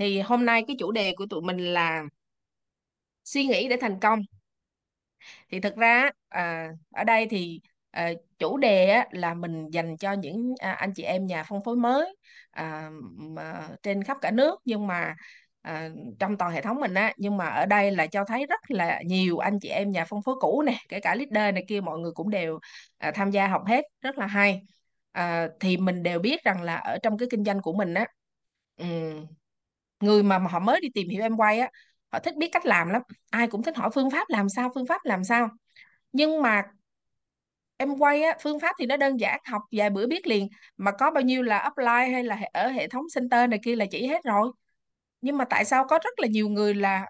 Thì hôm nay cái chủ đề của tụi mình là suy nghĩ để thành công. Thì thực ra à, ở đây thì à, chủ đề á, là mình dành cho những à, anh chị em nhà phân phối mới à, mà trên khắp cả nước nhưng mà à, trong toàn hệ thống mình á nhưng mà ở đây là cho thấy rất là nhiều anh chị em nhà phân phối cũ nè kể cả leader này kia mọi người cũng đều à, tham gia học hết rất là hay à, thì mình đều biết rằng là ở trong cái kinh doanh của mình á người mà mà họ mới đi tìm hiểu em quay á họ thích biết cách làm lắm. Ai cũng thích hỏi phương pháp làm sao phương pháp làm sao. Nhưng mà em quay á phương pháp thì nó đơn giản học vài bữa biết liền. Mà có bao nhiêu là apply hay là ở hệ thống center này kia là chỉ hết rồi. Nhưng mà tại sao có rất là nhiều người là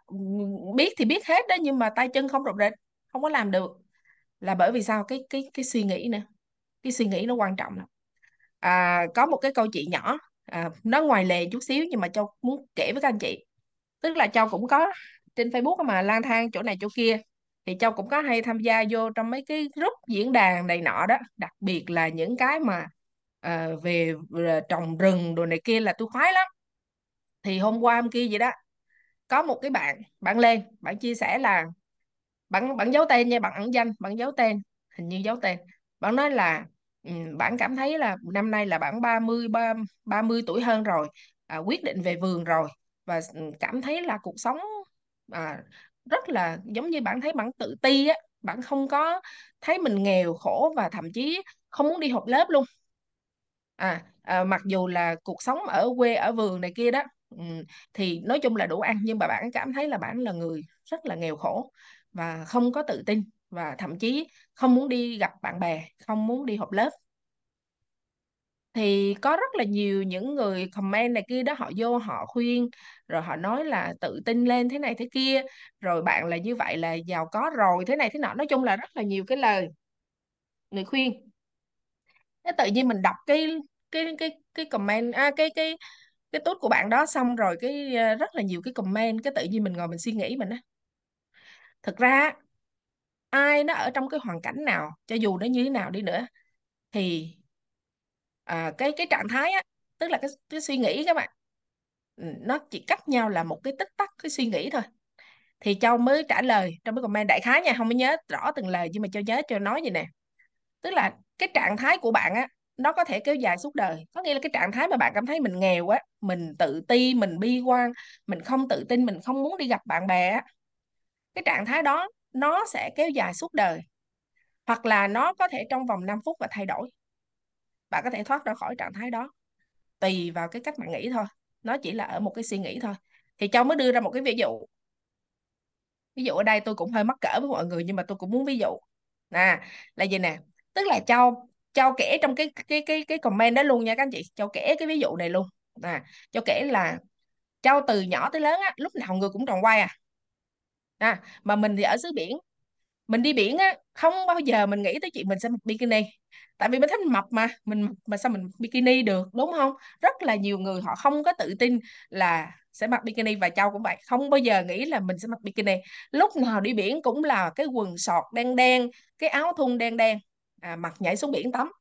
biết thì biết hết đó nhưng mà tay chân không rộng rệt không có làm được? Là bởi vì sao? Cái cái cái suy nghĩ nữa. Cái suy nghĩ nó quan trọng lắm. À, có một cái câu chuyện nhỏ à, nó ngoài lề chút xíu nhưng mà Châu muốn kể với các anh chị. Tức là Châu cũng có trên Facebook mà lang thang chỗ này chỗ kia. Thì Châu cũng có hay tham gia vô trong mấy cái group diễn đàn này nọ đó. Đặc biệt là những cái mà ờ, về, về trồng rừng đồ này kia là tôi khoái lắm. Thì hôm qua hôm kia vậy đó có một cái bạn bạn lên bạn chia sẻ là bạn bạn giấu tên nha bạn ẩn danh bạn giấu tên hình như giấu tên. Bạn nói là bạn cảm thấy là năm nay là bạn 30 ba 30 tuổi hơn rồi à, quyết định về vườn rồi và cảm thấy là cuộc sống à, rất là giống như bạn thấy bạn tự ti á bạn không có thấy mình nghèo khổ và thậm chí không muốn đi học lớp luôn. À, à mặc dù là cuộc sống ở quê ở vườn này kia đó thì nói chung là đủ ăn nhưng mà bạn cảm thấy là bạn là người rất là nghèo khổ và không có tự tin và thậm chí không muốn đi gặp bạn bè không muốn đi học lớp. Thì có rất là nhiều những người comment này kia đó họ vô họ khuyên rồi họ nói là tự tin lên thế này thế kia rồi bạn là như vậy là giàu có rồi thế này thế nọ. Nói chung là rất là nhiều cái lời người khuyên. Thế tự nhiên mình đọc cái cái cái cái comment à, cái cái cái tút của bạn đó xong rồi cái ờ, rất là nhiều cái comment cái tự nhiên mình ngồi mình suy nghĩ mình á. Thực ra ai nó ở trong cái hoàn cảnh nào cho dù nó như thế nào đi nữa thì à, cái cái trạng thái á tức là cái cái suy nghĩ các bạn ừ, nó chỉ cách nhau là một cái tích tắc cái suy nghĩ thôi. Thì Châu mới trả lời trong cái comment đại khái nha không có nhớ rõ từng lời nhưng mà Châu nhớ cho nói gì nè. Tức là cái trạng thái của bạn á nó có thể kéo dài suốt đời. Có nghĩa là cái trạng thái mà bạn cảm thấy mình nghèo á mình tự ti mình bi quan mình không tự tin mình không muốn đi gặp bạn bè á cái trạng thái đó nó sẽ kéo dài suốt đời, hoặc là nó có thể trong vòng 5 phút và thay đổi. Bạn có thể thoát ra khỏi trạng thái đó, tùy vào cái cách bạn nghĩ thôi. Nó chỉ là ở một cái suy nghĩ thôi. Thì Châu mới đưa ra một cái ví dụ. Ví dụ ở đây tôi cũng hơi mắc cỡ với mọi người, nhưng mà tôi cũng muốn ví dụ. Nè, là gì nè? Tức là Châu Châu kể trong cái cái cái cái comment đó luôn nha các anh chị. Châu kể cái ví dụ này luôn. Nè, Châu kể là Châu từ nhỏ tới lớn á, lúc nào người cũng tròn quay à à, mà mình thì ở xứ biển. Mình đi biển á không bao giờ mình nghĩ tới chuyện mình sẽ mặc bikini. Tại vì mình thấy mình mập mà mình mà sao mình bikini được đúng không? Rất là nhiều người họ không có tự tin là sẽ mặc bikini và Châu cũng vậy không bao giờ nghĩ là mình sẽ mặc bikini. Lúc nào đi biển cũng là cái quần sọt đen đen cái áo thun đen đen à, mặc nhảy xuống biển tắm.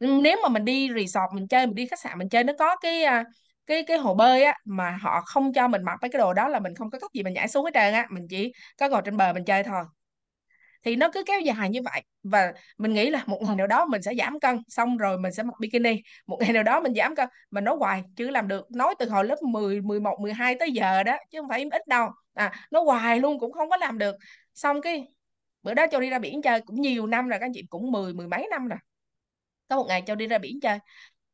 Nếu mà mình đi resort mình chơi mình đi khách sạn mình chơi nó có cái à, cái cái hồ bơi á mà họ không cho mình mặc mấy cái đồ đó là mình không có cách gì mình nhảy xuống hết trơn á mình chỉ có ngồi trên bờ mình chơi thôi. Thì nó cứ kéo dài như vậy và mình nghĩ là một ngày nào đó mình sẽ giảm cân xong rồi mình sẽ mặc bikini. Một ngày nào đó mình giảm cân mình nói hoài chứ làm được nói từ hồi lớp 10, 11, 12 tới giờ đó chứ không phải ít đâu. À nó hoài luôn cũng không có làm được. Xong cái bữa đó cho đi ra biển chơi cũng nhiều năm rồi các anh chị cũng mười mười mấy năm rồi. Có một ngày cho đi ra biển chơi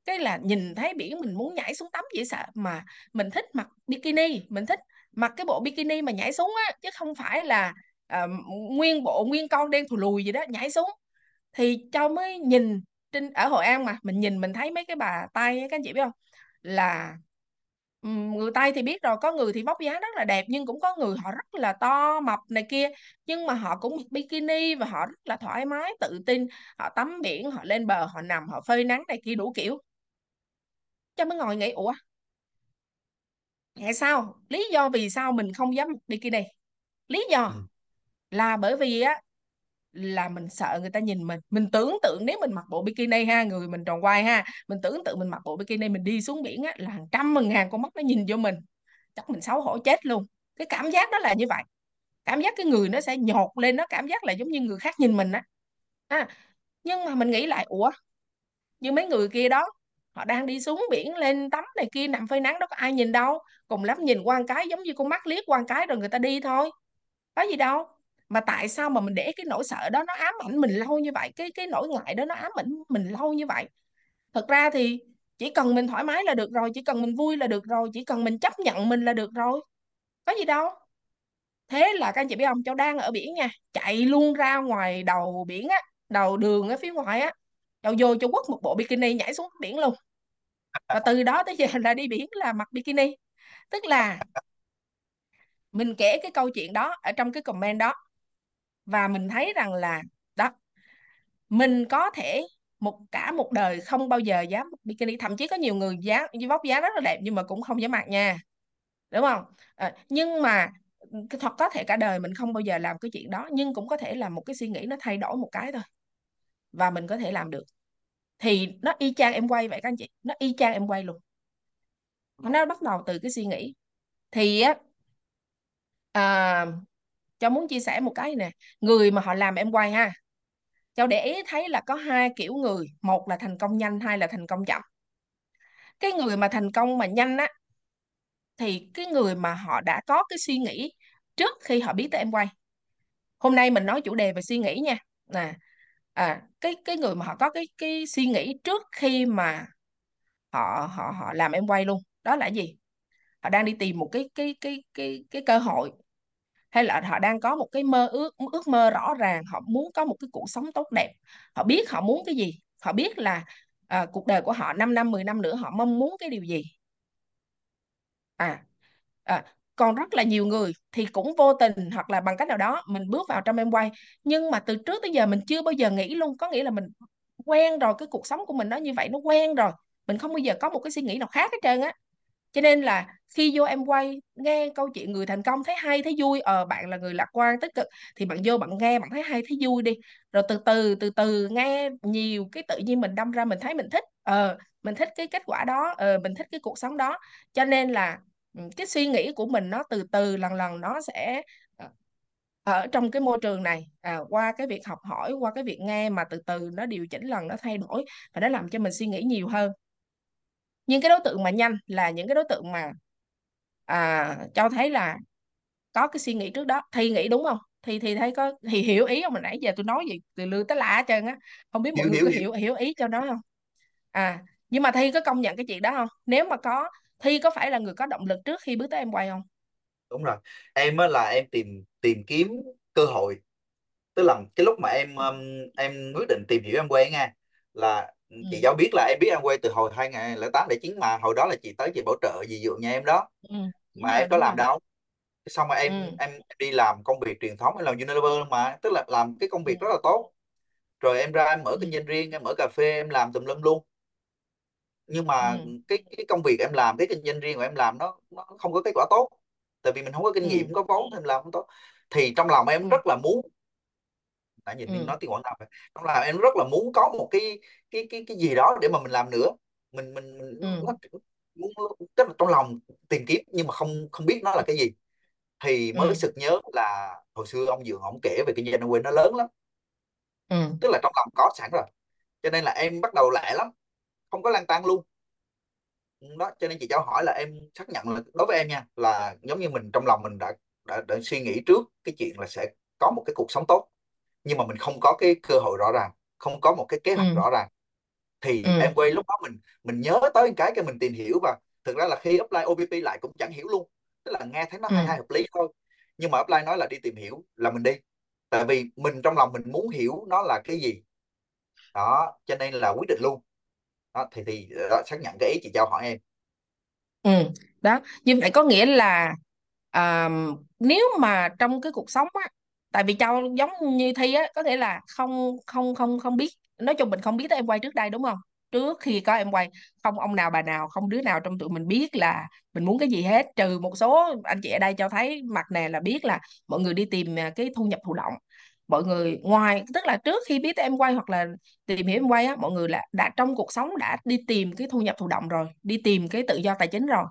cái là nhìn thấy biển mình muốn nhảy xuống tắm dễ sợ mà mình thích mặc bikini mình thích mặc cái bộ bikini mà nhảy xuống á chứ không phải là uh, nguyên bộ nguyên con đen thù lùi gì đó nhảy xuống. Thì cho mới nhìn trên ở Hội An mà mình nhìn mình thấy mấy cái bà tay các anh chị biết không? Là người Tây thì biết rồi có người thì vóc dáng rất là đẹp nhưng cũng có người họ rất là to mập này kia nhưng mà họ cũng mặc bikini và họ rất là thoải mái tự tin họ tắm biển họ lên bờ họ nằm họ phơi nắng này kia đủ kiểu cho mới ngồi nghĩ ủa? Tại sao? Lý do vì sao mình không dám mặc bikini lý do ừ. là bởi vì á là mình sợ người ta nhìn mình. Mình tưởng tượng nếu mình mặc bộ bikini ha người mình tròn quai ha mình tưởng tượng mình mặc bộ bikini mình đi xuống biển á là hàng trăm ngàn con mắt nó nhìn vô mình. Chắc mình xấu hổ chết luôn. Cái cảm giác đó là như vậy. Cảm giác cái người nó sẽ nhột lên nó cảm giác là giống như người khác nhìn mình á. À, nhưng mà mình nghĩ lại ủa? Như mấy người kia đó họ đang đi xuống biển lên tắm này kia, nằm phơi nắng đó có ai nhìn đâu. Cùng lắm nhìn qua cái giống như con mắt liếc qua cái rồi người ta đi thôi. Có gì đâu. Mà tại sao mà mình để cái nỗi sợ đó nó ám ảnh mình lâu như vậy? Cái cái nỗi ngại đó nó ám ảnh mình lâu như vậy. Thật ra thì chỉ cần mình thoải mái là được rồi, chỉ cần mình vui là được rồi, chỉ cần mình chấp nhận mình là được rồi. Có gì đâu. Thế là các anh chị biết không? Cháu đang ở biển nha. Chạy luôn ra ngoài đầu biển á, đầu đường ở phía ngoài á. Cháu vô cho quất một bộ bikini nhảy xuống biển luôn và từ đó tới giờ là đi biển là mặc bikini. Tức là mình kể cái câu chuyện đó ở trong cái comment đó. Và mình thấy rằng là đó mình có thể một cả một đời không bao giờ dám mặc bikini. Thậm chí có nhiều người giá vóc dáng rất là đẹp nhưng mà cũng không dám mặc nha. Đúng không? À, nhưng mà thật có thể cả đời mình không bao giờ làm cái chuyện đó nhưng cũng có thể là một cái suy nghĩ nó thay đổi một cái thôi. Và mình có thể làm được thì nó y chang em quay vậy các anh chị. Nó y chang em quay luôn. Nó bắt đầu từ cái suy nghĩ. Thì á à, cháu muốn chia sẻ một cái nè. Người mà họ làm em quay ha. Cháu để ý thấy là có hai kiểu người. Một là thành công nhanh hai là thành công chậm. Cái người mà thành công mà nhanh á thì cái người mà họ đã có cái suy nghĩ trước khi họ biết tới em quay. Hôm nay mình nói chủ đề về suy nghĩ nha. Nè à cái cái người mà họ có cái cái suy nghĩ trước khi mà họ họ họ làm em quay luôn đó là gì? Họ đang đi tìm một cái cái cái cái cái cơ hội hay là họ đang có một cái mơ ước ước mơ rõ ràng họ muốn có một cái cuộc sống tốt đẹp. Họ biết họ muốn cái gì họ biết là à, cuộc đời của họ 5 năm 10 năm nữa họ mong muốn cái điều gì. À, à còn rất là nhiều người thì cũng vô tình hoặc là bằng cách nào đó mình bước vào trong em quay. Nhưng mà từ trước tới giờ mình chưa bao giờ nghĩ luôn, có nghĩa là mình quen rồi, cái cuộc sống của mình nó như vậy, nó quen rồi, mình không bao giờ có một cái suy nghĩ nào khác hết trơn á. Cho nên là khi vô em quay, nghe câu chuyện người thành công thấy hay, thấy vui ờ bạn là người lạc quan, tích cực, thì bạn vô bạn nghe, bạn thấy hay, thấy vui đi. Rồi từ từ từ từ nghe nhiều, cái tự nhiên mình đâm ra mình thấy mình thích ờ mình thích cái kết quả đó ờ mình thích cái cuộc sống đó. Cho nên là cái suy nghĩ của mình nó từ từ lần lần nó sẽ ờ, ở trong cái môi trường này à, qua cái việc học hỏi qua cái việc nghe mà từ từ nó điều chỉnh lần nó thay đổi và nó làm cho mình suy nghĩ nhiều hơn. Nhưng cái đối tượng mà nhanh là những cái đối tượng mà à, cho thấy là có cái suy nghĩ trước đó thì nghĩ đúng không? Thì thì thấy có thì hiểu ý không mình nãy giờ tôi nói gì từ lưa tới lạ hết trơn á không biết mọi hiểu người hiểu có hiểu hiểu ý cho nó không? À nhưng mà thi có công nhận cái chuyện đó không? Nếu mà có thi có phải là người có động lực trước khi bước tới em quay không? Đúng rồi. Em á là em tìm tìm kiếm cơ hội. Tức là cái lúc mà em um, em quyết định tìm hiểu em quay nha là chị ừ. giáo biết là em biết em quay từ hồi 2008 chín mà hồi đó là chị tới chị bảo trợ gì dụ nhà em đó. Ừ đúng mà em rồi có đúng rồi. làm đâu. Xong mà em ừ. em đi làm công việc truyền thống em làm Unilever mà tức là làm cái công ừ. việc rất là tốt. Rồi em ra em mở ừ. kinh doanh riêng em mở cà phê em làm tùm lum luôn nhưng mà ừ. cái cái công việc em làm cái kinh doanh riêng của em làm nó nó không có kết quả tốt. Tại vì mình không có kinh nghiệm ừ không có vốn em làm không tốt. Thì trong lòng em ừ. rất là muốn đã nhìn ừ. Nói tiếng Quảng Nam trong lòng em rất là muốn có một cái cái cái cái gì đó để mà mình làm nữa. Mình mình, mình ừ. nó muốn tức là trong lòng tìm kiếm nhưng mà không không biết nó là cái gì. Thì mới ừ sực nhớ là hồi xưa ông Dượng ông kể về kinh doanh quên nó lớn lắm. Ừ. Tức là trong lòng có sẵn rồi. Cho nên là em bắt đầu lẹ lắm không có lan tan luôn. Đó cho nên chị cho hỏi là em xác nhận là đối với em nha là giống như mình trong lòng mình đã đã, đã suy nghĩ trước cái chuyện là sẽ có một cái cuộc sống tốt nhưng mà mình không có cái cơ hội rõ ràng không có một cái kế hoạch ừ. rõ ràng. Thì ừ. em quay lúc đó mình mình nhớ tới cái cái mình tìm hiểu và thực ra là khi apply OPT lại cũng chẳng hiểu luôn tức là nghe thấy nó hay ừ. hay hợp lý thôi. Nhưng mà apply nói là đi tìm hiểu là mình đi tại vì mình trong lòng mình muốn hiểu nó là cái gì. Đó cho nên là quyết định luôn đó, thì thì ờ, đó, xác nhận cái ý chị Châu hỏi em. Ừ, đó như vậy có nghĩa là uh, nếu mà trong cái cuộc sống á tại vì Châu giống như Thi á có thể là không không không không biết nói chung mình không biết tới em quay trước đây đúng không? Trước khi có em quay không ông nào bà nào không đứa nào trong tụi mình biết là mình muốn cái gì hết trừ một số anh chị ở đây cho thấy mặt nè là biết là mọi người đi tìm à, cái thu nhập thụ động mọi người ngoài tức là trước khi biết tới em quay hoặc là tìm hiểu em quay á mọi người là đã trong cuộc sống đã đi tìm cái thu nhập thụ động rồi đi tìm cái tự do tài chính rồi.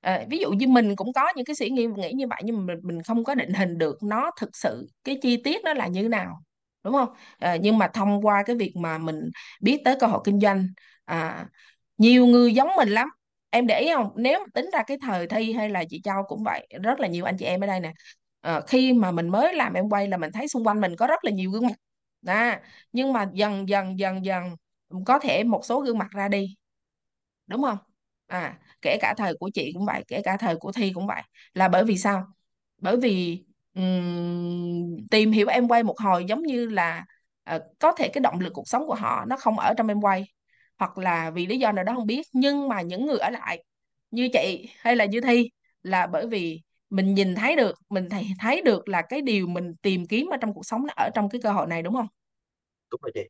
À, ví dụ như mình cũng có những cái suy nghĩ nghĩ như vậy nhưng mà mình, mình không có định hình được nó thực sự cái chi tiết nó là như nào đúng không? À, nhưng mà thông qua cái việc mà mình biết tới cơ hội kinh doanh à, nhiều người giống mình lắm. Em để ý không? Nếu tính ra cái thời thi hay là chị Châu cũng vậy rất là nhiều anh chị em ở đây nè à, khi mà mình mới làm em quay là mình thấy xung quanh mình có rất là nhiều gương mặt. À, nhưng mà dần dần dần dần có thể một số gương mặt ra đi. Đúng không? À kể cả thời của chị cũng vậy kể cả thời của Thi cũng vậy. Là bởi vì sao? Bởi vì um, tìm hiểu em quay một hồi giống như là uh, có thể cái động lực cuộc sống của họ nó không ở trong em quay. Hoặc là vì lý do nào đó không biết nhưng mà những người ở lại như chị hay là như Thi là bởi vì mình nhìn thấy được mình thấy thấy được là cái điều mình tìm kiếm ở trong cuộc sống nó ở trong cái cơ hội này đúng không? Đúng rồi chị.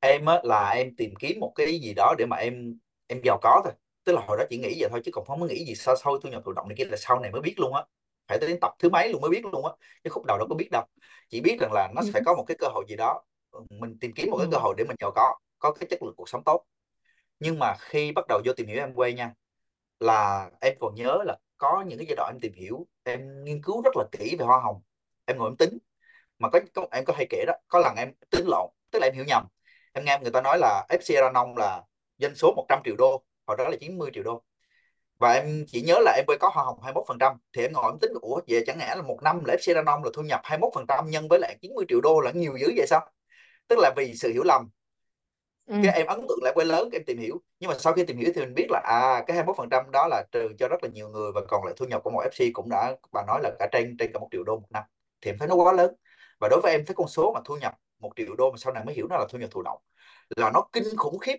Em á là em tìm kiếm một cái gì đó để mà em em giàu có thôi. Tức là hồi đó chỉ nghĩ vậy thôi chứ còn không có nghĩ gì sau sau thu nhập thụ động này kia là sau này mới biết luôn á. Phải tới đến tập thứ mấy luôn mới biết luôn á. Cái khúc đầu đâu có biết đâu. Chỉ biết rằng là nó Ừ. phải có một cái cơ hội gì đó. Mình tìm kiếm một cái cơ ừ. hội để mình giàu có có cái chất lượng cuộc sống tốt. Nhưng mà khi bắt đầu vô tìm hiểu em quay nha là em còn nhớ là có những cái giai đoạn em tìm hiểu em nghiên cứu rất là kỹ về hoa hồng em ngồi em tính. Mà có, có em có hay kể đó có lần em tính lộn tức là em hiểu nhầm. Em nghe người ta nói là FC Ranong là doanh số 100 triệu đô hồi đó là 90 triệu đô. Và em chỉ nhớ là em mới có hoa hồng 21% thì em ngồi em tính ủa vậy chẳng lẽ là một năm là FC Ranong là thu nhập 21% nhân với lại 90 triệu đô là nhiều dữ vậy sao? Tức là vì sự hiểu lầm ừ. Cái em ấn tượng lại quay lớn em tìm hiểu. Nhưng mà sau khi tìm hiểu thì mình biết là à cái 21% đó là trừ cho rất là nhiều người và còn lại thu nhập của một FC cũng đã bà nói là cả trên trên cả một triệu đô một năm. Thì em thấy nó quá lớn. Và đối với em thấy con số mà thu nhập một triệu đô mà sau này mới hiểu nó là thu nhập thụ động là nó kinh khủng khiếp.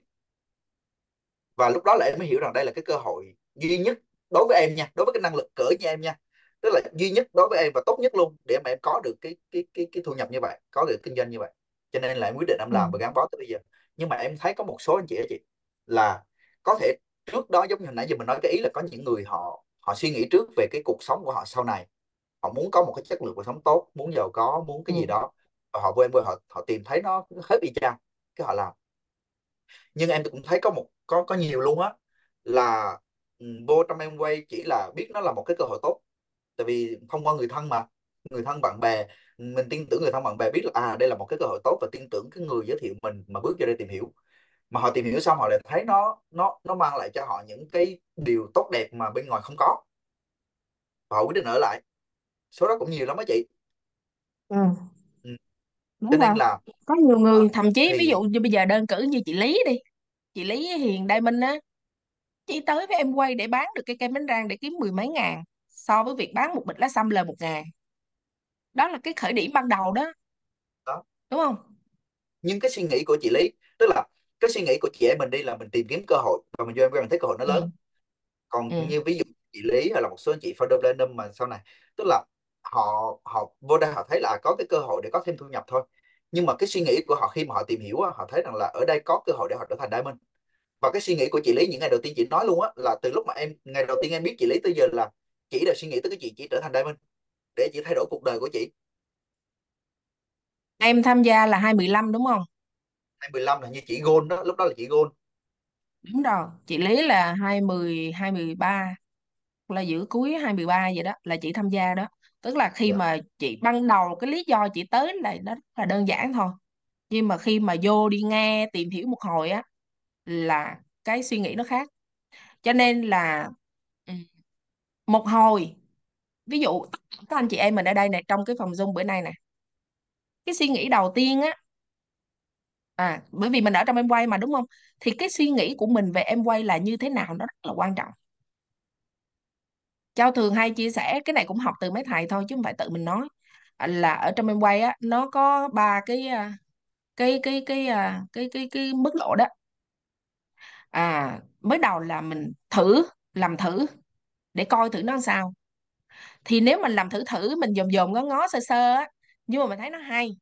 Và lúc đó là em mới hiểu rằng đây là cái cơ hội duy nhất đối với em nha đối với cái năng lực cỡ như em nha. Tức là duy nhất đối với em và tốt nhất luôn để mà em có được cái cái cái cái thu nhập như vậy có được kinh doanh như vậy. Cho nên là em quyết định em ừ làm và gắn bó tới bây giờ nhưng mà em thấy có một số anh chị chị là có thể trước đó giống như hồi nãy giờ mình nói cái ý là có những người họ họ suy nghĩ trước về cái cuộc sống của họ sau này. Họ muốn có một cái chất lượng cuộc sống tốt muốn giàu có muốn cái gì ừ. đó. Và họ vô em vô họ họ tìm thấy nó hết y chang cái họ làm. Nhưng em cũng thấy có một có có nhiều luôn á là ừ, vô trong em quay chỉ là biết nó là một cái cơ hội tốt. Tại vì thông qua người thân mà người thân bạn bè mình tin tưởng người thân bạn bè biết là à đây là một cái cơ hội tốt và tin tưởng cái người giới thiệu mình mà bước vô đây tìm hiểu. Mà họ tìm hiểu xong họ lại thấy nó nó nó mang lại cho họ những cái điều tốt đẹp mà bên ngoài không có. Và họ quyết định ở lại. Số đó cũng nhiều lắm á chị. Ừ. Ừ. cho đúng rồi. nên là có nhiều ờ, người thậm chí ví dụ thì như bây giờ đơn cử như chị Lý đi. Chị Lý Hiền Đai Minh á chị tới với em quay để bán được cái cây bánh rang để kiếm mười mấy ngàn so với việc bán một bịch lá xăm lời một ngàn đó là cái khởi điểm ban đầu đó. Đó. Đúng không? Nhưng cái suy nghĩ của chị Lý tức là cái suy nghĩ của chị em mình đi là mình tìm kiếm cơ hội và mình vô em mình thấy cơ hội nó lớn. Ừ. Còn ừ. như ví dụ chị Lý hay là một số anh chị founder Platinum mà sau này tức là họ họ vô đây họ thấy là có cái cơ hội để có thêm thu nhập thôi. Nhưng mà cái suy nghĩ của họ khi mà họ tìm hiểu họ thấy rằng là ở đây có cơ hội để họ trở thành diamond. Và cái suy nghĩ của chị Lý những ngày đầu tiên chị nói luôn á là từ lúc mà em ngày đầu tiên em biết chị Lý tới giờ là chị đã suy nghĩ tới cái chị chỉ trở thành diamond để chị thay đổi cuộc đời của chị? Em tham gia là 215 đúng không? 2015 là như chị Gold đó lúc đó là chị Gold. Đúng rồi chị Lý là 20 213 là giữa cuối 213 vậy đó là chị tham gia đó. Tức là khi dạ. mà chị ban đầu cái lý do chị tới là nó rất là đơn giản thôi. Nhưng mà khi mà vô đi nghe tìm hiểu một hồi á là cái suy nghĩ nó khác. Cho nên là ừ, một hồi ví dụ, các anh chị em mình ở đây này, trong cái phòng Zoom bữa nay nè. Cái suy nghĩ đầu tiên á à bởi vì mình ở trong em quay mà, đúng không? Thì cái suy nghĩ của mình về em quay là như thế nào, nó rất là quan trọng. Châu thường hay chia sẻ, cái này cũng học từ mấy thầy thôi, chứ không phải tự mình nói. Là ở trong em quay á, nó có ba cái à, cái cái cái à, cái cái cái mức độ đó. À mới đầu là mình thử, làm thử, để coi thử nó sao thì nếu mình làm thử thử, mình dòm dòm ngó ngó sơ sơ á, nhưng mà mình thấy nó hay.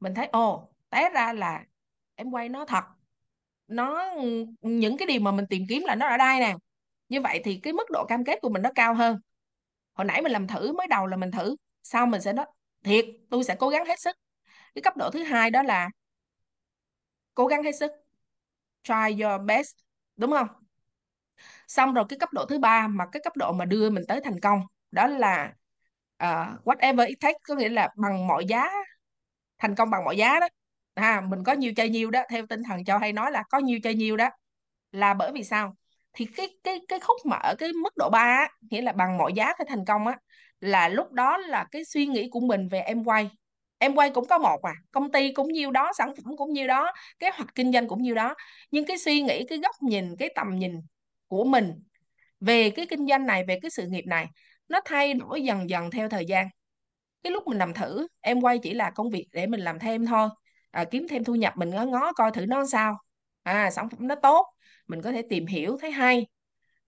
Mình thấy, ồ, té ra là em quay nó thật. Nó, những cái điều mà mình tìm kiếm là nó ở đây nè. Như vậy thì cái mức độ cam kết của mình nó cao hơn. Hồi nãy mình làm thử, mới đầu là mình thử. Sau mình sẽ nói, thiệt, tôi sẽ cố gắng hết sức. Cái cấp độ thứ hai đó là cố gắng hết sức. Try your best, đúng không? Xong rồi cái cấp độ thứ ba mà cái cấp độ mà đưa mình tới thành công đó là uh, whatever it takes có nghĩa là bằng mọi giá thành công bằng mọi giá đó. À mình có nhiều chơi nhiều đó theo tinh thần cho hay nói là có nhiều chơi nhiều đó. Là bởi vì sao? Thì cái cái cái khúc mà ở cái mức độ 3 á, nghĩa là bằng mọi giá phải thành công á là lúc đó là cái suy nghĩ của mình về em quay. Em quay cũng có một à công ty cũng nhiêu đó sản phẩm cũng nhiêu đó kế hoạch kinh doanh cũng nhiêu đó. Nhưng cái suy nghĩ cái góc nhìn cái tầm nhìn của mình về cái kinh doanh này về cái sự nghiệp này nó thay đổi dần dần theo thời gian. Cái lúc mình làm thử em quay chỉ là công việc để mình làm thêm thôi. À, kiếm thêm thu nhập mình ngó ngó coi thử nó sao. À sản phẩm nó tốt mình có thể tìm hiểu thấy hay.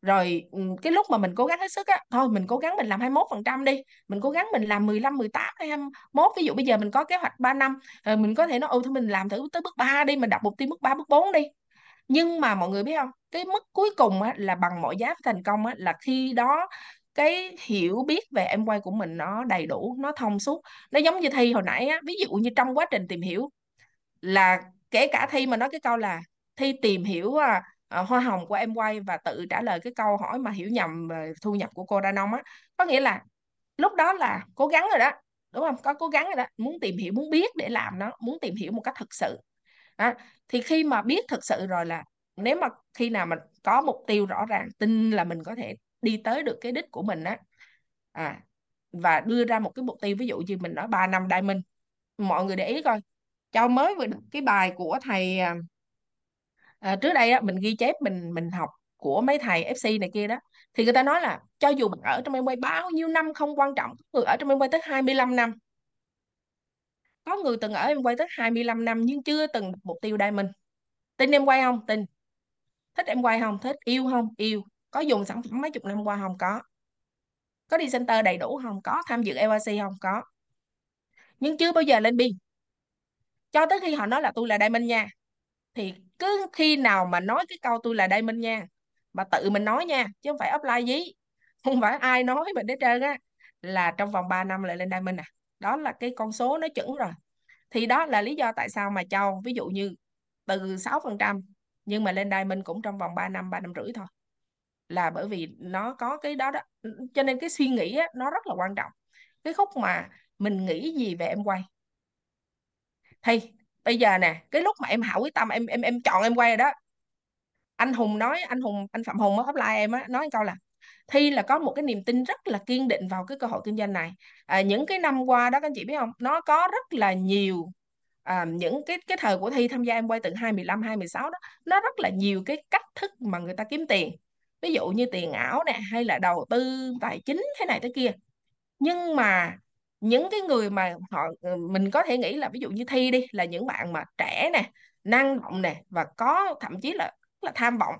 Rồi cái lúc mà mình cố gắng hết sức á thôi mình cố gắng mình làm 21 phần trăm đi. Mình cố gắng mình làm 15 18 hay 21 ví dụ bây giờ mình có kế hoạch 3 năm rồi mình có thể nói ừ thôi mình làm thử tới bước 3 đi mình đặt mục tiêu bước 3 bước 4 đi. Nhưng mà mọi người biết không? Cái mức cuối cùng á, là bằng mọi giá thành công á, là khi đó cái hiểu biết về em quay của mình nó đầy đủ nó thông suốt nó giống như thi hồi nãy á ví dụ như trong quá trình tìm hiểu là kể cả thi mà nói cái câu là thi tìm hiểu à, à, hoa hồng của em quay và tự trả lời cái câu hỏi mà hiểu nhầm về thu nhập của cô đa nông á có nghĩa là lúc đó là cố gắng rồi đó đúng không có cố gắng rồi đó muốn tìm hiểu muốn biết để làm nó muốn tìm hiểu một cách thực sự đó. thì khi mà biết thực sự rồi là nếu mà khi nào mình có mục tiêu rõ ràng tin là mình có thể đi tới được cái đích của mình á. À và đưa ra một cái mục tiêu ví dụ như mình nói 3 năm diamond. Mọi người để ý coi Châu mới vừa cái bài của thầy à, à, trước đây á, mình ghi chép mình mình học của mấy thầy FC này kia đó thì người ta nói là cho dù bạn ở trong em quay bao nhiêu năm không quan trọng có người ở trong em quay tới 25 năm. Có người từng ở em quay tới 25 năm nhưng chưa từng mục tiêu diamond. Tin em quay không? Tin. Thích em quay không? Thích yêu không? Yêu có dùng sản phẩm mấy chục năm qua không có. Có đi center đầy đủ không có. Tham dự LRC không có. Nhưng chưa bao giờ lên biên cho tới khi họ nói là tôi là diamond nha. Thì cứ khi nào mà nói cái câu tôi là diamond nha, mà tự mình nói nha, chứ không phải offline gì không phải ai nói mình hết trơn á, là trong vòng 3 năm lại lên diamond à. Đó là cái con số nó chuẩn rồi. Thì đó là lý do tại sao mà châu ví dụ như từ 6% nhưng mà lên diamond cũng trong vòng 3 năm 3 năm rưỡi thôi là bởi vì nó có cái đó đó. Cho nên cái suy nghĩ á, nó rất là quan trọng. Cái khúc mà mình nghĩ gì về em quay. Thì bây giờ nè cái lúc mà em hảo quyết tâm em em em chọn em quay rồi đó. Anh Hùng nói anh Hùng anh Phạm Hùng ở offline em á nói câu là Thi là có một cái niềm tin rất là kiên định vào cái cơ hội kinh doanh này. À, những cái năm qua đó các anh chị biết không? Nó có rất là nhiều à, những cái cái thời của Thi tham gia em quay từ 2015 2016 đó nó rất là nhiều cái cách thức mà người ta kiếm tiền ví dụ như tiền ảo nè, hay là đầu tư tài chính thế này thế kia. Nhưng mà những cái người mà họ ờ, mình có thể nghĩ là ví dụ như Thi đi, là những bạn mà trẻ nè, năng động nè, và có thậm chí là rất là tham vọng.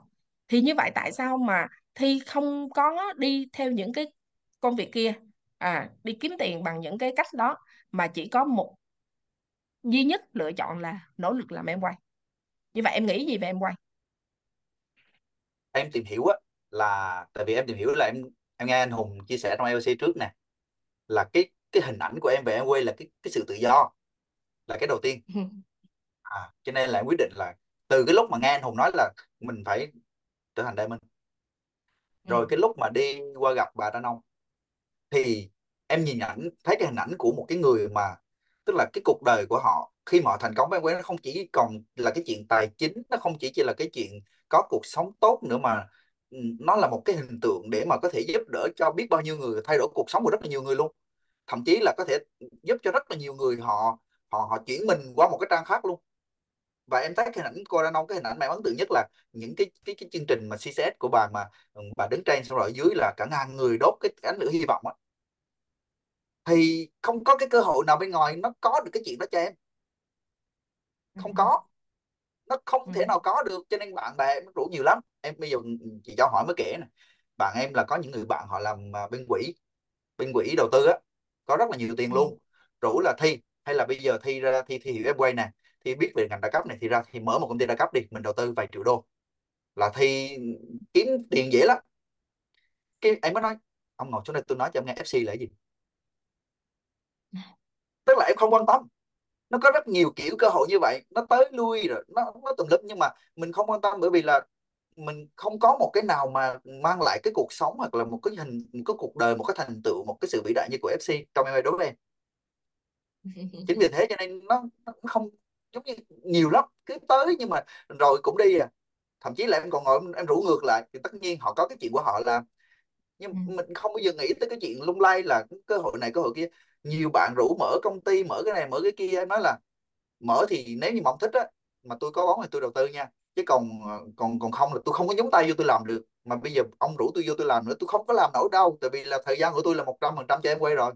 Thì như vậy tại sao mà Thi không có đi theo những cái công việc kia? À đi kiếm tiền bằng những cái cách đó, mà chỉ có một duy nhất lựa chọn là nỗ lực làm em quay. Như vậy em nghĩ gì về em quay? Em tìm hiểu á là tại vì em tìm hiểu là em em nghe anh Hùng chia sẻ trong LC trước nè là cái cái hình ảnh của em về em quay là cái cái sự tự do là cái đầu tiên. À, cho nên là em quyết định là từ cái lúc mà nghe anh Hùng nói là mình phải trở thành diamond. Rồi ừ. cái lúc mà đi qua gặp bà Đan Ông thì em nhìn ảnh thấy cái hình ảnh của một cái người mà tức là cái cuộc đời của họ khi mà họ thành công với em quay nó không chỉ còn là cái chuyện tài chính nó không chỉ chỉ là cái chuyện có cuộc sống tốt nữa mà ừ, nó là một cái hình tượng để mà có thể giúp đỡ cho biết bao nhiêu người thay đổi cuộc sống của rất là nhiều người luôn. Thậm chí là có thể giúp cho rất là nhiều người họ họ họ chuyển mình qua một cái trang khác luôn. Và em thấy cái hình ảnh cô Đan Ông cái hình ảnh mà em ấn tượng nhất là những cái cái cái chương trình mà CCS của bà mà ừ, bà đứng trên xong rồi ở dưới là cả ngàn người đốt cái ánh lửa hy vọng á. Thì không có cái cơ hội nào bên ngoài nó có được cái chuyện đó cho em. Không Ừ. có nó không Ừ. thể nào có được cho nên bạn bè em rủ nhiều lắm. Em bây giờ chị cho hỏi mới kể nè. Bạn em là có những người bạn họ làm à, bên quỹ bên quỹ đầu tư á có rất là nhiều tiền Ừ. luôn. Rủ là thi hay là bây giờ thi ra thi thi hiểu em quay nè thi biết về ngành đa cấp này thì ra thì mở một công ty đa cấp đi mình đầu tư vài triệu đô. Là thi kiếm tiền dễ lắm. Cái em mới nói ông ngồi xuống đây tôi nói cho em nghe FC là cái gì? Tức là em không quan tâm nó có rất nhiều kiểu cơ hội như vậy nó tới lui rồi nó nó tùm lum. Nhưng mà mình không quan tâm bởi vì là mình không có một cái nào mà mang lại cái cuộc sống hoặc là một cái hình một cái cuộc đời một cái thành tựu một cái sự vĩ đại như của FC trong em đối với em. Chính vì thế cho nên nó, nó không giống như nhiều lắm cứ tới nhưng mà rồi cũng đi à. Thậm chí là em còn ngồi em rủ ngược lại thì tất nhiên họ có cái chuyện của họ làm nhưng Ừ. mình không bao giờ nghĩ tới cái chuyện lung lay là cơ hội này cơ hội kia nhiều bạn rủ mở công ty, mở cái này, mở cái kia em nói là mở thì nếu như mà ông thích á, mà tôi có bóng thì tôi đầu tư nha. Chứ còn ờ, còn còn không là tôi không có nhúng tay vô tôi làm được. Mà bây giờ ông rủ tôi vô tôi làm nữa, tôi không có làm nổi đâu, tại vì là thời gian của tôi là một trăm phần trăm cho em quay rồi.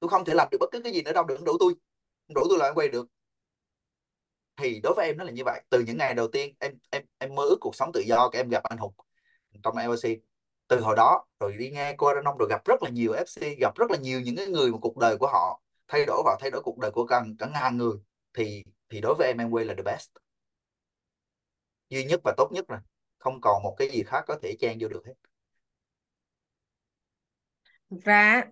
Tôi không thể làm được bất cứ cái gì nữa đâu, đừng rủ tôi. Rủ tôi là em quay được. Thì đối với em nó là như vậy. Từ những ngày đầu tiên, em em em mơ ước cuộc sống tự do, cái em gặp anh Hùng trong LLC từ hồi đó rồi đi nghe cô Aranong Nông rồi gặp rất là nhiều FC gặp rất là nhiều những cái người mà cuộc đời của họ thay đổi và thay đổi cuộc đời của cả, cả ngàn người thì thì đối với em em quay là the best. Duy nhất và tốt nhất rồi không còn một cái gì khác có thể chen vô được hết. Và ra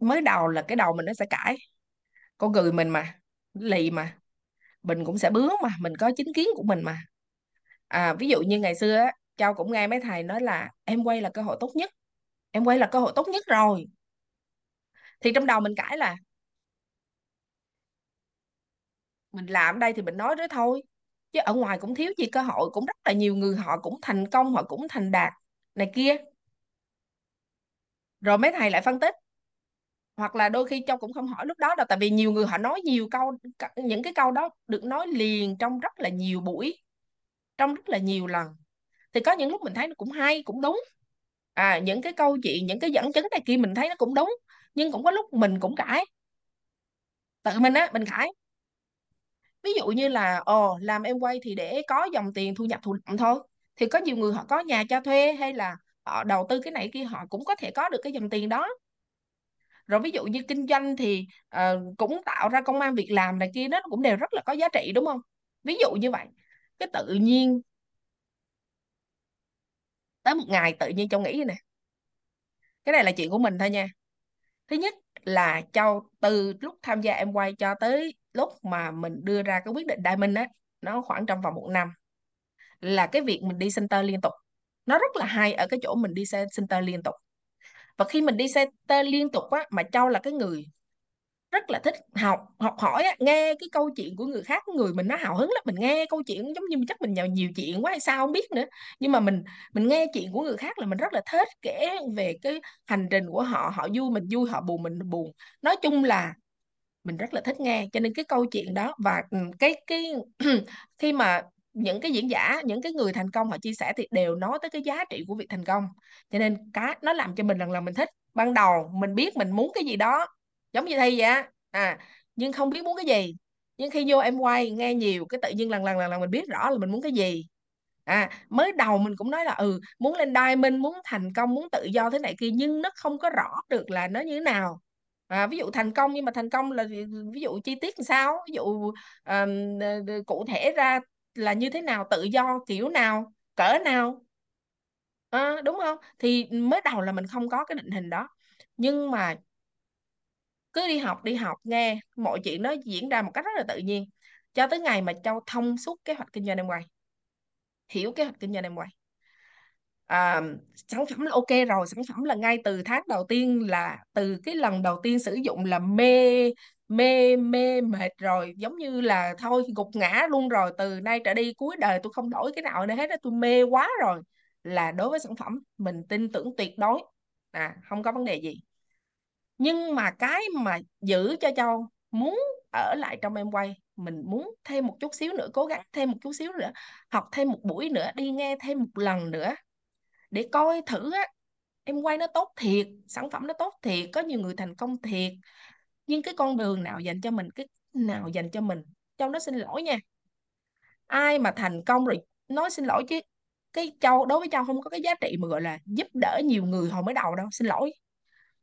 mới đầu là cái đầu mình nó sẽ cãi. Con người mình mà lì mà. Mình cũng sẽ bướng mà mình có chính kiến của mình mà. À, ví dụ như ngày xưa á Châu cũng nghe mấy thầy nói là em quay là cơ hội tốt nhất, em quay là cơ hội tốt nhất rồi. Thì trong đầu mình cãi là mình làm đây thì mình nói đó thôi, chứ ở ngoài cũng thiếu gì cơ hội, cũng rất là nhiều người họ cũng thành công, họ cũng thành đạt này kia. Rồi mấy thầy lại phân tích, hoặc là đôi khi Châu cũng không hỏi lúc đó đâu, tại vì nhiều người họ nói nhiều câu, những cái câu đó được nói liền trong rất là nhiều buổi, trong rất là nhiều lần thì có những lúc mình thấy nó cũng hay cũng đúng. À những cái câu chuyện những cái dẫn chứng này kia mình thấy nó cũng đúng nhưng cũng có lúc mình cũng cãi. Tự mình á mình cãi. Ví dụ như là ồ làm em quay thì để có dòng tiền thu nhập thụ động thôi. Thì có nhiều người họ có nhà cho thuê hay là họ đầu tư cái này kia họ cũng có thể có được cái dòng tiền đó. Rồi ví dụ như kinh doanh thì uh, cũng tạo ra công an việc làm này kia nó cũng đều rất là có giá trị đúng không? Ví dụ như vậy. Cái tự nhiên tới một ngày tự nhiên Châu nghĩ nè. Cái này là chuyện của mình thôi nha. Thứ nhất là Châu từ lúc tham gia em quay cho tới lúc mà mình đưa ra cái quyết định Diamond á, nó khoảng trong vòng một năm, là cái việc mình đi center liên tục. Nó rất là hay ở cái chỗ mình đi xe center liên tục. Và khi mình đi center liên tục á, mà Châu là cái người rất là thích học học hỏi á, nghe cái câu chuyện của người khác người mình nó hào hứng lắm mình nghe câu chuyện giống như chắc mình nhào nhiều chuyện quá hay sao không biết nữa. Nhưng mà mình mình nghe chuyện của người khác là mình rất là thích kể về cái hành trình của họ họ vui mình vui họ buồn mình buồn. Nói chung là mình rất là thích nghe cho nên cái câu chuyện đó và ừ, cái cái khi mà những cái diễn giả những cái người thành công họ chia sẻ thì đều nói tới cái giá trị của việc thành công. Cho nên cái nó làm cho mình lần lần mình thích. Ban đầu mình biết mình muốn cái gì đó giống như thi vậy á. À nhưng không biết muốn cái gì. Nhưng khi vô em quay nghe nhiều cái tự nhiên lần lần lần lần mình biết rõ là mình muốn cái gì. À mới đầu mình cũng nói là ừ muốn lên diamond muốn thành công muốn tự do thế này kia nhưng nó không có rõ được là nó như thế nào. À, ví dụ thành công nhưng mà thành công là ví dụ chi tiết làm sao? Ví dụ à, cụ thể ra là như thế nào tự do kiểu nào cỡ nào? À, đúng không? Thì mới đầu là mình không có cái định hình đó. Nhưng mà cứ đi học đi học nghe mọi chuyện nó diễn ra một cách rất là tự nhiên. Cho tới ngày mà Châu thông suốt kế hoạch kinh doanh em quay hiểu kế hoạch kinh doanh em quay à, sản phẩm là ok rồi sản phẩm là ngay từ tháng đầu tiên là từ cái lần đầu tiên sử dụng là mê mê mê mệt rồi giống như là thôi gục ngã luôn rồi từ nay trở đi cuối đời tôi không đổi cái nào nữa hết đó tôi mê quá rồi. Là đối với sản phẩm mình tin tưởng tuyệt đối. À không có vấn đề gì nhưng mà cái mà giữ cho Châu muốn ở lại trong em quay, mình muốn thêm một chút xíu nữa, cố gắng thêm một chút xíu nữa, học thêm một buổi nữa, đi nghe thêm một lần nữa để coi thử á, em quay nó tốt thiệt, sản phẩm nó tốt thiệt, có nhiều người thành công thiệt. Nhưng cái con đường nào dành cho mình, cái nào dành cho mình, Châu nó xin lỗi nha. Ai mà thành công rồi, nói xin lỗi chứ, cái Châu, đối với Châu không có cái giá trị mà, gọi là, giúp đỡ nhiều người hồi mới đầu đâu, xin lỗi.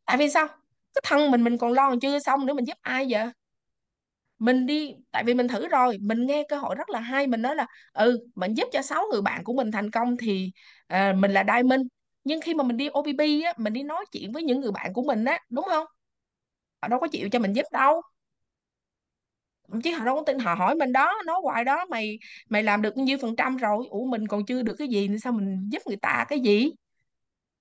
Tại vì sao? Cái thân mình mình còn lo còn chưa xong nữa mình giúp ai vậy? Mình đi tại vì mình thử rồi mình nghe cơ hội rất là hay mình nói là ừ mình giúp cho sáu người bạn của mình thành công thì uh, mình là diamond. Nhưng khi mà mình đi OBB á mình đi nói chuyện với những người bạn của mình á đúng không? Họ đâu có chịu cho mình giúp đâu. Chứ họ đâu có tin họ hỏi mình đó nói hoài đó mày mày làm được nhiêu phần trăm rồi? Ủa mình còn chưa được cái gì nên sao mình giúp người ta cái gì?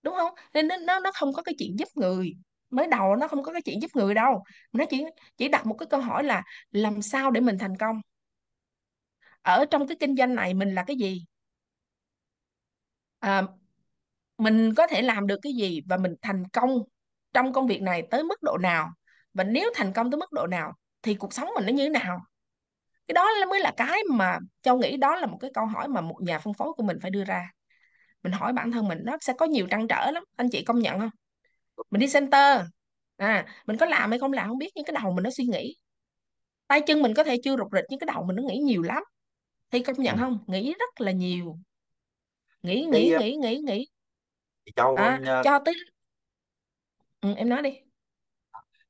Đúng không? Nên nó nó nó không có cái chuyện giúp người mới đầu nó không có cái chuyện giúp người đâu. Nó chỉ chỉ đặt một cái câu hỏi là làm sao để mình thành công? Ở trong cái kinh doanh này mình là cái gì? À, mình có thể làm được cái gì và mình thành công trong công việc này tới mức độ nào? Và nếu thành công tới mức độ nào thì cuộc sống mình nó như thế nào? Cái đó mới là cái mà Châu nghĩ đó là một cái câu hỏi mà một nhà phân phối của mình phải đưa ra. Mình hỏi bản thân mình nó sẽ có nhiều trăn trở lắm anh chị công nhận không? Mình đi center. À mình có làm hay không làm không biết nhưng cái đầu mình nó suy nghĩ. Tay chân mình có thể chưa rục rịch nhưng cái đầu mình nó nghĩ nhiều lắm. Thì công ừ. nhận không? Nghĩ rất là nhiều. Nghĩ nghĩ cái nghĩ nghĩ nghĩ. chị Châu à cho tới ừ, em nói đi.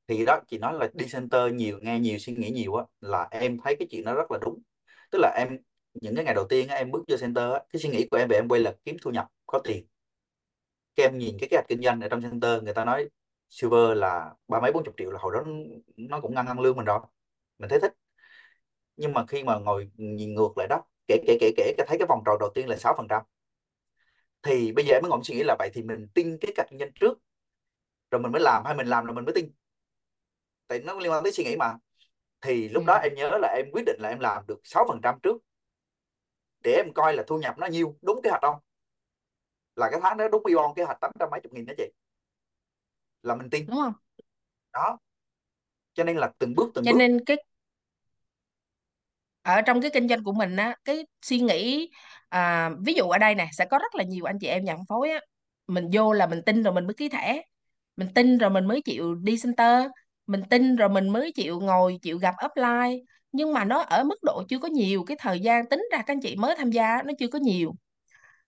Thì đó chị nói là đi center nhiều nghe nhiều suy nghĩ nhiều á là em thấy cái chuyện đó rất là đúng. Tức là em những cái ngày đầu tiên á, em bước vô center á, cái suy nghĩ của em về em quay là kiếm thu nhập có tiền cái em nhìn cái kế hoạch kinh doanh ở trong center người ta nói silver là ba mấy bốn chục triệu là hồi đó nó cũng ngang ngang lương mình rồi mình thấy thích. Nhưng mà khi mà ngồi nhìn ngược lại đó kể kể kể kể thấy cái vòng tròn đầu tiên là sáu phần trăm. Thì bây giờ em mới ngồi suy nghĩ là vậy thì mình tin cái cách kinh doanh trước rồi mình mới làm hay mình làm rồi mình mới tin. Tại nó liên quan tới suy nghĩ mà. Thì lúc đó ừ. em nhớ là em quyết định là em làm được 6% trước để em coi là thu nhập nó nhiêu đúng kế hoạch không là cái tháng đó đúng bi bon kế hoạch tám trăm mấy chục nghìn đó chị. Là mình tin. Đúng không? Đó. Cho nên là từng bước từng cho bước. nên cái ở trong cái kinh doanh của mình á cái suy nghĩ à, ví dụ ở đây này sẽ có rất là nhiều anh chị em nhà phân phối á. Mình vô là mình tin rồi mình mới ký thẻ. Mình tin rồi mình mới chịu đi center. Mình tin rồi mình mới chịu ngồi chịu gặp upline. Nhưng mà nó ở mức độ chưa có nhiều cái thời gian tính ra các anh chị mới tham gia nó chưa có nhiều.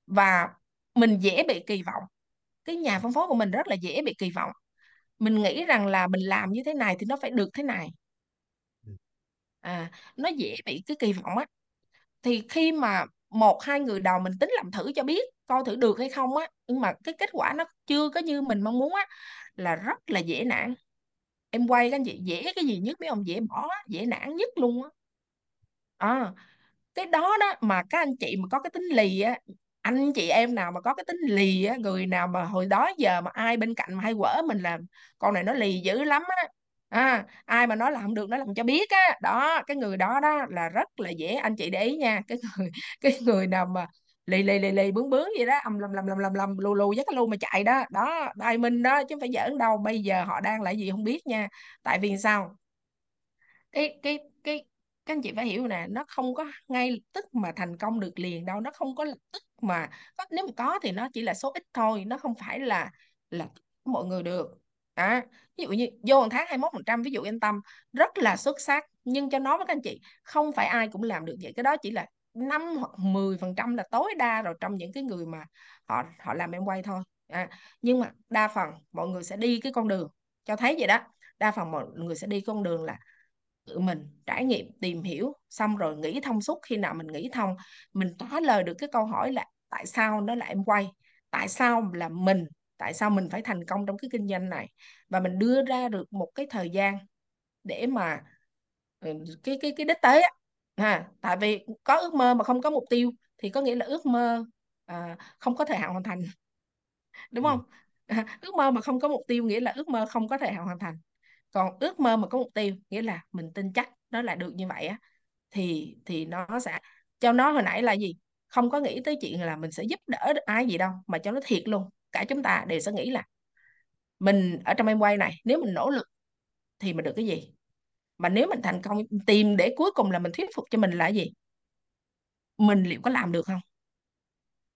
Và mình dễ bị kỳ vọng. Cái nhà phân phối của mình rất là dễ bị kỳ vọng. Mình nghĩ rằng là mình làm như thế này thì nó phải được thế này. À nó dễ bị cái kỳ vọng á. Thì khi mà một hai người đầu mình tính làm thử cho biết coi thử được hay không á nhưng mà cái kết quả nó chưa có như mình mong muốn á là rất là dễ nản. Em quay các anh chị dễ cái gì nhất mấy ông dễ bỏ á, dễ nản nhất luôn á. À, cái đó đó mà các anh chị mà có cái tính lì á anh chị em nào mà có cái tính lì á người nào mà hồi đó giờ mà ai bên cạnh mà hay quở mình làm con này nó lì dữ lắm á. À, ai mà nói làm không được nó làm cho biết á. Đó cái người đó đó là rất là dễ anh chị để ý nha cái người cái người nào mà lì lì lì lì bướng bướng gì đó ầm lầm lầm lầm lầm lầm lù lù với cái lu mà chạy đó. Đó đai minh đó chứ không phải giỡn đâu bây giờ họ đang là gì không biết nha. Tại vì sao? Cái cái cái các anh chị phải hiểu nè nó không có ngay lập tức mà thành công được liền đâu nó không có lập tức mà có, nếu mà có thì nó chỉ là số ít thôi nó không phải là là mọi người được. À, ví dụ như vô một tháng 21 phần trăm ví dụ yên tâm rất là xuất sắc. Nhưng cho nói với các anh chị không phải ai cũng làm được vậy. Cái đó chỉ là 5 hoặc 10 phần trăm là tối đa rồi trong những cái người mà họ họ làm em quay thôi. À, nhưng mà đa phần mọi người sẽ đi cái con đường cho thấy vậy đó đa phần mọi người sẽ đi con đường là tự mình trải nghiệm tìm hiểu xong rồi nghĩ thông suốt. Khi nào mình nghĩ thông mình trả lời được cái câu hỏi là tại sao nó là em quay? Tại sao là mình tại sao mình phải thành công trong cái kinh doanh này? Và mình đưa ra được một cái thời gian để mà ừ, cái cái cái đích tới á. Ha tại vì có ước mơ mà không có mục tiêu thì có nghĩa là ước mơ à, không có thời hạn hoàn thành. Đúng ừ. không? À, ước mơ mà không có mục tiêu nghĩa là ước mơ không có thời hạn hoàn thành. Còn ước mơ mà có mục tiêu nghĩa là mình tin chắc nó là được như vậy á thì thì nó sẽ cho nó hồi nãy là gì không có nghĩ tới chuyện là mình sẽ giúp đỡ ai gì đâu mà cho nó thiệt luôn cả chúng ta đều sẽ nghĩ là mình ở trong em quay này nếu mình nỗ lực thì mình được cái gì? Mà nếu mình thành công tìm để cuối cùng là mình thuyết phục cho mình là gì? Mình liệu có làm được không?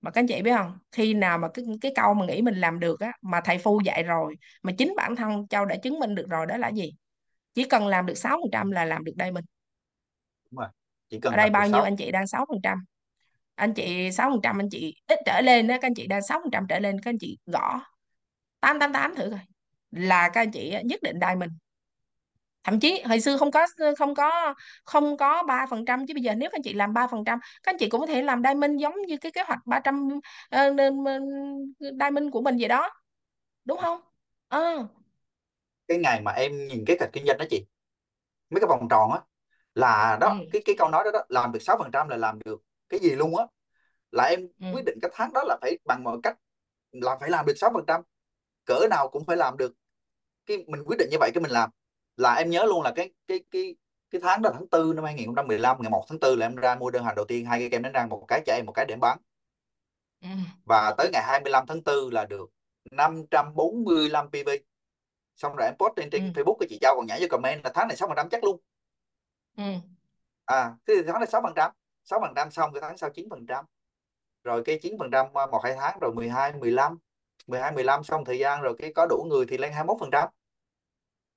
Mà các anh chị biết không? Khi nào mà cái cái câu mà nghĩ mình làm được á mà thầy phu dạy rồi mà chính bản thân Châu đã chứng minh được rồi đó là gì? Chỉ cần làm được 6% là làm được đây mình. Đúng rồi chỉ ở cần đây làm được bao nhiêu anh chị đang? 6% anh chị 6% anh chị ít trở lên đó các anh chị đang 6% trở lên các anh chị gõ 888 thử coi là các anh chị nhất định đây mình. Thậm chí hồi xưa không có không có không có ba phần trăm chứ bây giờ nếu các anh chị làm ba phần trăm các anh chị cũng có thể làm diamond giống như cái kế hoạch 300 uh, diamond của mình vậy đó. Đúng không? Ờ. Cái ngày mà em nhìn cái cách kinh doanh đó chị mấy cái vòng tròn á là ừ. đó cái cái câu nói đó đó làm được 6% là làm được cái gì luôn á là em ừ. quyết định cái tháng đó là phải bằng mọi cách là phải làm được 6% cỡ nào cũng phải làm được. Cái mình quyết định như vậy cái mình làm. Là em nhớ luôn là cái cái cái cái tháng đó tháng tư năm 2015 ngày 1 tháng 4 là em ra mua đơn hàng đầu tiên hai cái kem đánh răng một cái cho em một cái để em bán. Ừ. Và tới ngày 25 tháng 4 là được 545 PV xong rồi em post trên, ừ. Trên Facebook của chị Châu còn nhảy vô comment là tháng này 6% chắc luôn. Ừ. À thế thì tháng này 6% 6 phần trăm xong cái tháng sau 9 phần trăm. Rồi cái 9 phần trăm à, một hai tháng rồi 12 15 12 15 xong thời gian rồi cái có đủ người thì lên 21 phần trăm.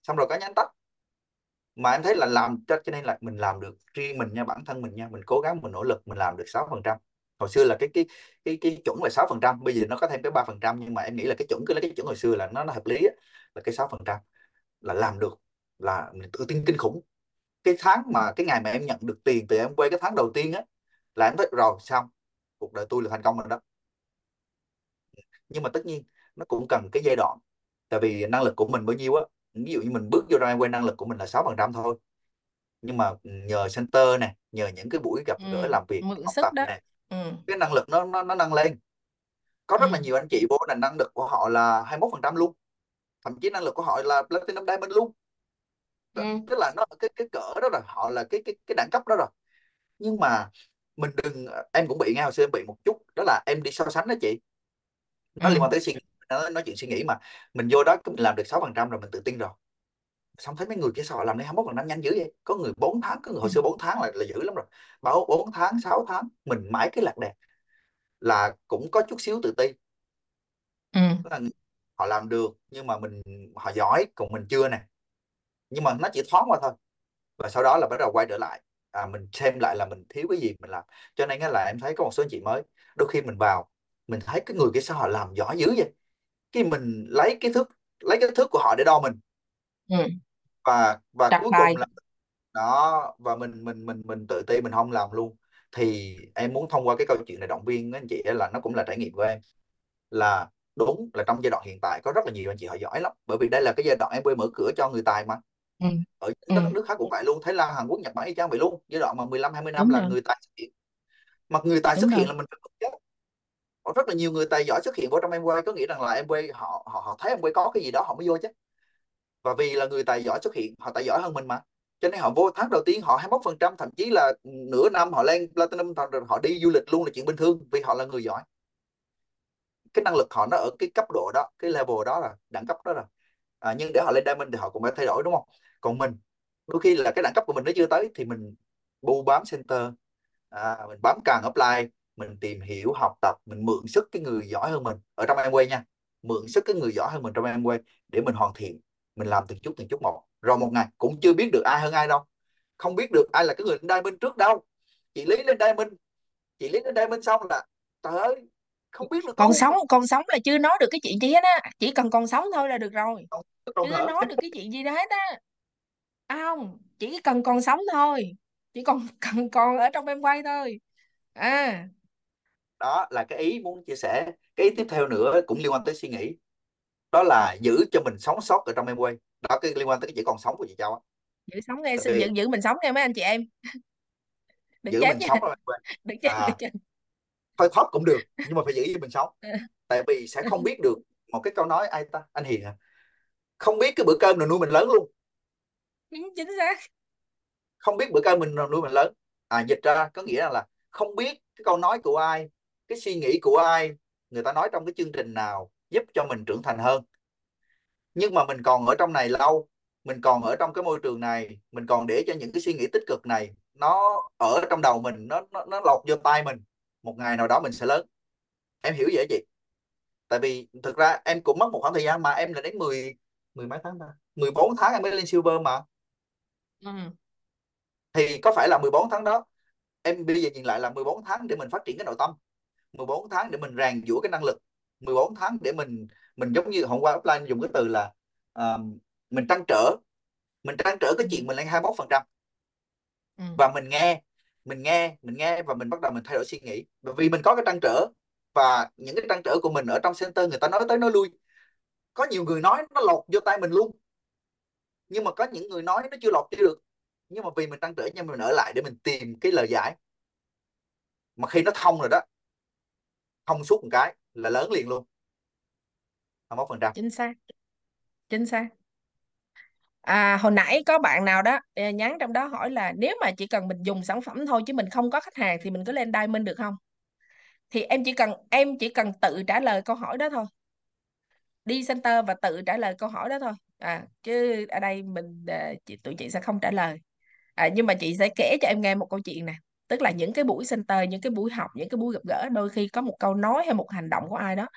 Xong rồi có nhánh tắt mà em thấy là làm cho cho nên là mình làm được riêng mình nha bản thân mình nha. Mình cố gắng mình nỗ lực mình làm được 6 phần trăm. Hồi xưa là cái cái cái cái chuẩn là 6 phần trăm bây giờ nó có thêm cái 3 phần trăm. Nhưng mà em nghĩ là cái chuẩn cứ lấy cái chuẩn hồi xưa là nó nó hợp lý á, là cái 6 phần trăm. Là làm được là mình tự tin kinh khủng cái tháng mà cái ngày mà em nhận được tiền từ em quay cái tháng đầu tiên á là em thấy rồi xong cuộc đời tôi là thành công rồi đó. Nhưng mà tất nhiên nó cũng cần cái giai đoạn tại vì năng lực của mình bao nhiêu á ví dụ như mình bước vô ra quay năng lực của mình là 6% thôi. Nhưng mà nhờ center nè nhờ những cái buổi gặp ừ gỡ làm việc mượn học sức tập đó. nè ừ. cái năng lực nó nó nó nâng lên. Có ừ rất là nhiều anh chị vô là năng lực của họ là 21% luôn thậm chí năng lực của họ là platinum diamond luôn ừ đó. tức là nó cái cái cỡ đó rồi họ là cái cái cái đẳng cấp đó rồi. Nhưng mà mình đừng em cũng bị ngay hồi xưa em bị một chút đó là em đi so sánh đó chị. Ừ nó liên quan tới suy nghĩ nó nói chuyện suy nghĩ mà. Mình vô đó mình làm được 6% rồi mình tự tin rồi. Xong thấy mấy người kia sao họ làm đến 21 năm nhanh dữ vậy? Có người 4 tháng có người ừ. hồi xưa 4 tháng là là dữ lắm rồi. Bảo 4 tháng 6 tháng mình mãi cái lạc đàn. Là cũng có chút xíu tự ti. Ừ. Tức là họ làm được nhưng mà mình họ giỏi còn mình chưa nè nhưng mà nó chỉ thoáng qua thôi. Và sau đó là bắt đầu quay trở lại. À, mình xem lại là mình thiếu cái gì mình làm. Cho nên là em thấy có một số anh chị mới đôi khi mình vào mình thấy cái người kia sao họ làm giỏi dữ vậy? Cái mình lấy cái thước lấy cái thước của họ để đo mình. Ừ. Và và đặt cuối bài cùng là đó và mình mình mình mình tự ti mình không làm luôn. Thì em muốn thông qua cái câu chuyện này động viên anh chị là nó cũng là trải nghiệm của em. Là đúng là trong giai đoạn hiện tại có rất là nhiều anh chị họ giỏi lắm. Bởi vì đây là cái giai đoạn em mở cửa cho người tài mà ừ. Ở ừ. các nước khác cũng vậy luôn Thái Lan Hàn Quốc Nhật Bản y chang vậy luôn. Giai đoạn mà 15 20 năm đúng là rồi. người tài xuất hiện. Mà người tài đúng xuất rồi. hiện là mình phải vững chắc có rất là nhiều người tài giỏi xuất hiện vào trong em quay có nghĩa rằng là em quay họ họ họ thấy em quay có cái gì đó họ mới vô chứ. Và vì là người tài giỏi xuất hiện họ tài giỏi hơn mình mà. Cho nên họ vô tháng đầu tiên họ 21 phần trăm thậm chí là nửa năm họ lên platinum rồi họ đi du lịch luôn là chuyện bình thường vì họ là người giỏi. Cái năng lực họ nó ở cái cấp độ đó cái level đó là đẳng cấp đó rồi. À, nhưng để họ lên diamond thì họ cũng phải thay đổi đúng không còn mình đôi khi là cái đẳng cấp của mình nó chưa tới thì mình bu bám center. À, mình bám càng offline mình tìm hiểu học tập mình mượn sức cái người giỏi hơn mình. Ở trong Amway nha mượn sức cái người giỏi hơn mình trong Amway để mình hoàn thiện mình làm từng chút từng chút một. Rồi một ngày cũng chưa biết được ai hơn ai đâu. Không biết được ai là cái người lên diamond trước đâu. Chị lý lên diamond chị lý lên diamond xong là trời ơi không biết được còn sống còn sống là chưa nói được cái chuyện gì hết á. Chỉ cần còn sống thôi là được rồi. Đâu chưa nói được cái chuyện gì đó hết á à, không chỉ cần còn sống thôi. Chỉ còn cần còn ở trong em quay thôi. À. Đó là cái ý muốn chia sẻ. Cái ý tiếp theo nữa cũng liên quan tới suy nghĩ. Đó là giữ cho mình sống sót ở trong em quay. Đó cái liên quan tới cái chỉ còn sống của chị Châu á. Giữ sống nghe giữ giữ mình sống nghe mấy anh chị em. Đừng giữ chết mình nha. sống ở em quay. Đừng chết đừng à thôi thoát cũng được nhưng mà phải giữ cho mình sống. Tại vì sẽ không biết được một cái câu nói ai ta? Anh Hiền à không biết cái bữa cơm nào nuôi mình lớn luôn Ừ, chính xác. Không biết bữa cơm mình nuôi mình lớn. À dịch ra có nghĩa là không biết cái câu nói của ai cái suy nghĩ của ai người ta nói trong cái chương trình nào giúp cho mình trưởng thành hơn. Nhưng mà mình còn ở trong này lâu mình còn ở trong cái môi trường này mình còn để cho những cái suy nghĩ tích cực này nó ở trong đầu mình nó nó, nó lọt vô tai mình. Một ngày nào đó mình sẽ lớn. Em hiểu vậy chị? Tại vì thực ra em cũng mất một khoảng thời gian mà em là đến 10 mười mấy tháng ta? 14 tháng em mới lên silver mà ừ. thì có phải là 14 tháng đó em bây giờ nhìn lại là 14 tháng để mình phát triển cái nội tâm 14 tháng để mình rèn giũa cái năng lực 14 tháng để mình mình giống như hôm qua offline dùng cái từ là à, mình trăn trở mình trăn trở cái Ừ. chuyện mình lên 21 phần trăm Ừ. và mình nghe mình nghe mình nghe và mình bắt đầu mình thay đổi suy nghĩ bởi vì mình có cái trăn trở và những cái trăn trở của mình ở trong center người ta nói tới nói lui có nhiều người nói nó lọt vô tay mình luôn nhưng mà có những người nói nó chưa lọt chưa được nhưng mà vì mình tăng trưởng nhưng mình ở lại để mình tìm cái lời giải mà khi nó thông rồi đó thông suốt một cái là lớn liền luôn 21 phần trăm chính xác chính xác À, hồi nãy có bạn nào đó à, nhắn trong đó hỏi là nếu mà chỉ cần mình dùng sản phẩm thôi chứ mình không có khách hàng thì mình có lên Diamond được không? Thì em chỉ cần em chỉ cần tự trả lời câu hỏi đó thôi. Đi center và tự trả lời câu hỏi đó thôi. À chứ ở đây mình à, chị tụi chị sẽ không trả lời. À, nhưng mà chị sẽ kể cho em nghe một câu chuyện nè. Tức là những cái buổi center, những cái buổi học, những cái buổi gặp gỡ đôi khi có một câu nói hay một hành động của ai đó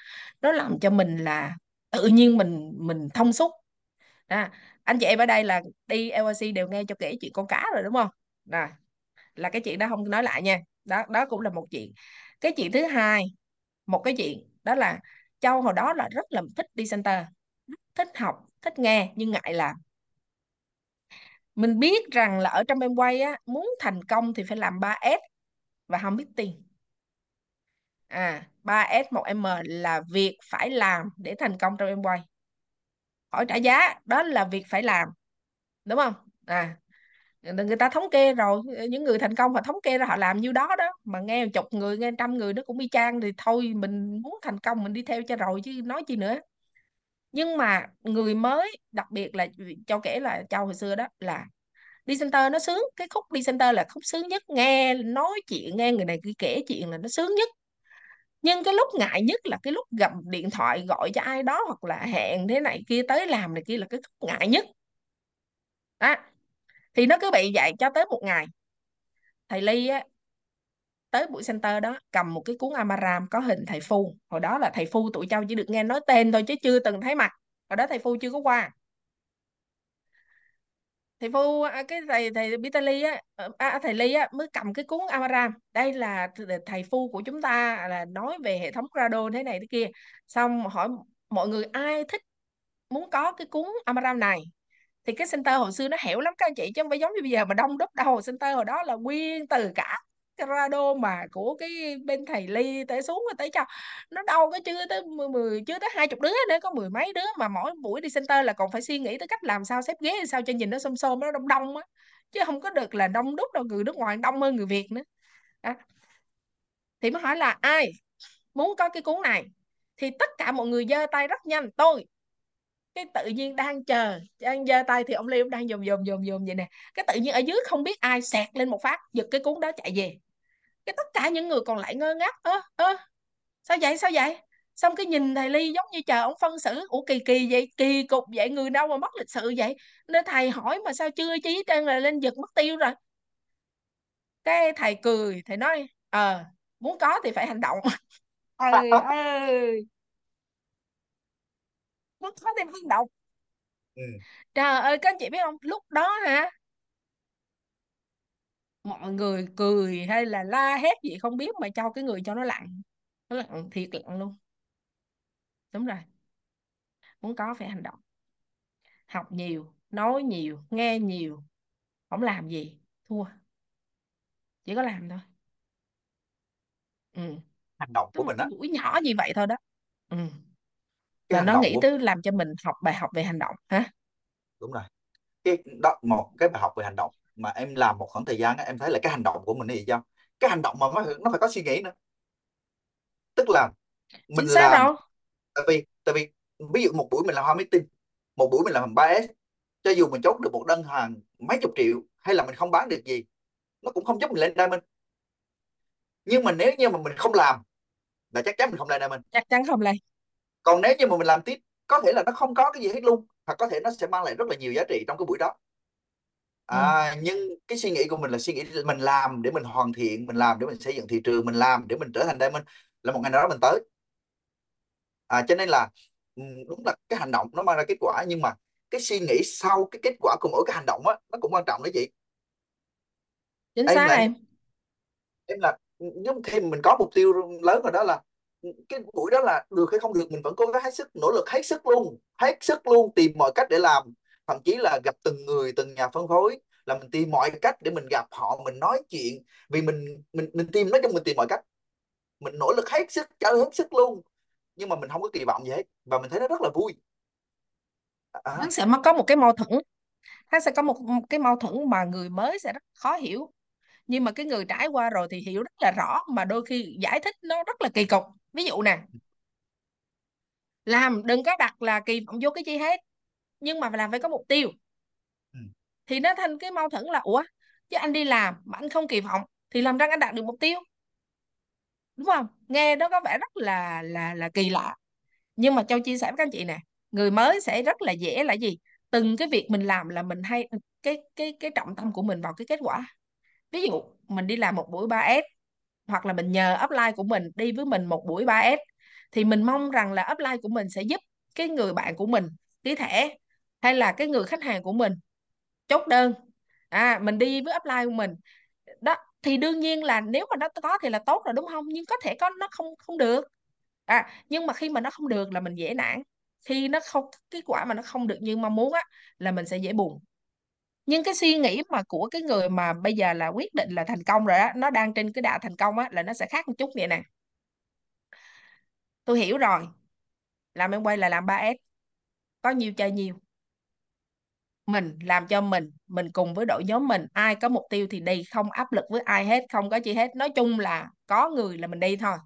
nó làm cho mình là tự nhiên mình mình thông suốt. À, anh chị em ở đây là đi LRC đều nghe cho kể chuyện con cá rồi đúng không? Nè là cái chuyện đó không nói lại nha. Đó đó cũng là một chuyện. Cái chuyện thứ hai một cái chuyện đó là Châu hồi đó là rất là thích đi center thích học thích nghe, nhưng ngại làm. Mình biết rằng là ở trong em quay á, muốn thành công thì phải làm 3S và không biết tiền. À 3S 1M là việc phải làm để thành công trong em quay hỏi trả giá, đó là việc phải làm, đúng không? À người ta thống kê rồi, những người thành công họ thống kê ra họ làm nhiêu đó đó, mà nghe chục người, nghe trăm người nó cũng y chang thì thôi, mình muốn thành công mình đi theo cho rồi chứ nói chi nữa nhưng mà người mới, đặc biệt là cho kể là châu hồi xưa đó, là đi center nó sướng. Cái khúc đi center là khúc sướng nhất. Nghe nói chuyện, nghe người này cứ kể chuyện là nó sướng nhất. Nhưng cái lúc ngại nhất là cái lúc gặp điện thoại gọi cho ai đó hoặc là hẹn thế này kia tới làm này kia là cái khúc ngại nhất. Đó. Thì nó cứ bị vậy cho tới một ngày. Thầy Ly á tới buổi center đó cầm một cái cuốn Amaram có hình thầy Phu. Hồi đó là thầy Phu tụi châu chỉ được nghe nói tên thôi chứ chưa từng thấy mặt. Hồi đó thầy Phu chưa có qua. Thầy Phu à, cái thầy thầy Bitali á ờ, à, thầy Ly á mới cầm cái cuốn Amaram. Đây là thầy Phu của chúng ta là nói về hệ thống Grado thế này thế kia. Xong hỏi mọi người ai thích muốn có cái cuốn Amaram này? Thì cái center hồi xưa nó hẻo lắm các anh chị chứ không phải giống như bây giờ mà đông đúc đâu. Center hồi đó là nguyên từ cả cái mà của cái bên thầy Ly tới xuống rồi tới cho. Nó đâu có chưa tới 10 chưa tới hai chục đứa nữa, có mười mấy đứa mà mỗi buổi đi center là còn phải suy nghĩ tới cách làm sao xếp ghế sao cho nhìn nó xôm xôm, nó đông đông á. Chứ không có được là đông đúc đâu, người nước ngoài đông hơn người Việt nữa. À. thì mới hỏi là, ai muốn có cái cuốn này? Thì tất cả mọi người giơ tay rất nhanh, tôi cái tự nhiên đang chờ đang giơ tay thì ông Liêm đang dòm dòm dòm dòm vậy nè. Cái tự nhiên ở dưới không biết ai sẹt lên một phát giật cái cuốn đó chạy về. Cái tất cả những người còn lại ngơ ngác ơ ơ sao vậy sao vậy? Xong cái nhìn thầy Ly giống như chờ ông phân xử. Ủa kỳ kỳ vậy kỳ cục vậy người đâu mà mất lịch sự vậy? Nên thầy hỏi mà sao chưa chí trơn là lên giật mất tiêu rồi? Cái thầy cười thầy nói ờ muốn có thì phải hành động. Ơi ơi muốn có phải hành động ừ. trời ơi các anh chị biết không? Lúc đó hả? Mọi người cười hay là la hét gì không biết mà cho cái người cho nó lặng. Nó lặng thiệt lặng luôn. Đúng rồi. Muốn có phải hành động. Học nhiều nói nhiều nghe nhiều. Không làm gì thua. Chỉ có làm thôi. Ừ. hành động của mình á. buổi nhỏ như vậy thôi đó. Ừ. cái nó nghĩ của tới làm cho mình học bài học về hành động hả? Đúng rồi. Cái đó một cái bài học về hành động mà em làm một khoảng thời gian em thấy là cái hành động của mình là gì sao cái hành động mà nó, phải có suy nghĩ nữa. Tức là mình chính xác làm đâu. tại vì tại vì ví dụ một buổi mình làm 2 meeting một buổi mình làm 3S cho dù mình chốt được một đơn hàng mấy chục triệu hay là mình không bán được gì nó cũng không giúp mình lên diamond. Nhưng mà nếu như mà mình không làm là chắc chắn mình không lên diamond. Chắc chắn không lên còn nếu như mà mình làm tiếp có thể là nó không có cái gì hết luôn hoặc có thể nó sẽ mang lại rất là nhiều giá trị trong cái buổi đó. Ừ. à, nhưng cái suy nghĩ của mình là suy nghĩ mình làm để mình hoàn thiện mình làm để mình xây dựng thị trường mình làm để mình trở thành diamond là một ngày nào đó mình tới. À, cho nên là ừ, đúng là cái hành động nó mang ra kết quả nhưng mà cái suy nghĩ sau cái kết quả của mỗi cái hành động á nó cũng quan trọng đấy chị. Chính em xác là em. em là nếu khi mình có mục tiêu lớn rồi đó là cái buổi đó là được hay không được mình vẫn cố gắng hết sức nỗ lực hết sức luôn hết sức luôn tìm mọi cách để làm. Thậm chí là gặp từng người từng nhà phân phối là mình tìm mọi cách để mình gặp họ mình nói chuyện vì mình mình mình tìm nói chung mình tìm mọi cách. Mình nỗ lực hết sức trả hết sức luôn nhưng mà mình không có kỳ vọng gì hết và mình thấy nó rất là vui. Nó à, à. sẽ có một cái mâu thuẫn. Nó sẽ có một cái mâu thuẫn mà người mới sẽ rất khó hiểu nhưng mà cái người trải qua rồi thì hiểu rất là rõ mà đôi khi giải thích nó rất là kỳ cục. Ví dụ nè làm đừng có đặt là kỳ vọng vô cái chi hết nhưng mà làm phải có mục tiêu. Ừ. thì nó thành cái mâu thuẫn là ủa chứ anh đi làm mà anh không kỳ vọng thì làm ra anh đạt được mục tiêu? Đúng không? Nghe nó có vẻ rất là là là kỳ lạ. Nhưng mà châu chia sẻ với các anh chị nè người mới sẽ rất là dễ là gì? Từng cái việc mình làm là mình hay cái cái cái trọng tâm của mình vào cái kết quả ví dụ mình đi làm một buổi 3S hoặc là mình nhờ upline của mình đi với mình một buổi 3S thì mình mong rằng là upline của mình sẽ giúp cái người bạn của mình ký thẻ, hay là cái người khách hàng của mình chốt đơn. À mình đi với upline của mình. Đó, thì đương nhiên là nếu mà nó có thì là tốt rồi, đúng không? Nhưng có thể có, nó không không được. À nhưng mà khi mà nó không được là mình dễ nản. Khi nó không kết quả mà nó không được như mong muốn á, là mình sẽ dễ buồn nhưng cái suy nghĩ mà của cái người mà bây giờ là quyết định là thành công rồi đó nó đang trên cái đà thành công á, là nó sẽ khác một chút vậy nè. Tôi hiểu rồi. Làm em quay là làm 3S có nhiều chơi nhiều? Mình, làm cho mình mình cùng với đội nhóm mình. Ai có mục tiêu thì đi, không áp lực với ai hết, không có chi hết. Nói chung là có người là mình đi thôi.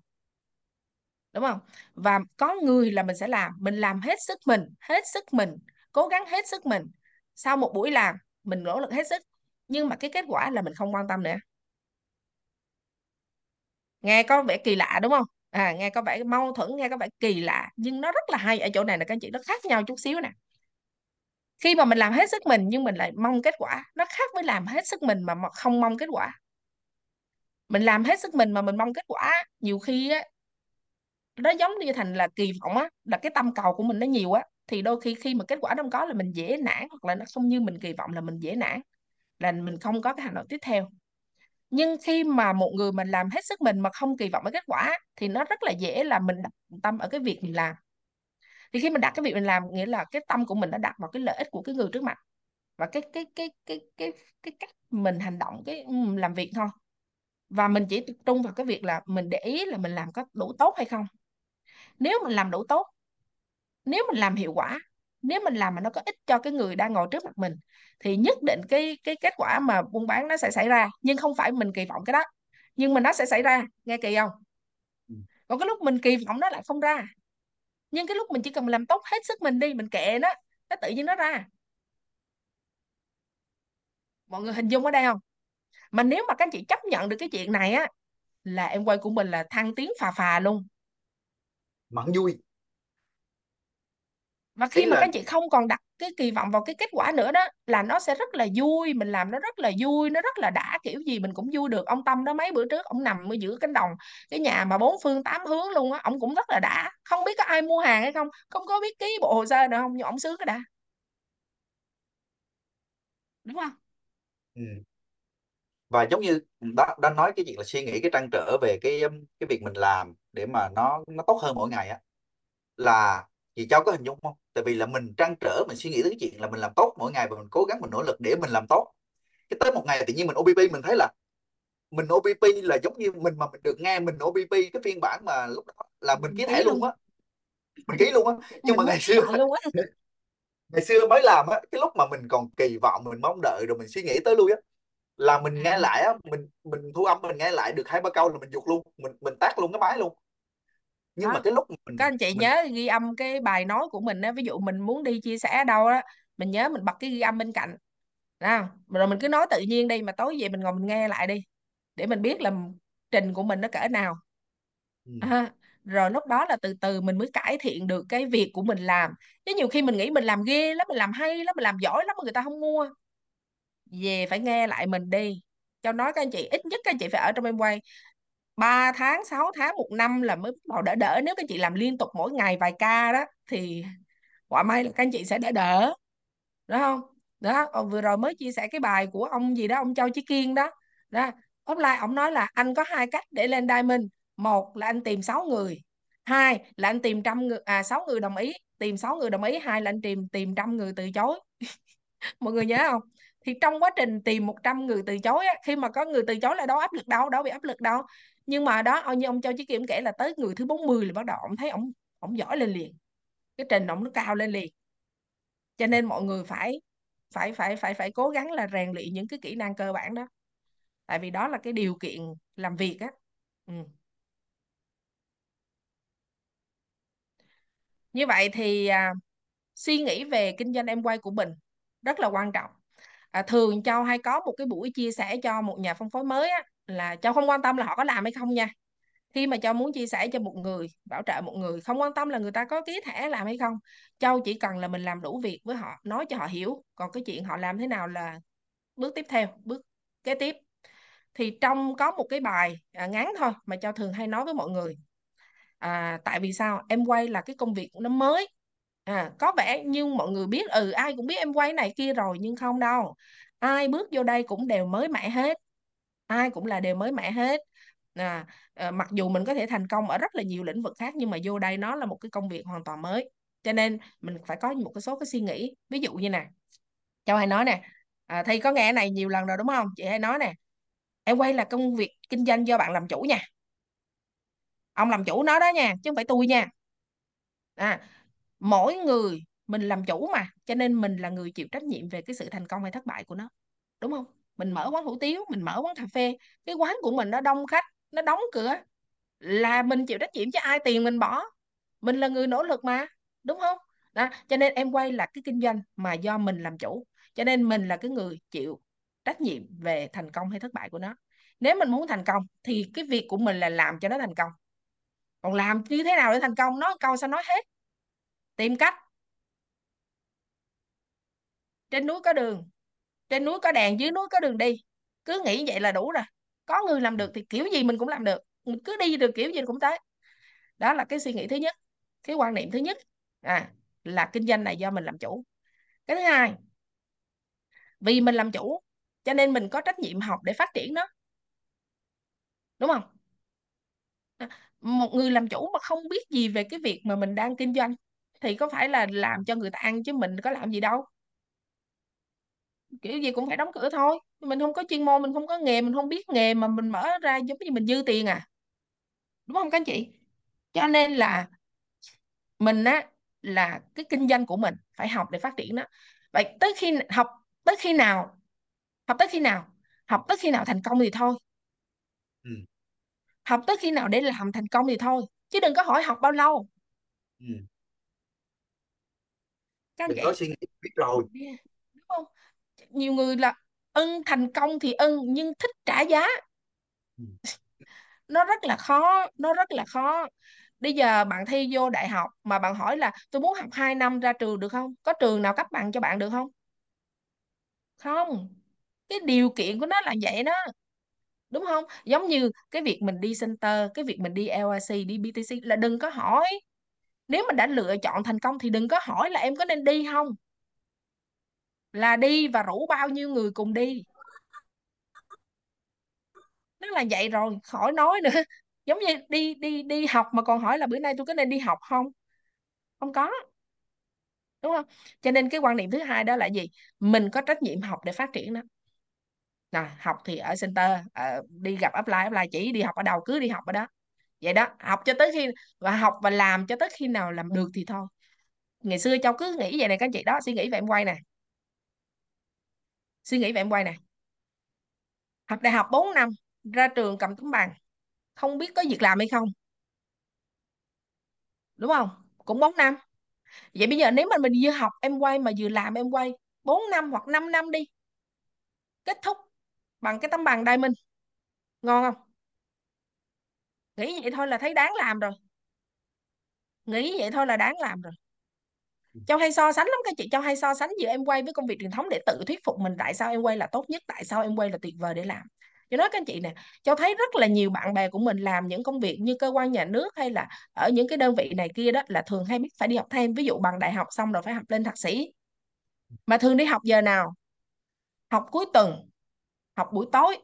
Đúng không? Và có người là mình sẽ làm. Mình làm hết sức mình, hết sức mình, cố gắng hết sức mình. Sau một buổi làm mình nỗ lực hết sức, nhưng mà cái kết quả là mình không quan tâm nữa. Nghe có vẻ kỳ lạ, đúng không? À nghe có vẻ mâu thuẫn, nghe có vẻ kỳ lạ, nhưng nó rất là hay ở chỗ này là các anh chị, nó khác nhau chút xíu nè. Khi mà mình làm hết sức mình, nhưng mình lại mong kết quả, nó khác với làm hết sức mình mà không mong kết quả. Mình làm hết sức mình mà mình mong kết quả, nhiều khi á, nó giống như thành là kỳ vọng á, là cái tâm cầu của mình nó nhiều á thì đôi khi khi mà kết quả không có là mình dễ nản hoặc là nó không như mình kỳ vọng là mình dễ nản, là mình không có cái hành động tiếp theo. Nhưng khi mà một người mình làm hết sức mình mà không kỳ vọng cái kết quả thì nó rất là dễ là mình đặt tâm ở cái việc mình làm. Thì khi mình đặt cái việc mình làm, nghĩa là cái tâm của mình đã đặt vào cái lợi ích của cái người trước mặt và cái cái cái cái cái cái cách mình hành động, cái ừ, làm việc thôi. Và mình chỉ tập trung vào cái việc là mình để ý là mình làm có đủ tốt hay không. Nếu mình làm đủ tốt nếu mình làm hiệu quả nếu mình làm mà nó có ích cho cái người đang ngồi trước mặt mình thì nhất định cái cái kết quả mà buôn bán nó sẽ xảy ra. Nhưng không phải mình kỳ vọng cái đó. Nhưng mà nó sẽ xảy ra nghe kỳ không? Ừ. còn cái lúc mình kỳ vọng nó lại không ra. Nhưng cái lúc mình chỉ cần làm tốt hết sức mình đi mình kệ nó nó tự nhiên nó ra. Mọi người hình dung ở đây không? Mà nếu mà các anh chị chấp nhận được cái chuyện này á là em quay của mình là thăng tiến phà phà luôn. Mặn vui và khi Ý mà là... các chị không còn đặt cái kỳ vọng vào cái kết quả nữa đó là nó sẽ rất là vui mình làm nó rất là vui nó rất là đã kiểu gì mình cũng vui được. Ông Tâm đó mấy bữa trước ông nằm ở giữa cánh đồng cái nhà mà bốn phương tám hướng luôn á ông cũng rất là đã. Không biết có ai mua hàng hay không không có biết ký bộ hồ sơ nào không nhưng ông sướng cái đã. Đúng không? Ừ. và giống như đã, đã nói cái chuyện là suy nghĩ cái trăn trở về cái cái việc mình làm để mà nó nó tốt hơn mỗi ngày á là chị cháu có hình dung không tại vì là mình trăn trở mình suy nghĩ tới cái chuyện là mình làm tốt mỗi ngày và mình cố gắng mình nỗ lực để mình làm tốt. Cái tới một ngày tự nhiên mình OBP mình thấy là mình OBP là giống như mình mà mình được nghe mình OBP cái phiên bản mà lúc đó là mình ký thẻ luôn á. Mình ký luôn á. Nhưng mà ngày xưa ngày xưa mới làm á cái lúc mà mình còn kỳ vọng mình mong đợi rồi mình suy nghĩ tới luôn á là mình nghe lại á mình mình thu âm mình nghe lại được hai ba câu là mình dục luôn mình mình tắt luôn cái máy luôn nhưng đó. mà cái lúc mình các anh chị mình... nhớ ghi âm cái bài nói của mình á ví dụ mình muốn đi chia sẻ đâu á mình nhớ mình bật cái ghi âm bên cạnh. Đấy rồi mình cứ nói tự nhiên đi mà tối về mình ngồi mình nghe lại đi để mình biết là trình của mình nó cỡ nào. Ừ. à, rồi lúc đó là từ từ mình mới cải thiện được cái việc của mình làm. Chứ nhiều khi mình nghĩ mình làm ghê lắm mình làm hay lắm mình làm giỏi lắm mà người ta không mua. Về phải nghe lại mình đi. Cho nói các anh chị ít nhất các anh chị phải ở trong em quay 3 tháng 6 tháng một năm là mới bắt đầu đỡ đỡ. Nếu các chị làm liên tục mỗi ngày vài ca đó thì quả may là các anh chị sẽ đỡ đỡ. Đúng không? Đó ông vừa rồi mới chia sẻ cái bài của ông gì đó ông Châu Chí Kiên đó. Đó offline ông nói là anh có hai cách để lên diamond. Một là anh tìm 6 người hai là anh tìm trăm người à sáu người đồng ý. Tìm 6 người đồng ý hai là anh tìm tìm trăm người từ chối. Mọi người nhớ không? Thì trong quá trình tìm 100 người từ chối á, khi mà có người từ chối là đâu áp lực đâu đâu bị áp lực đâu nhưng mà đó như ông Châu Chí Kim kể là tới người thứ 40 là bắt đầu ông thấy ông ông giỏi lên liền. Cái trình ông nó cao lên liền. Cho nên mọi người phải phải phải phải phải cố gắng là rèn luyện những cái kỹ năng cơ bản đó. Tại vì đó là cái điều kiện làm việc á. Ừ. như vậy thì à, suy nghĩ về kinh doanh em quay của mình rất là quan trọng. À, thường Châu hay có một cái buổi chia sẻ cho một nhà phân phối mới á, là Châu không quan tâm là họ có làm hay không nha. Khi mà Châu muốn chia sẻ cho một người bảo trợ một người không quan tâm là người ta có ký thẻ làm hay không Châu chỉ cần là mình làm đủ việc với họ nói cho họ hiểu còn cái chuyện họ làm thế nào là bước tiếp theo bước kế tiếp. Thì trong có một cái bài à, ngắn thôi mà Châu thường hay nói với mọi người à, tại vì sao? Em quay là cái công việc nó mới. À, có vẻ nhưng mọi người biết ừ ai cũng biết em quay này kia rồi nhưng không đâu. Ai bước vô đây cũng đều mới mẻ hết ai cũng là đều mới mẻ hết. À, à, mặc dù mình có thể thành công ở rất là nhiều lĩnh vực khác nhưng mà vô đây nó là một cái công việc hoàn toàn mới. Cho nên mình phải có một cái số cái suy nghĩ. Ví dụ như nè Châu hay nói nè à, Thi có nghe cái này nhiều lần rồi đúng không? Chị hay nói nè em quay là công việc kinh doanh do bạn làm chủ nha. Ông làm chủ nó đó nha chứ không phải tôi nha. À, mỗi người mình làm chủ mà cho nên mình là người chịu trách nhiệm về cái sự thành công hay thất bại của nó. Đúng không? Mình mở quán hủ tiếu, mình mở quán cà phê, cái quán của mình nó đông khách, nó đóng cửa. Là mình chịu trách nhiệm chứ ai tiền mình bỏ. Mình là người nỗ lực mà, đúng không? Đó, cho nên em quay là cái kinh doanh mà do mình làm chủ. Cho nên mình là cái người chịu trách nhiệm về thành công hay thất bại của nó. Nếu mình muốn thành công thì cái việc của mình là làm cho nó thành công. Còn làm như thế nào để thành công nó, câu sao nói hết. Tìm cách. Trên núi có đường trên núi có đèn dưới núi có đường đi. Cứ nghĩ vậy là đủ rồi. Có người làm được thì kiểu gì mình cũng làm được. Mình cứ đi được kiểu gì cũng tới. Đó là cái suy nghĩ thứ nhất, cái quan niệm thứ nhất. À là kinh doanh này do mình làm chủ. Cái thứ hai, vì mình làm chủ, cho nên mình có trách nhiệm học để phát triển nó. Đúng không? À, một người làm chủ mà không biết gì về cái việc mà mình đang kinh doanh thì có phải là làm cho người ta ăn chứ mình có làm gì đâu kiểu gì cũng phải đóng cửa thôi. Mình không có chuyên môn mình không có nghề mình không biết nghề mà mình mở ra giống như mình dư tiền à. Đúng không các anh chị? Cho nên là mình á là cái kinh doanh của mình phải học để phát triển đó vậy tới khi học tới khi nào học tới khi nào? Học tới khi nào thành công thì thôi. Ừ. học tới khi nào để làm thành công thì thôi chứ đừng có hỏi học bao lâu. Ừ. các anh đừng có chị suy nghĩ biết rồi nhiều người là ưng thành công thì ưng nhưng thích trả giá. Ừ. nó rất là khó nó rất là khó. Bây giờ bạn thi vô đại học mà bạn hỏi là tôi muốn học 2 năm ra trường được không? Có trường nào cấp bằng cho bạn được không? Không. Cái điều kiện của nó là vậy đó. Đúng không? Giống như cái việc mình đi center cái việc mình đi LRC đi BTC là đừng có hỏi. Nếu mà đã lựa chọn thành công thì đừng có hỏi là em có nên đi không là đi và rủ bao nhiêu người cùng đi. Nó là vậy rồi khỏi nói nữa. Giống như đi đi đi học mà còn hỏi là bữa nay tôi có nên đi học không? Không có. Đúng không? Cho nên cái quan điểm thứ hai đó là gì? Mình có trách nhiệm học để phát triển đó. Nè, học thì ở center ở, đi gặp apply apply chỉ đi học ở đâu cứ đi học ở đó. Vậy đó học cho tới khi và học và làm cho tới khi nào làm được thì thôi. Ngày xưa cháu cứ nghĩ vậy này các chị đó suy nghĩ về em quay nè suy nghĩ về em quay nè. Học đại học 4 năm, ra trường cầm tấm bằng, không biết có việc làm hay không. Đúng không? Cũng 4 năm. Vậy bây giờ nếu mà mình vừa học em quay mà vừa làm em quay 4 năm hoặc 5 năm đi, kết thúc bằng cái tấm bằng diamond, ngon không? Nghĩ vậy thôi là thấy đáng làm rồi. Nghĩ vậy thôi là đáng làm rồi. Châu hay so sánh lắm các chị Châu hay so sánh giữa em quay với công việc truyền thống để tự thuyết phục mình tại sao em quay là tốt nhất tại sao em quay là tuyệt vời để làm. Cho nói các anh chị nè Châu thấy rất là nhiều bạn bè của mình làm những công việc như cơ quan nhà nước hay là ở những cái đơn vị này kia đó là thường hay biết phải đi học thêm ví dụ bằng đại học xong rồi phải học lên thạc sĩ. Mà thường đi học giờ nào? Học cuối tuần học buổi tối.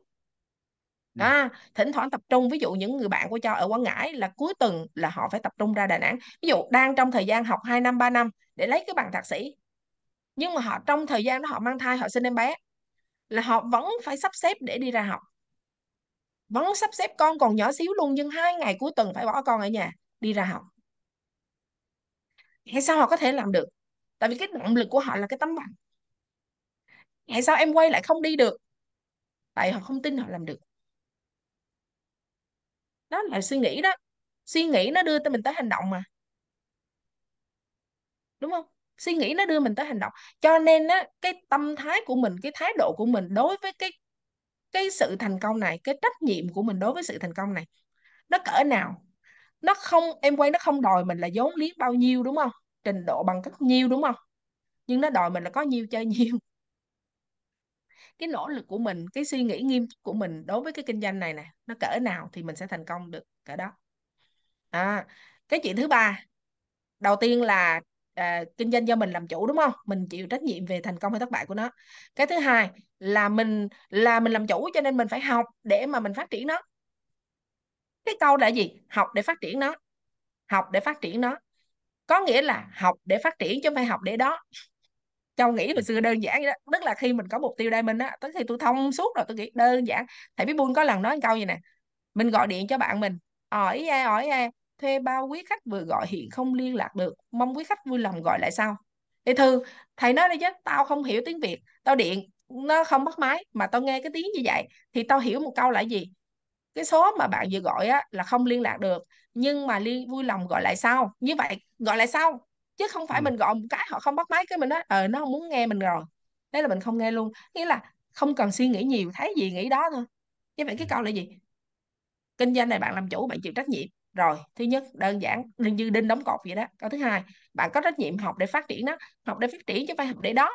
Ừ. À, thỉnh thoảng tập trung ví dụ những người bạn của cho ở Quảng Ngãi là cuối tuần là họ phải tập trung ra Đà Nẵng. Ví dụ đang trong thời gian học 2 năm 3 năm để lấy cái bằng thạc sĩ. Nhưng mà họ, trong thời gian đó họ mang thai, họ sinh em bé, là họ vẫn phải sắp xếp để đi ra học. Vẫn sắp xếp con còn nhỏ xíu luôn, nhưng hai ngày cuối tuần phải bỏ con ở nhà, đi ra học. Hay sao họ có thể làm được? Tại vì cái động lực của họ là cái tấm bằng. Tại sao em quay lại không đi được? Tại họ không tin họ làm được. Đó là suy nghĩ đó. Suy nghĩ nó đưa tới mình tới hành động mà đúng không? Suy nghĩ nó đưa mình tới hành động. Cho nên á, cái tâm thái của mình, cái thái độ của mình đối với cái cái sự thành công này, cái trách nhiệm của mình đối với sự thành công này, nó cỡ nào? Nó không, em quay nó không đòi mình là vốn liếng bao nhiêu, đúng không? Trình độ bằng cấp nhiêu, đúng không? Nhưng nó đòi mình là có nhiêu chơi nhiêu cái nỗ lực của mình, cái suy nghĩ nghiêm túc của mình đối với cái kinh doanh này nè, nó cỡ nào thì mình sẽ thành công được cỡ đó. À cái chuyện thứ ba, đầu tiên là à, kinh doanh do mình làm chủ đúng không? Mình chịu trách nhiệm về thành công hay thất bại của nó. Cái thứ hai là mình là mình làm chủ cho nên mình phải học để mà mình phát triển nó. Cái câu là gì? Học để phát triển nó. Học để phát triển nó. Có nghĩa là học để phát triển chứ không phải học để đó. Châu nghĩ hồi xưa đơn giản vậy đó. Tức là khi mình có mục tiêu đây mình á tới khi tôi thông suốt rồi tôi nghĩ đơn giản. Thầy biết buôn có lần nói câu gì nè mình gọi điện cho bạn mình. Ờ, hỏi ai ờ, hỏi ai? Thuê bao quý khách vừa gọi hiện không liên lạc được mong quý khách vui lòng gọi lại sau. Thì thư thầy nói đi chứ tao không hiểu tiếng Việt tao điện nó không bắt máy mà tao nghe cái tiếng như vậy thì tao hiểu một câu là gì? Cái số mà bạn vừa gọi á là không liên lạc được nhưng mà liên vui lòng gọi lại sau. Như vậy gọi lại sau chứ không phải ừ. mình gọi một cái họ không bắt máy cái mình nói ờ nó không muốn nghe mình rồi. Thế là mình không nghe luôn. Nghĩa là không cần suy nghĩ nhiều thấy gì nghĩ đó thôi. Như vậy cái câu là gì? Kinh doanh này bạn làm chủ bạn chịu trách nhiệm rồi thứ nhất đơn giản đừng như đinh đóng cột vậy đó. Câu thứ hai bạn có trách nhiệm học để phát triển nó học để phát triển chứ phải học để đó.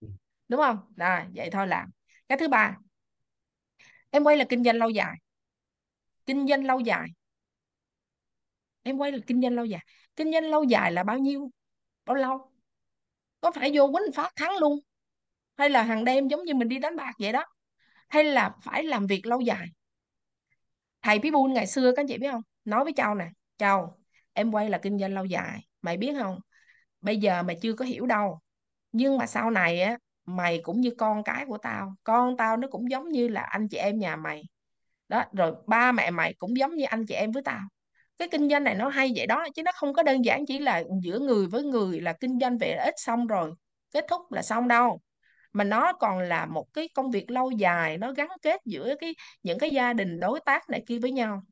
Ừ. đúng không? Rồi vậy thôi làm. Cái thứ ba em quay là kinh doanh lâu dài. Kinh doanh lâu dài. Em quay là kinh doanh lâu dài. Kinh doanh lâu dài là bao nhiêu? Bao lâu? Có phải vô quýnh phát thắng luôn? Hay là hàng đêm giống như mình đi đánh bạc vậy đó? Hay là phải làm việc lâu dài? Thầy Pitbull ngày xưa các anh chị biết không nói với Châu nè, Châu, em quay là kinh doanh lâu dài, mày biết không? Bây giờ mày chưa có hiểu đâu. Nhưng mà sau này á, mày cũng như con cái của tao, con tao nó cũng giống như là anh chị em nhà mày. Đó, rồi ba mẹ mày cũng giống như anh chị em với tao. Cái kinh doanh này nó hay vậy đó, chứ nó không có đơn giản chỉ là giữa người với người là kinh doanh về ít xong rồi kết thúc là xong đâu. Mà nó còn là một cái công việc lâu dài, nó gắn kết giữa cái, những cái gia đình đối tác này kia với nhau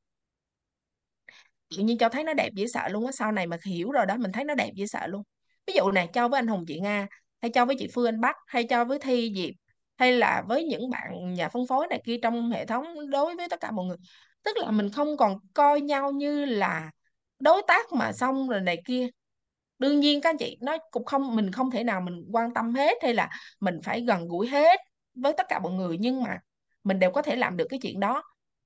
tự nhiên cho thấy nó đẹp dễ sợ luôn á, sau này mà hiểu rồi đó, mình thấy nó đẹp dễ sợ luôn. Ví dụ này cho với anh Hùng chị Nga, hay cho với chị Phương, Anh Bắc, hay cho với Thi, Diệp, hay là với những bạn nhà phân phối này kia trong hệ thống đối với tất cả mọi người. Tức là mình không còn coi nhau như là đối tác mà xong rồi này kia. Đương nhiên các anh chị nói cũng không, mình không thể nào mình quan tâm hết hay là mình phải gần gũi hết với tất cả mọi người, nhưng mà mình đều có thể làm được cái chuyện đó,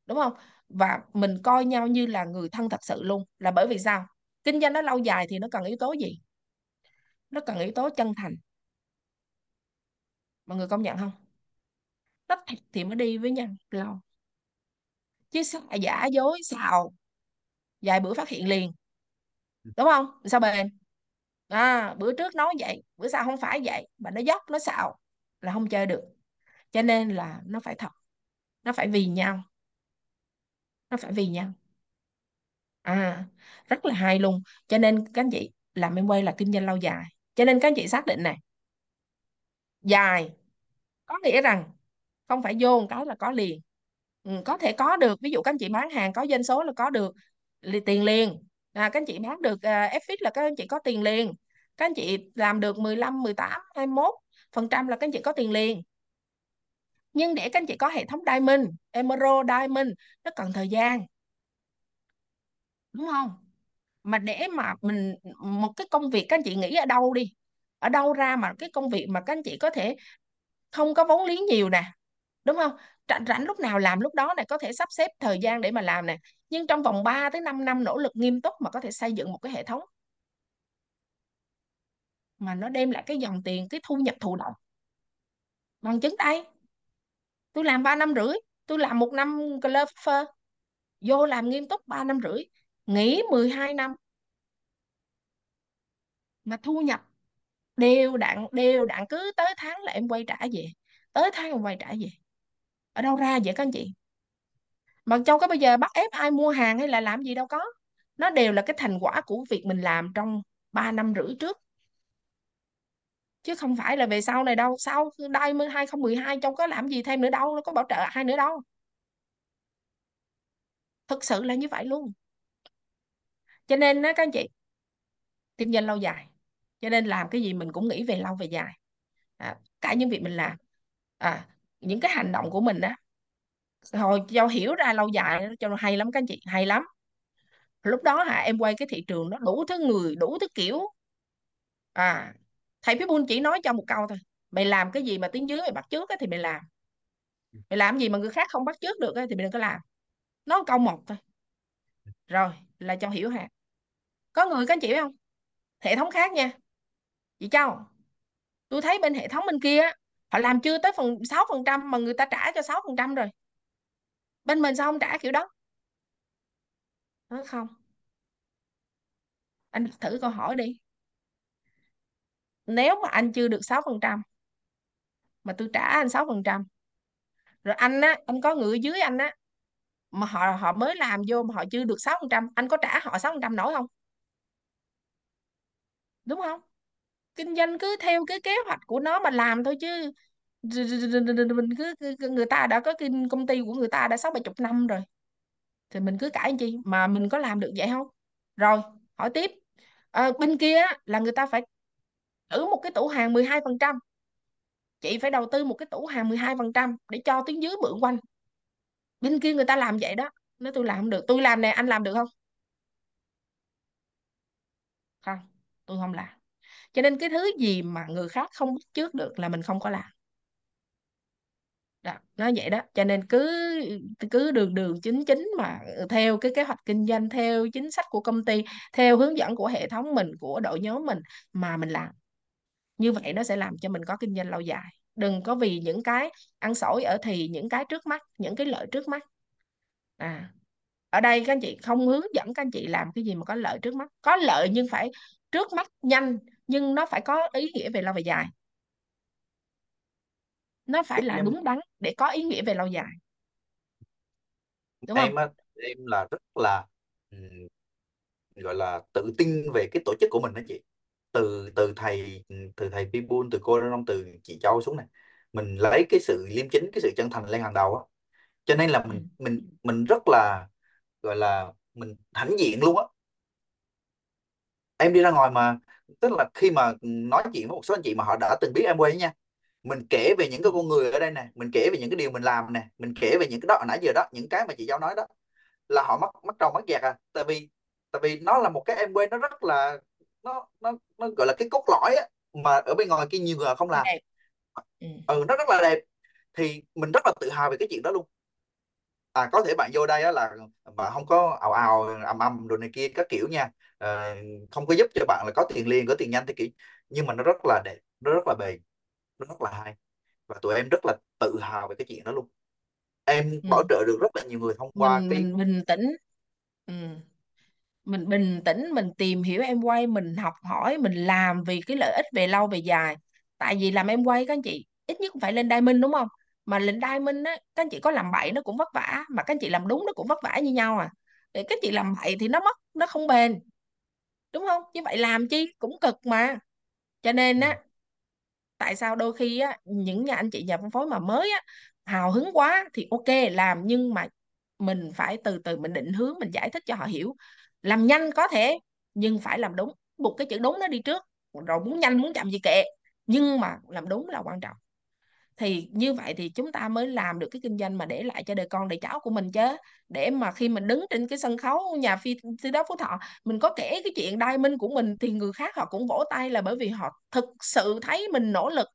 đúng không? Và mình coi nhau như là người thân thật sự luôn. Là bởi vì sao? Kinh doanh nó lâu dài thì nó cần yếu tố gì? Nó cần yếu tố chân thành. Mọi người công nhận không? Nó thật thì mới đi với nhau lâu. Chứ sao giả dối xào vài bữa phát hiện liền. Đúng không? Sao bền? À, bữa trước nói vậy bữa sau không phải vậy. Mà nó dốc nó xạo là không chơi được. Cho nên là nó phải thật. Nó phải vì nhau nó phải vì nhau. À rất là hay luôn. Cho nên các anh chị làm em quay là kinh doanh lâu dài. Cho nên các anh chị xác định này. Dài. Có nghĩa rằng không phải vô một cái là có liền. Ừ, có thể có được. Ví dụ các anh chị bán hàng có doanh số là có được li- tiền liền. À, các anh chị bán được à, uh, FX là các anh chị có tiền liền. Các anh chị làm được 15 18 21 phần trăm là các anh chị có tiền liền nhưng để các anh chị có hệ thống Diamond, Emerald Diamond, nó cần thời gian. Đúng không? Mà để mà mình, một cái công việc các anh chị nghĩ ở đâu đi? Ở đâu ra mà cái công việc mà các anh chị có thể không có vốn liếng nhiều nè? Đúng không? Rảnh rảnh lúc nào làm lúc đó này, có thể sắp xếp thời gian để mà làm nè. Nhưng trong vòng 3 tới 5 năm nỗ lực nghiêm túc mà có thể xây dựng một cái hệ thống. Mà nó đem lại cái dòng tiền, cái thu nhập thụ động. Bằng chứng đây tôi làm 3 năm rưỡi, tôi làm một năm Glover vô làm nghiêm túc 3 năm rưỡi, nghỉ 12 năm. Mà thu nhập đều đặn đều đặn, cứ tới tháng là em quay trả về, tới tháng em quay trả về. Ở đâu ra vậy các anh chị? Mà châu có bây giờ bắt ép ai mua hàng hay là làm gì đâu có. Nó đều là cái thành quả của việc mình làm trong 3 năm rưỡi trước chứ không phải là về sau này đâu. Sau đây 2012 Châu có làm gì thêm nữa đâu nó có bảo trợ ai nữa đâu. Thực sự là như vậy luôn. Cho nên đó các anh chị kinh doanh lâu dài. Cho nên làm cái gì mình cũng nghĩ về lâu về dài. À, cả những việc mình làm. À, những cái hành động của mình á hồi cho hiểu ra lâu dài cho nó hay lắm các anh chị hay lắm. Lúc đó hả em quay cái thị trường nó đủ thứ người đủ thứ kiểu. À thầy Pitbull chỉ nói cho một câu thôi. Mày làm cái gì mà tiếng dưới mày bắt chước á, thì mày làm. Mày làm gì mà người khác không bắt chước được á, thì mày đừng có làm. Nó câu một thôi. Rồi là cho hiểu hả? Có người các anh chị biết không? Hệ thống khác nha. Chị Châu tôi thấy bên hệ thống bên kia á, họ làm chưa tới phần 6 phần trăm mà người ta trả cho 6 phần trăm rồi. Bên mình sao không trả kiểu đó? Nói không. Anh thử câu hỏi đi nếu mà anh chưa được 6 phần trăm mà tôi trả anh 6 phần trăm rồi anh á anh có người ở dưới anh á mà họ họ mới làm vô mà họ chưa được 6 phần trăm anh có trả họ 6 phần trăm nổi không? Đúng không? Kinh doanh cứ theo cái kế hoạch của nó mà làm thôi chứ. Mình cứ người ta đã có kinh công ty của người ta đã sáu bảy chục năm rồi thì mình cứ cãi chi? Mà mình có làm được vậy không? Rồi hỏi tiếp. À, bên kia là người ta phải ở một cái tủ hàng 12% chị phải đầu tư một cái tủ hàng 12% để cho tiếng dưới mượn quanh. Bên kia người ta làm vậy đó. Nếu tôi làm không được. Tôi làm này anh làm được không? Không tôi không làm. Cho nên cái thứ gì mà người khác không biết trước được là mình không có làm. Đó, nói vậy đó. Cho nên cứ cứ đường đường chính chính mà theo cái kế hoạch kinh doanh theo chính sách của công ty theo hướng dẫn của hệ thống mình của đội nhóm mình mà mình làm như vậy nó sẽ làm cho mình có kinh doanh lâu dài. Đừng có vì những cái ăn xổi ở thì những cái trước mắt những cái lợi trước mắt. À ở đây các anh chị không hướng dẫn các anh chị làm cái gì mà có lợi trước mắt. Có lợi nhưng phải trước mắt nhanh nhưng nó phải có ý nghĩa về lâu về dài. Nó phải là đúng đắn để có ý nghĩa về lâu dài. Đúng không? em á, em là rất là gọi là tự tin về cái tổ chức của mình đó chị từ từ thầy từ thầy Pibun từ cô Đông từ chị Châu xuống này. Mình lấy cái sự liêm chính cái sự chân thành lên hàng đầu á. Cho nên là ừ. mình mình mình rất là gọi là mình hãnh diện luôn á. Em đi ra ngoài mà tức là khi mà nói chuyện với một số anh chị mà họ đã từng biết em quay nha mình kể về những cái con người ở đây nè mình kể về những cái điều mình làm nè mình kể về những cái đó hồi nãy giờ đó những cái mà chị Giao nói đó là họ mất mất đầu mất dạc à. Tại vì tại vì nó là một cái em quay nó rất là nó nó nó gọi là cái cốt lõi á mà ở bên ngoài kia nhiều người không làm. Đẹp. Ừ. ừ nó rất là đẹp. Thì mình rất là tự hào về cái chuyện đó luôn. À có thể bạn vô đây á là bạn không có ào ào ầm ầm đồ này kia các kiểu nha. Ờ, không có giúp cho bạn là có tiền liền có tiền nhanh thế kiểu nhưng mà nó rất là đẹp nó rất là bền nó rất là hay. Và tụi em rất là tự hào về cái chuyện đó luôn. Em Ừ. bảo trợ được rất là nhiều người thông qua mình cái mình bình tĩnh. Ừ. mình bình tĩnh mình tìm hiểu em quay mình học hỏi mình làm vì cái lợi ích về lâu về dài. Tại vì làm em quay các anh chị ít nhất cũng phải lên diamond đúng không? Mà lên diamond á các anh chị có làm bậy nó cũng vất vả mà các anh chị làm đúng nó cũng vất vả như nhau à. Để các anh chị làm bậy thì nó mất nó không bền. Đúng không? Như vậy làm chi? Cũng cực mà. Cho nên ừ, á tại sao đôi khi á những nhà anh chị nhà phân phối mà mới á hào hứng quá thì ok làm nhưng mà mình phải từ từ mình định hướng mình giải thích cho họ hiểu làm nhanh có thể nhưng phải làm đúng. Buộc cái chữ đúng nó đi trước. Rồi muốn nhanh muốn chậm gì kệ. Nhưng mà làm đúng là quan trọng. Thì như vậy thì chúng ta mới làm được cái kinh doanh mà để lại cho đời con đời cháu của mình chứ. Để mà khi mình đứng trên cái sân khấu nhà phi thi đấu Phú Thọ mình có kể cái chuyện đai minh của mình thì người khác họ cũng vỗ tay là bởi vì họ thực sự thấy mình nỗ lực.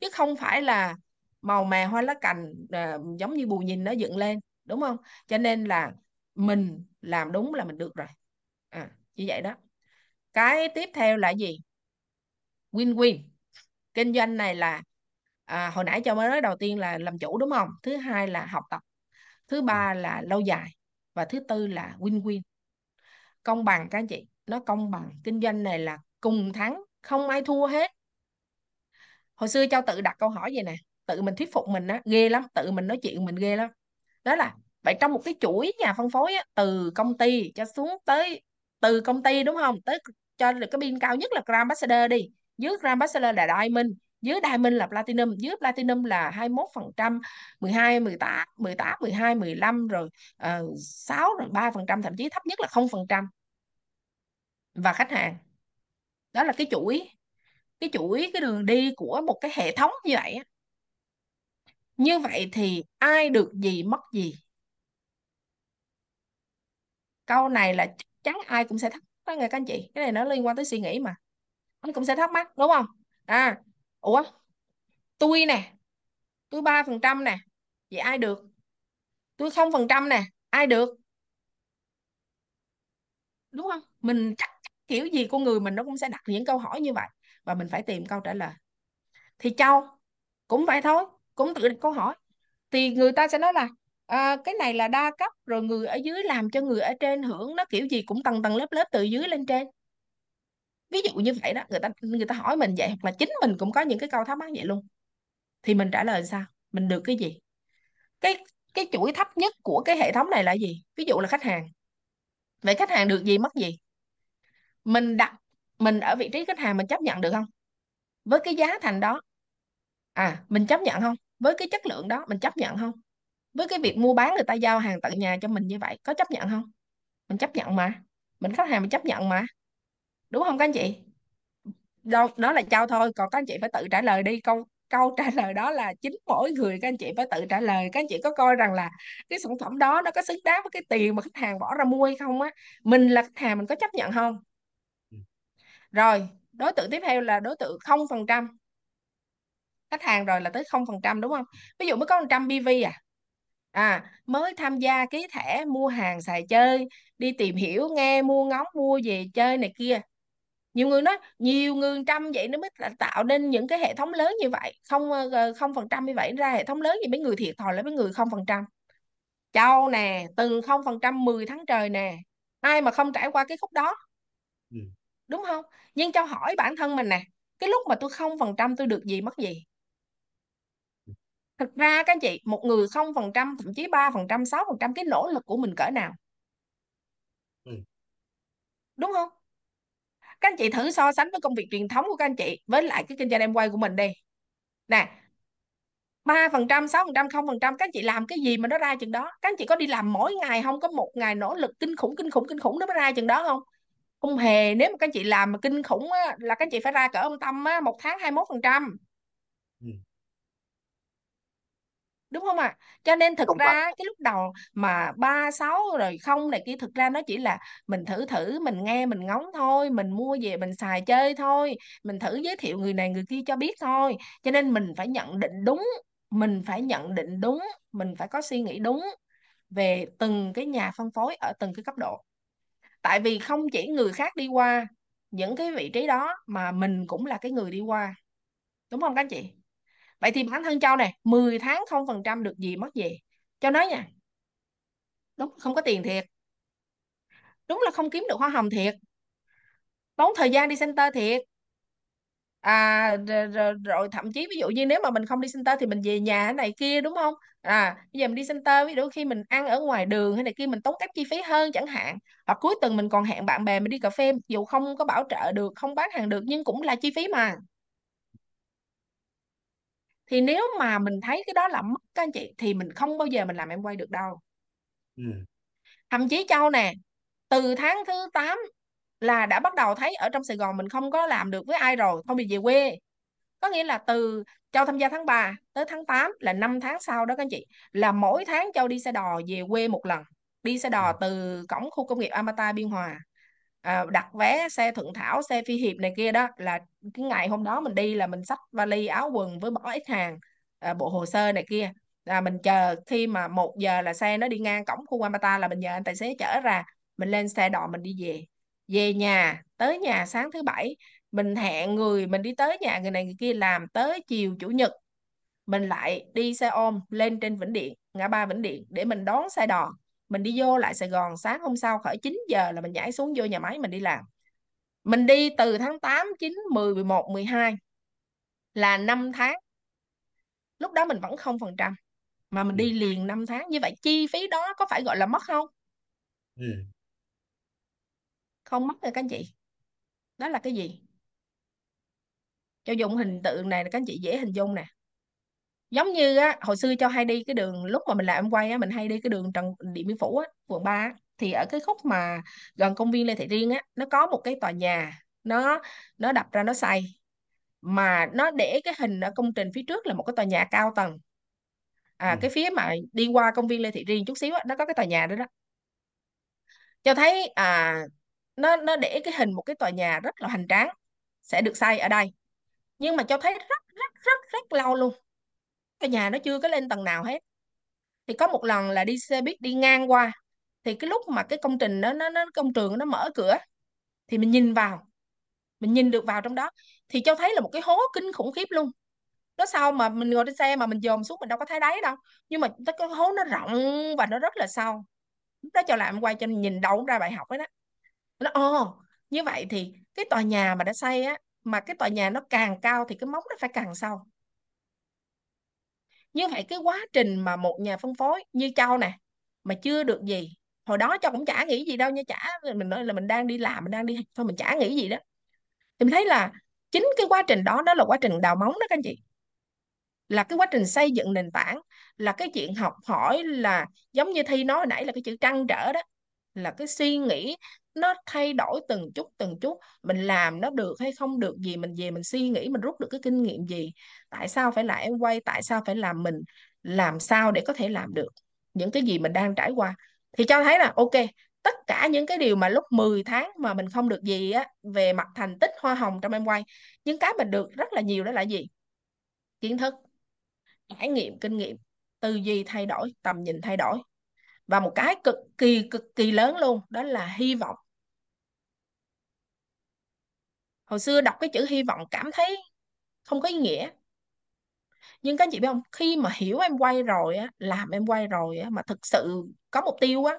Chứ không phải là màu mè hoa lá cành à, giống như bù nhìn nó dựng lên đúng không? Cho nên là mình làm đúng là mình được rồi. À, như vậy đó. Cái tiếp theo là gì? Win-win. Kinh doanh này là à, hồi nãy cho mới nói đầu tiên là làm chủ đúng không? Thứ hai là học tập. Thứ ừ, ba là lâu dài. Và thứ tư là win-win. Công bằng các anh chị. Nó công bằng. Kinh doanh này là cùng thắng không ai thua hết. Hồi xưa cho tự đặt câu hỏi vậy nè. Tự mình thuyết phục mình á ghê lắm. Tự mình nói chuyện mình ghê lắm. Đó là vậy trong một cái chuỗi nhà phân phối á, từ công ty cho xuống tới từ công ty đúng không? Tới cho được cái pin cao nhất là Grand Ambassador đi. Dưới Grand Ambassador là Diamond dưới Diamond là Platinum dưới Platinum là 21% 12 18 18 12 15 rồi ờ, uh, 6 rồi 3% thậm chí thấp nhất là 0% và khách hàng. Đó là cái chuỗi cái chuỗi cái đường đi của một cái hệ thống như vậy như vậy thì ai được gì mất gì? Câu này là chắc chắn ai cũng sẽ thắc mắc nghe các anh chị. Cái này nó liên quan tới suy nghĩ mà. Anh cũng sẽ thắc mắc, đúng không? À ủa, tôi nè, tôi ba phần trăm nè, vậy ai được? Tôi không phần trăm nè, ai được? Đúng không? Mình chắc kiểu gì con người mình nó cũng sẽ đặt những câu hỏi như vậy và mình phải tìm câu trả lời. Thì Châu, cũng vậy thôi, cũng tự đặt câu hỏi. Thì người ta sẽ nói là à, cái này là đa cấp rồi người ở dưới làm cho người ở trên hưởng nó kiểu gì cũng tầng tầng lớp lớp từ dưới lên trên. Ví dụ như vậy đó người ta người ta hỏi mình vậy hoặc là chính mình cũng có những cái câu thắc mắc vậy luôn. Thì mình trả lời sao? Mình được cái gì? Cái cái chuỗi thấp nhất của cái hệ thống này là gì? Ví dụ là khách hàng. Vậy khách hàng được gì mất gì? Mình đặt mình ở vị trí khách hàng mình chấp nhận được không? Với cái giá thành đó. À mình chấp nhận không? Với cái chất lượng đó mình chấp nhận không? Với cái việc mua bán người ta giao hàng tận nhà cho mình như vậy có chấp nhận không? Mình chấp nhận mà. Mình khách hàng mình chấp nhận mà. Đúng không các anh chị? Đó, đó là trao thôi còn các anh chị phải tự trả lời đi. Câu câu trả lời đó là chính mỗi người các anh chị phải tự trả lời. Các anh chị có coi rằng là cái sản phẩm đó nó có xứng đáng với cái tiền mà khách hàng bỏ ra mua hay không á? Mình là khách hàng mình có chấp nhận không? Ừ. rồi đối tượng tiếp theo là đối tượng không phần trăm. Khách hàng rồi là tới không phần trăm đúng không? Ví dụ mới có 100 BV à à mới tham gia ký thẻ mua hàng xài chơi đi tìm hiểu nghe mua ngóng mua về chơi này kia. Nhiều người nói nhiều người trăm vậy nó mới tạo nên những cái hệ thống lớn như vậy. Không ờ, không phần trăm như vậy ra hệ thống lớn thì mấy người thiệt thòi là mấy người không phần trăm. Châu nè từng không phần trăm 10 tháng trời nè ai mà không trải qua cái khúc đó? Ừ. đúng không? Nhưng châu hỏi bản thân mình nè cái lúc mà tôi không phần trăm tôi được gì mất gì thực ra các anh chị một người không phần trăm thậm chí ba phần trăm sáu phần trăm cái nỗ lực của mình cỡ nào? Ừ. đúng không? Các anh chị thử so sánh với công việc truyền thống của các anh chị với lại cái kinh doanh em quay của mình đi. Nè ba phần trăm sáu phần trăm không phần trăm các anh chị làm cái gì mà nó ra chừng đó? Các anh chị có đi làm mỗi ngày không? Có một ngày nỗ lực kinh khủng kinh khủng kinh khủng nó mới ra chừng đó không? Không hề nếu mà các anh chị làm mà kinh khủng á, là các anh chị phải ra cỡ ông Tâm á, một tháng 21 phần trăm. Ừ. đúng không ạ? À? cho nên thực không ra phải cái lúc đầu mà ba sáu rồi không này kia thực ra nó chỉ là mình thử thử mình nghe mình ngóng thôi mình mua về mình xài chơi thôi mình thử giới thiệu người này người kia cho biết thôi. Cho nên mình phải nhận định đúng mình phải nhận định đúng mình phải có suy nghĩ đúng về từng cái nhà phân phối ở từng cái cấp độ. Tại vì không chỉ người khác đi qua những cái vị trí đó mà mình cũng là cái người đi qua. Đúng không các anh chị vậy thì bản thân Châu này 10 tháng không phần trăm được gì mất gì cho nói nha. Đúng không có tiền thiệt. Đúng là không kiếm được hoa hồng thiệt. Tốn thời gian đi center thiệt. À rồi, rồi, rồi thậm chí ví dụ như nếu mà mình không đi center thì mình về nhà này kia đúng không? À bây giờ mình đi center ví dụ khi mình ăn ở ngoài đường hay này kia mình tốn kém chi phí hơn chẳng hạn. Hoặc cuối tuần mình còn hẹn bạn bè mình đi cà phê dù không có bảo trợ được không bán hàng được nhưng cũng là chi phí mà thì nếu mà mình thấy cái đó là mất các anh chị thì mình không bao giờ mình làm em quay được đâu ừ. thậm chí Châu nè từ tháng thứ 8 là đã bắt đầu thấy ở trong Sài Gòn mình không có làm được với ai rồi không bị về quê có nghĩa là từ Châu tham gia tháng 3 tới tháng 8 là 5 tháng sau đó các anh chị là mỗi tháng Châu đi xe đò về quê một lần đi xe Ừ. đò từ cổng khu công nghiệp Amata Biên Hòa à, đặt vé xe Thuận Thảo xe Phi Hiệp này kia đó là cái ngày hôm đó mình đi là mình xách vali áo quần với bỏ ít hàng à, bộ hồ sơ này kia. Là mình chờ khi mà một giờ là xe nó đi ngang cổng khu Amata là mình nhờ anh tài xế chở ra mình lên xe đò mình đi về. Về nhà tới nhà sáng thứ bảy mình hẹn người mình đi tới nhà người này người kia làm tới chiều chủ nhật. Mình lại đi xe ôm lên trên Vĩnh Điện ngã ba Vĩnh Điện để mình đón xe đò mình đi vô lại Sài Gòn sáng hôm sau khởi 9 giờ là mình nhảy xuống vô nhà máy mình đi làm. Mình đi từ tháng 8 9 10 11 12 là 5 tháng. Lúc đó mình vẫn không phần trăm mà mình Ừ. đi liền 5 tháng. Như vậy chi phí đó có phải gọi là mất không? Ừ. không mất rồi các anh chị. Đó là cái gì? Cho dùng hình tượng này các anh chị dễ hình dung nè giống như á hồi xưa cho hay đi cái đường lúc mà mình làm em quay á mình hay đi cái đường Trần Điện Biên Phủ á quận 3 á, thì ở cái khúc mà gần công viên Lê Thị Riêng á nó có một cái tòa nhà nó nó đập ra nó xây. Mà nó để cái hình ở công trình phía trước là một cái tòa nhà cao tầng. Ừ. à cái phía mà đi qua công viên Lê Thị Riêng chút xíu á nó có cái tòa nhà đó đó. Cho thấy à nó nó để cái hình một cái tòa nhà rất là hoành tráng sẽ được xây ở đây. Nhưng mà cho thấy rất rất rất rất lâu luôn cái nhà nó chưa có lên tầng nào hết. Thì có một lần là đi xe buýt đi ngang qua, thì cái lúc mà cái công trình đó, nó nó, công trường nó mở cửa, thì mình nhìn vào, mình nhìn được vào trong đó, thì cho thấy là một cái hố kinh khủng khiếp luôn. Nó sao mà mình ngồi trên xe mà mình dòm xuống mình đâu có thấy đáy đâu, nhưng mà cái hố nó rộng và nó rất là sâu. Lúc đó cho làm quay cho nhìn đâu ra bài học ấy đó nó, ồ, như vậy thì cái tòa nhà mà đã xây á, mà cái tòa nhà nó càng cao thì cái móng nó phải càng sâu như vậy cái quá trình mà một nhà phân phối như Châu nè, mà chưa được gì, hồi đó Châu cũng chả nghĩ gì đâu nha, chả, mình nói là mình đang đi làm, mình đang đi, thôi mình chả nghĩ gì đó. Thì mình thấy là chính cái quá trình đó đó là quá trình đào móng đó các anh chị. Là cái quá trình xây dựng nền tảng, là cái chuyện học hỏi, là giống như Thi nói hồi nãy là cái chữ trăn trở đó, là cái suy nghĩ nó thay đổi từng chút từng chút. Mình làm nó được hay không được gì, mình về mình suy nghĩ, mình rút được cái kinh nghiệm gì. Tại sao phải là em quay, tại sao phải làm mình, làm sao để có thể làm được những cái gì mình đang trải qua? Thì cho thấy là, ok, tất cả những cái điều mà lúc 10 tháng mà mình không được gì á, về mặt thành tích hoa hồng trong em quay, những cái mình được rất là nhiều đó là gì? Kiến thức, trải nghiệm, kinh nghiệm, tư duy thay đổi, tầm nhìn thay đổi và một cái cực kỳ cực kỳ lớn luôn đó là hy vọng. Hồi xưa đọc cái chữ hy vọng cảm thấy không có ý nghĩa. Nhưng các anh chị biết không? Khi mà hiểu em quay rồi á làm em quay rồi á mà thực sự có mục tiêu á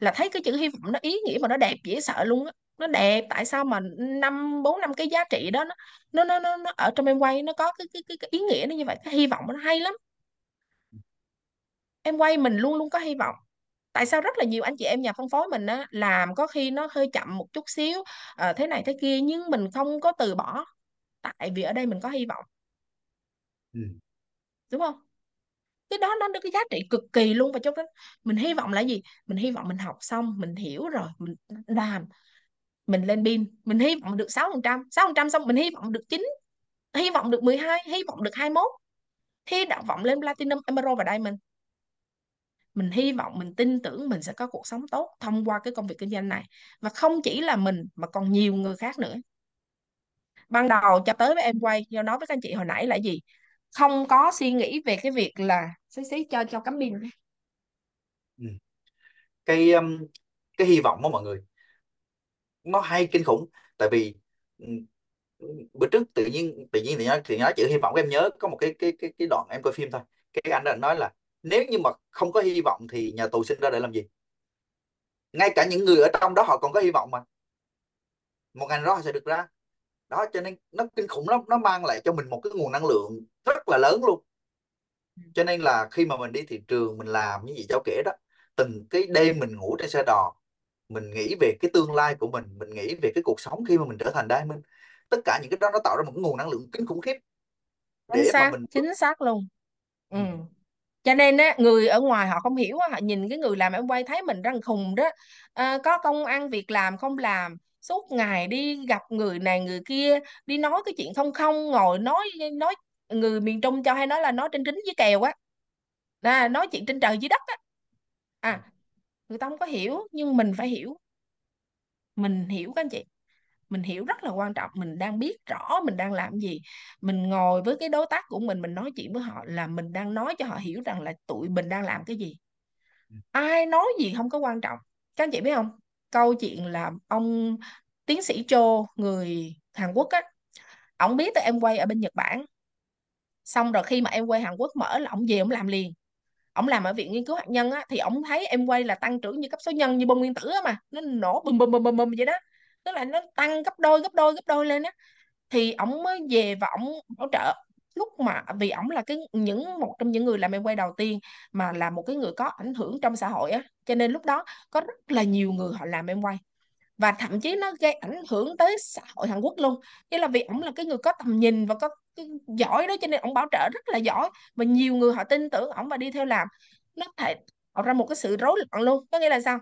là thấy cái chữ hy vọng nó ý nghĩa mà nó đẹp dễ sợ luôn á. Nó đẹp tại sao mà năm bốn năm cái giá trị đó nó nó nó nó, nó ở trong em quay nó có cái cái cái, cái ý nghĩa nó như vậy? Cái hy vọng nó hay lắm em quay mình luôn luôn có hy vọng. Tại sao rất là nhiều anh chị em nhà phân phối mình á làm có khi nó hơi chậm một chút xíu ờ, thế này thế kia nhưng mình không có từ bỏ. Tại vì ở đây mình có hy vọng. Ừ. đúng không? Cái đó nó có cái giá trị cực kỳ luôn và trong đó mình hy vọng là gì? Mình hy vọng mình học xong mình hiểu rồi mình làm mình lên pin mình hy vọng được sáu phần trăm sáu phần trăm xong mình hy vọng được chín hy vọng được 12 hy vọng được 21 hy vọng lên platinum emerald và diamond mình hy vọng, mình tin tưởng mình sẽ có cuộc sống tốt thông qua cái công việc kinh doanh này. Và không chỉ là mình mà còn nhiều người khác nữa. Ban đầu cho tới với em quay, do nói với các anh chị hồi nãy là gì? Không có suy nghĩ về cái việc là xí xí cho cho cắm pin. Ừ. cái um, cái hy vọng đó mọi người, nó hay kinh khủng. Tại vì ừ, bữa trước tự nhiên tự nhiên thì nói thì nói chữ hy vọng em nhớ có một cái cái cái cái đoạn em coi phim thôi. Cái anh đó nói là nếu như mà không có hy vọng thì nhà tù sinh ra để làm gì? Ngay cả những người ở trong đó họ còn có hy vọng mà. Một ngày đó họ sẽ được ra. Đó cho nên nó kinh khủng lắm. Nó mang lại cho mình một cái nguồn năng lượng rất là lớn luôn. Cho nên là khi mà mình đi thị trường mình làm như vậy cháu kể đó từng cái đêm mình ngủ trên xe đò mình nghĩ về cái tương lai của mình mình nghĩ về cái cuộc sống khi mà mình trở thành diamond tất cả những cái đó nó tạo ra một cái nguồn năng lượng kinh khủng khiếp. Chính để mà xác mình chính xác luôn. Ừ cho nên á người ở ngoài họ không hiểu á, họ nhìn cái người làm em quay thấy mình răng khùng đó. À, có công ăn việc làm không làm suốt ngày đi gặp người này người kia đi nói cái chuyện không không ngồi nói nói người miền Trung cho hay nói là nói trên trính với kèo á. À, nói chuyện trên trời dưới đất á. À người ta không có hiểu nhưng mình phải hiểu. Mình hiểu các anh chị mình hiểu rất là quan trọng, mình đang biết rõ mình đang làm gì. Mình ngồi với cái đối tác của mình mình nói chuyện với họ là mình đang nói cho họ hiểu rằng là tụi mình đang làm cái gì. Ai nói gì không có quan trọng. Các anh chị biết không? Câu chuyện là ông tiến sĩ Cho, người Hàn Quốc á ông biết tới em quay ở bên Nhật Bản. Xong rồi khi mà em quay Hàn Quốc mở là ông về ông làm liền. Ông làm ở viện nghiên cứu hạt nhân á, thì ông thấy em quay là tăng trưởng như cấp số nhân, như bông nguyên tử á mà. Nó nổ bùm bùm bùm bùm bùm vậy đó tức là nó tăng gấp đôi gấp đôi gấp đôi lên á. Thì ổng mới về và ổng hỗ trợ. Lúc mà, vì ổng là cái, những, một trong những người làm em quay đầu tiên mà là một cái người có ảnh hưởng trong xã hội á. Cho nên lúc đó có rất là nhiều người họ làm em quay. Và thậm chí nó gây ảnh hưởng tới xã hội Hàn Quốc luôn. Nghĩa là vì ổng là cái người có tầm nhìn và có cái giỏi đó, cho nên ổng bảo trợ rất là giỏi. Và nhiều người họ tin tưởng ổng và đi theo làm. Nó thể tạo ra một cái sự rối loạn luôn. Có nghĩa là sao?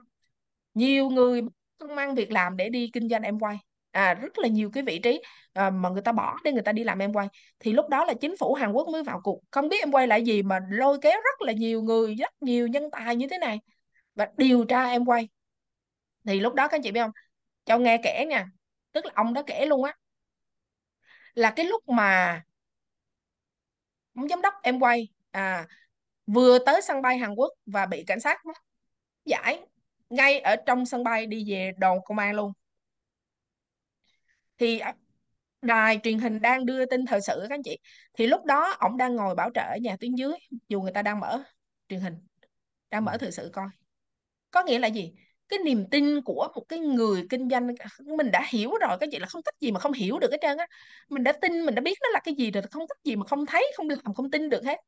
Nhiều người công mang việc làm để đi kinh doanh em quay. À rất là nhiều cái vị trí à, mà người ta bỏ để người ta đi làm em quay. Thì lúc đó là chính phủ Hàn Quốc mới vào cuộc. Không biết em quay là gì mà lôi kéo rất là nhiều người rất nhiều nhân tài như thế này và điều tra em quay. Thì lúc đó các anh chị biết không? Cho nghe kể nha. Tức là ông đó kể luôn á. Là cái lúc mà ông giám đốc em quay à vừa tới sân bay Hàn Quốc và bị cảnh sát bắt giải ngay ở trong sân bay đi về đồn công an luôn. Thì đài truyền hình đang đưa tin thời sự các anh chị. Thì lúc đó ông đang ngồi bảo trợ ở nhà tuyến dưới dù người ta đang mở truyền hình đang mở thời sự coi. Có nghĩa là gì? Cái niềm tin của một cái người kinh doanh mình đã hiểu rồi cái chị là không cách gì mà không hiểu được hết trơn á. Mình đã tin mình đã biết nó là cái gì rồi không cách gì mà không thấy không làm không tin được hết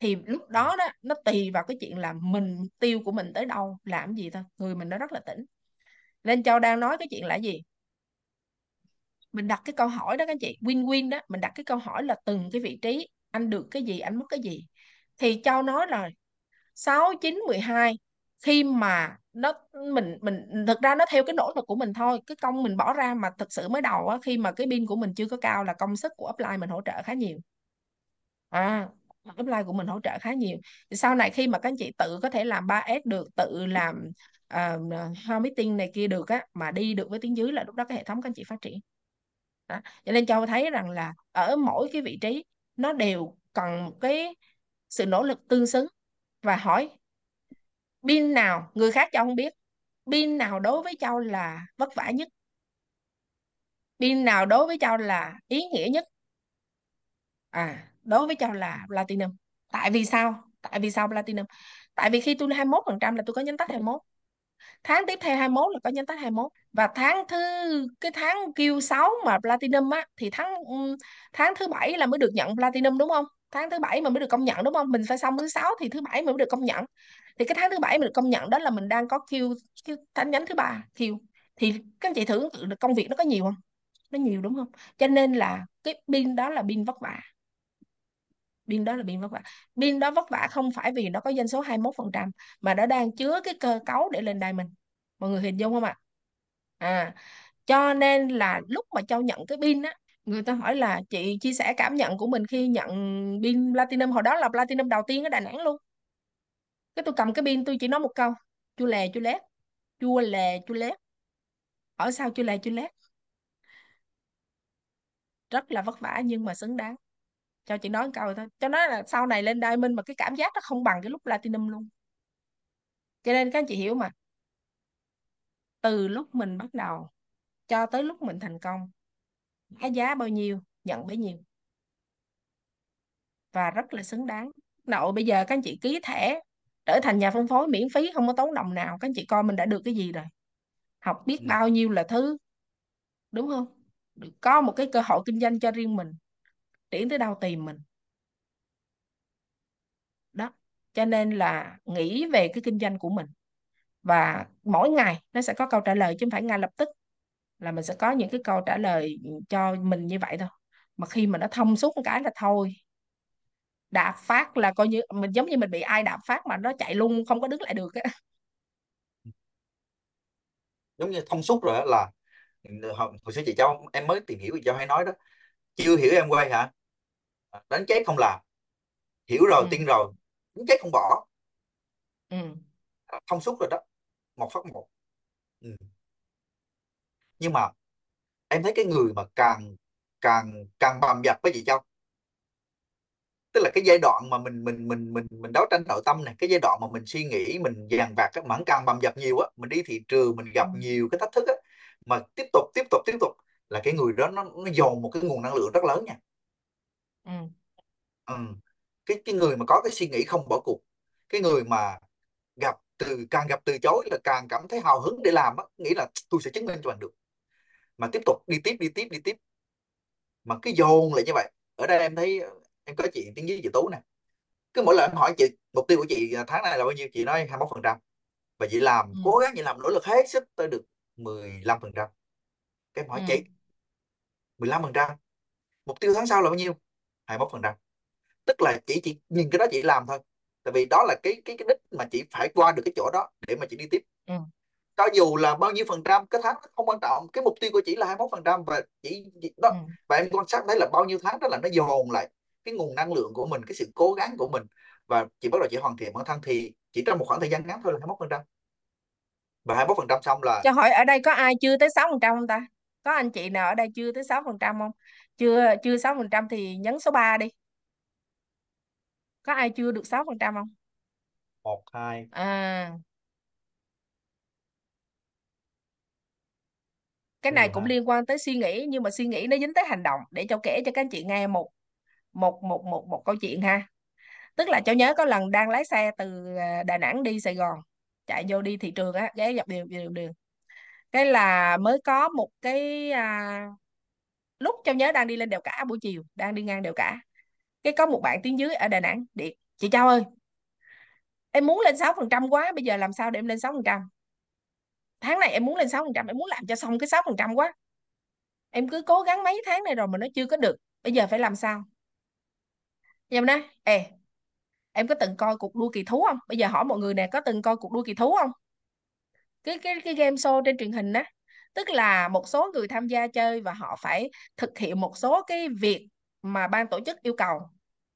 thì lúc đó đó, nó tùy vào cái chuyện là mình mục tiêu của mình tới đâu, làm gì thôi, người mình nó rất là tỉnh. Nên châu đang nói cái chuyện là gì? Mình đặt cái câu hỏi đó các chị, win-win đó, mình đặt cái câu hỏi là từng cái vị trí, anh được cái gì, anh mất cái gì? Thì châu nói là 6 9 12 khi mà nó, mình mình, thực ra nó theo cái nỗ lực của mình thôi, cái công mình bỏ ra mà thực sự mới đầu á, khi mà cái pin của mình chưa có cao là công sức của upline mình hỗ trợ khá nhiều. À upline của mình hỗ trợ khá nhiều. Thì sau này khi mà các anh chị tự có thể làm 3S được tự làm uh, home meeting này kia được á mà đi được với tiếng dưới là lúc đó cái hệ thống các anh chị phát triển. Đó. cho nên châu thấy rằng là ở mỗi cái vị trí nó đều cần một cái sự nỗ lực tương xứng và hỏi pin nào người khác châu không biết? Pin nào đối với châu là vất vả nhất? Pin nào đối với châu là ý nghĩa nhất? À đối với châu là platinum. Tại vì sao? Tại vì sao platinum? Tại vì khi tôi 21% là tôi có nhánh tách 21 tháng tiếp theo 21 là có nhánh tách 21 và tháng thứ cái tháng Q6 mà platinum á thì tháng ừ, tháng thứ bảy là mới được nhận platinum đúng không? Tháng thứ bảy mà mới được công nhận đúng không? Mình phải xong thứ sáu thì thứ bảy mới được công nhận. Thì cái tháng thứ bảy mình được công nhận đó là mình đang có Q, Q tháng nhánh thứ ba Q thì các anh chị thử công việc nó có nhiều không? Nó nhiều đúng không? Cho nên là cái pin đó là pin vất vả pin đó là pin vất vả. Pin đó vất vả không phải vì nó có doanh số 21% mà nó đang chứa cái cơ cấu để lên đài mình, mọi người hình dung không ạ? À cho nên là lúc mà châu nhận cái pin á người ta hỏi là chị chia sẻ cảm nhận của mình khi nhận pin platinum. Hồi đó là platinum đầu tiên ở Đà Nẵng luôn. Cái tôi cầm cái pin tôi chỉ nói một câu chua lè chua lét chua lè chua lét. Ở sao chua lè chua lét? Rất là vất vả nhưng mà xứng đáng cho chị nói câu thôi. Cho nói là sau này lên diamond mà cái cảm giác nó không bằng cái lúc platinum luôn. Cho nên các anh chị hiểu mà. Từ lúc mình bắt đầu cho tới lúc mình thành công giá giá bao nhiêu nhận bấy nhiêu. Và rất là xứng đáng. Nội bây giờ các anh chị ký thẻ trở thành nhà phân phối miễn phí không có tốn đồng nào. Các anh chị coi mình đã được cái gì rồi. Học biết ừ. bao nhiêu là thứ. Đúng không? Được có một cái cơ hội kinh doanh cho riêng mình triển tới đâu tìm mình. Đó cho nên là nghĩ về cái kinh doanh của mình. Và mỗi ngày nó sẽ có câu trả lời chứ không phải ngay lập tức là mình sẽ có những cái câu trả lời cho mình như vậy thôi. Mà khi mà nó thông suốt một cái là thôi. Đạp phát là coi như mình giống như mình bị ai đạp phát mà nó chạy luôn không có đứng lại được á. Giống như thông suốt rồi đó là ừ, hồi, hồi xưa chị cho em mới tìm hiểu chị cho hay nói đó chưa hiểu em quay hả? Đánh chết không làm hiểu rồi ừ. tin rồi đánh chết không bỏ ừ. thông suốt rồi đó một phát một ừ. nhưng mà em thấy cái người mà càng càng càng bầm dập với chị Châu tức là cái giai đoạn mà mình mình mình mình mình đấu tranh nội tâm này cái giai đoạn mà mình suy nghĩ mình dàn vặt á mà càng bầm dập nhiều á mình đi thị trường mình gặp Ừ. nhiều cái thách thức á mà tiếp tục tiếp tục tiếp tục là cái người đó nó nó dồn một cái nguồn năng lượng rất lớn nha Ừ. ừ. cái cái người mà có cái suy nghĩ không bỏ cuộc cái người mà gặp từ càng gặp từ chối là càng cảm thấy hào hứng để làm á nghĩ là tôi sẽ chứng minh cho bạn được. Mà tiếp tục đi tiếp đi tiếp đi tiếp. Mà cái dồn lại như vậy. Ở đây em thấy em có chị tiếng dưới chị Tú nè. Cứ mỗi lần em hỏi chị mục tiêu của chị tháng này là bao nhiêu chị nói 21 phần trăm. Và chị làm Ừ. cố gắng chị làm nỗ lực hết sức tới được 15% cái em ừ. hỏi chị 15% mục tiêu tháng sau là bao nhiêu 21% tức là chị chỉ nhìn cái đó chị làm thôi. Tại vì đó là cái cái cái đích mà chị phải qua được cái chỗ đó để mà chị đi tiếp. Ừ. Cho dù là bao nhiêu phần trăm cái tháng đó không quan trọng. Cái mục tiêu của chị là 21 phần trăm và chỉ, chỉ đó. Ừ. Và em quan sát thấy là bao nhiêu tháng đó là nó dồn lại cái nguồn năng lượng của mình cái sự cố gắng của mình. Và chị bắt đầu chị hoàn thiện bản thân thì chỉ trong một khoảng thời gian ngắn thôi là 21 phần trăm. Và 21 phần trăm xong là cho hỏi ở đây có ai chưa tới 6% không ta có anh chị nào ở đây chưa tới 6% không? Chưa chưa 6% thì nhấn số 3 đi. Có ai chưa được 6% không? Một hai. À. Cái này cũng liên quan tới suy nghĩ nhưng mà suy nghĩ nó dính tới hành động. Để cháu kể cho các anh chị nghe một một một một một câu chuyện ha. Tức là cháu nhớ có lần đang lái xe từ à, Đà Nẵng đi Sài Gòn chạy vô đi thị trường á ghé dọc đường đường đường cái là mới có một cái à, lúc trong nhớ đang đi lên đèo cả buổi chiều đang đi ngang đèo cả. Cái có một bạn tiếng dưới ở Đà Nẵng điện chị Châu ơi em muốn lên 6% quá bây giờ làm sao để em lên 6% tháng này em muốn lên 6% em muốn làm cho xong cái 6% quá. Em cứ cố gắng mấy tháng này rồi mà nó chưa có được bây giờ phải làm sao? Em nói ê em có từng coi cuộc đua kỳ thú không? Bây giờ hỏi mọi người nè có từng coi cuộc đua kỳ thú không? Cái cái cái game show trên truyền hình á tức là một số người tham gia chơi và họ phải thực hiện một số cái việc mà ban tổ chức yêu cầu.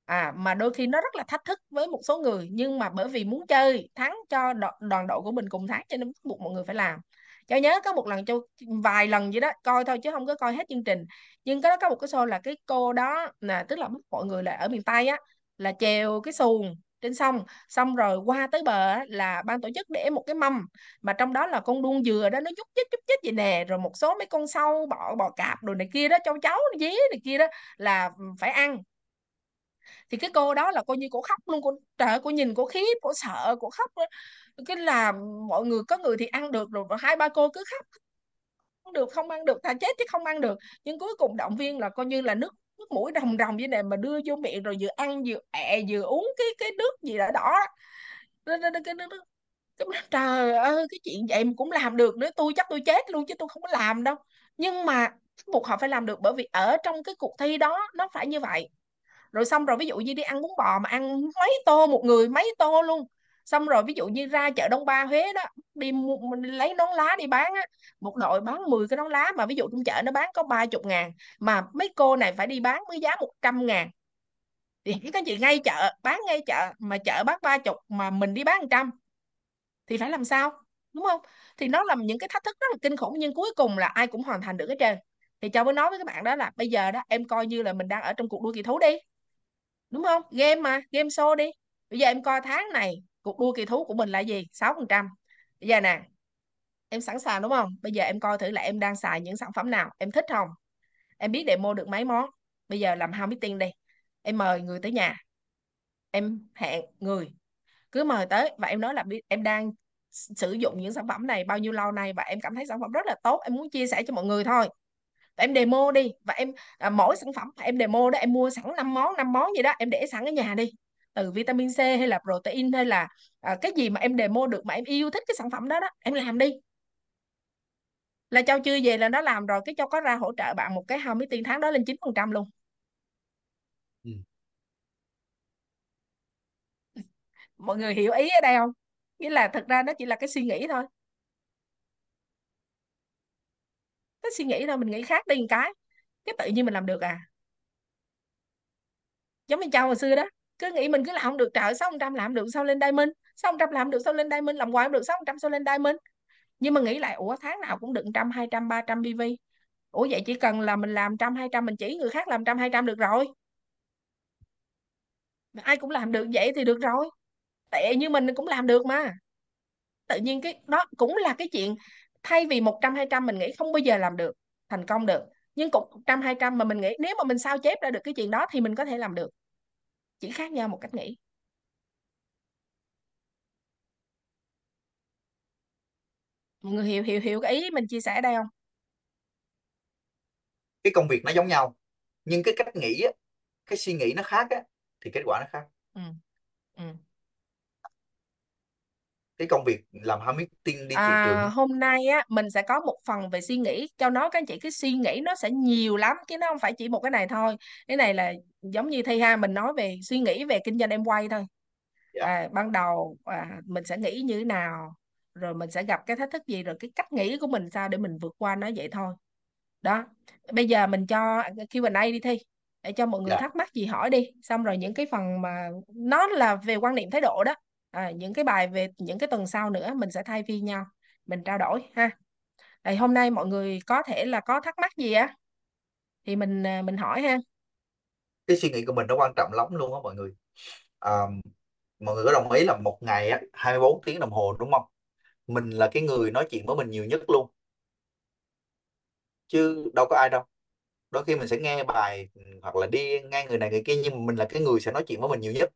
À mà đôi khi nó rất là thách thức với một số người nhưng mà bởi vì muốn chơi thắng cho đoàn, đội của mình cùng thắng cho nên bắt buộc mọi người phải làm. Cho nhớ có một lần cho vài lần vậy đó coi thôi chứ không có coi hết chương trình. Nhưng có có một cái show là cái cô đó là tức là bắt mọi người là ở miền Tây á là chèo cái xuồng trên sông. Xong rồi qua tới bờ là ban tổ chức để một cái mâm mà trong đó là con đuông dừa đó nó nhúc nhích nhúc nhích vậy nè. Rồi một số mấy con sâu bọ bò cạp đồ này kia đó châu chấu dế này kia đó là ừ, phải ăn. Thì cái cô đó là coi như cô khóc luôn cô trời ơi, cô nhìn cô khiếp cô sợ cô khóc cái là mọi người có người thì ăn được rồi, rồi hai ba cô cứ khóc. Không được không ăn được thà chết chứ không ăn được. Nhưng cuối cùng động viên là coi như là nước nước mũi rồng rồng như này mà đưa vô miệng rồi vừa ăn vừa ẹ vừa uống cái cái nước gì đó đỏ đó. Cái, cái, cái, cái, trời ơi cái chuyện vậy mà cũng làm được nữa. Tôi chắc tôi chết luôn chứ tôi không có làm đâu. Nhưng mà buộc họ phải làm được bởi vì ở trong cái cuộc thi đó nó phải như vậy. Rồi xong rồi ví dụ như đi ăn bún bò mà ăn mấy tô một người mấy tô luôn xong rồi ví dụ như ra chợ Đông Ba Huế đó, đi lấy nón lá đi bán á, một đội bán 10 cái nón lá mà ví dụ trong chợ nó bán có ba chục ngàn, mà mấy cô này phải đi bán với giá một trăm ngàn. Thì các chị ngay chợ, bán ngay chợ, mà chợ bán ba chục mà mình đi bán một trăm. Thì phải làm sao, đúng không? Thì nó là những cái thách thức rất là kinh khủng, nhưng cuối cùng là ai cũng hoàn thành được hết trơn. Thì cháu mới nói với các bạn đó là bây giờ đó, em coi như là mình đang ở trong cuộc đua kỳ thú đi. Đúng không? Game mà, game show đi. Bây giờ em coi tháng này cuộc đua kỳ thú của mình là gì? 6% bây giờ nè em sẵn sàng đúng không? Bây giờ em coi thử là em đang xài những sản phẩm nào. Em thích không? Em biết demo được mấy món. Bây giờ làm hao meeting đi. Em mời người tới nhà. Em hẹn người. Cứ mời tới và em nói là em đang sử dụng những sản phẩm này bao nhiêu lâu nay và em cảm thấy sản phẩm rất là tốt. Em muốn chia sẻ cho mọi người thôi. Em demo đi. Và em à, mỗi sản phẩm em demo đó em mua sẵn 5 món 5 món gì đó em để sẵn ở nhà đi từ vitamin C hay là protein hay là à, cái gì mà em demo được mà em yêu thích cái sản phẩm đó đó em làm đi. Là Châu chưa về là nó làm rồi cái Châu có ra hỗ trợ bạn một cái hao mấy tiền tháng đó lên 9% luôn. Ừ. mọi người hiểu ý ở đây không? Nghĩa là thực ra nó chỉ là cái suy nghĩ thôi. Cái suy nghĩ thôi mình nghĩ khác đi một cái cái tự nhiên mình làm được à. Giống như Châu hồi xưa đó cứ nghĩ mình cứ làm không được trợ sáu trăm làm được sao lên diamond? Sáu trăm làm được sao lên diamond? Làm hoài không được sáu trăm sao lên diamond? Nhưng mà nghĩ lại, ủa, tháng nào cũng được trăm, hai trăm, ba trăm bv ủa, vậy chỉ cần là mình làm trăm, hai trăm, mình chỉ người khác làm trăm, hai trăm được rồi. Ai cũng làm được vậy thì được rồi. Tệ như mình cũng làm được mà. Tự nhiên cái, đó cũng là cái chuyện, thay vì một trăm, hai trăm mình nghĩ không bao giờ làm được, thành công được. Nhưng cũng một trăm, hai trăm mà mình nghĩ, nếu mà mình sao chép ra được cái chuyện đó thì mình có thể làm được chỉ khác nhau một cách nghĩ mọi người hiểu hiểu hiểu cái ý mình chia sẻ đây không cái công việc nó giống nhau nhưng cái cách nghĩ á, cái suy nghĩ nó khác á, thì kết quả nó khác ừ. Ừ. cái công việc làm marketing đi thị trường À, hôm nay á mình sẽ có một phần về suy nghĩ. Cho nó các anh chị cái suy nghĩ nó sẽ nhiều lắm chứ nó không phải chỉ một cái này thôi. Cái này là giống như Thi ha mình nói về suy nghĩ về kinh doanh em quay thôi. Dạ. À, ban đầu à, mình sẽ nghĩ như thế nào rồi mình sẽ gặp cái thách thức gì rồi cái cách nghĩ của mình sao để mình vượt qua nó vậy thôi. Đó bây giờ mình cho Q&A đi Thi để cho mọi người dạ. thắc mắc gì hỏi đi. Xong rồi những cái phần mà nó là về quan niệm thái độ đó à, những cái bài về những cái tuần sau nữa mình sẽ thay phiên nhau mình trao đổi ha. Thì hôm nay mọi người có thể là có thắc mắc gì á? Thì mình à, mình hỏi ha. Cái suy nghĩ của mình nó quan trọng lắm luôn á mọi người. À, mọi người có đồng ý là một ngày á 24 tiếng đồng hồ đúng không? Mình là cái người nói chuyện với mình nhiều nhất luôn. Chứ đâu có ai đâu. Đôi khi mình sẽ nghe bài hoặc là đi nghe người này người kia nhưng mà mình là cái người sẽ nói chuyện với mình nhiều nhất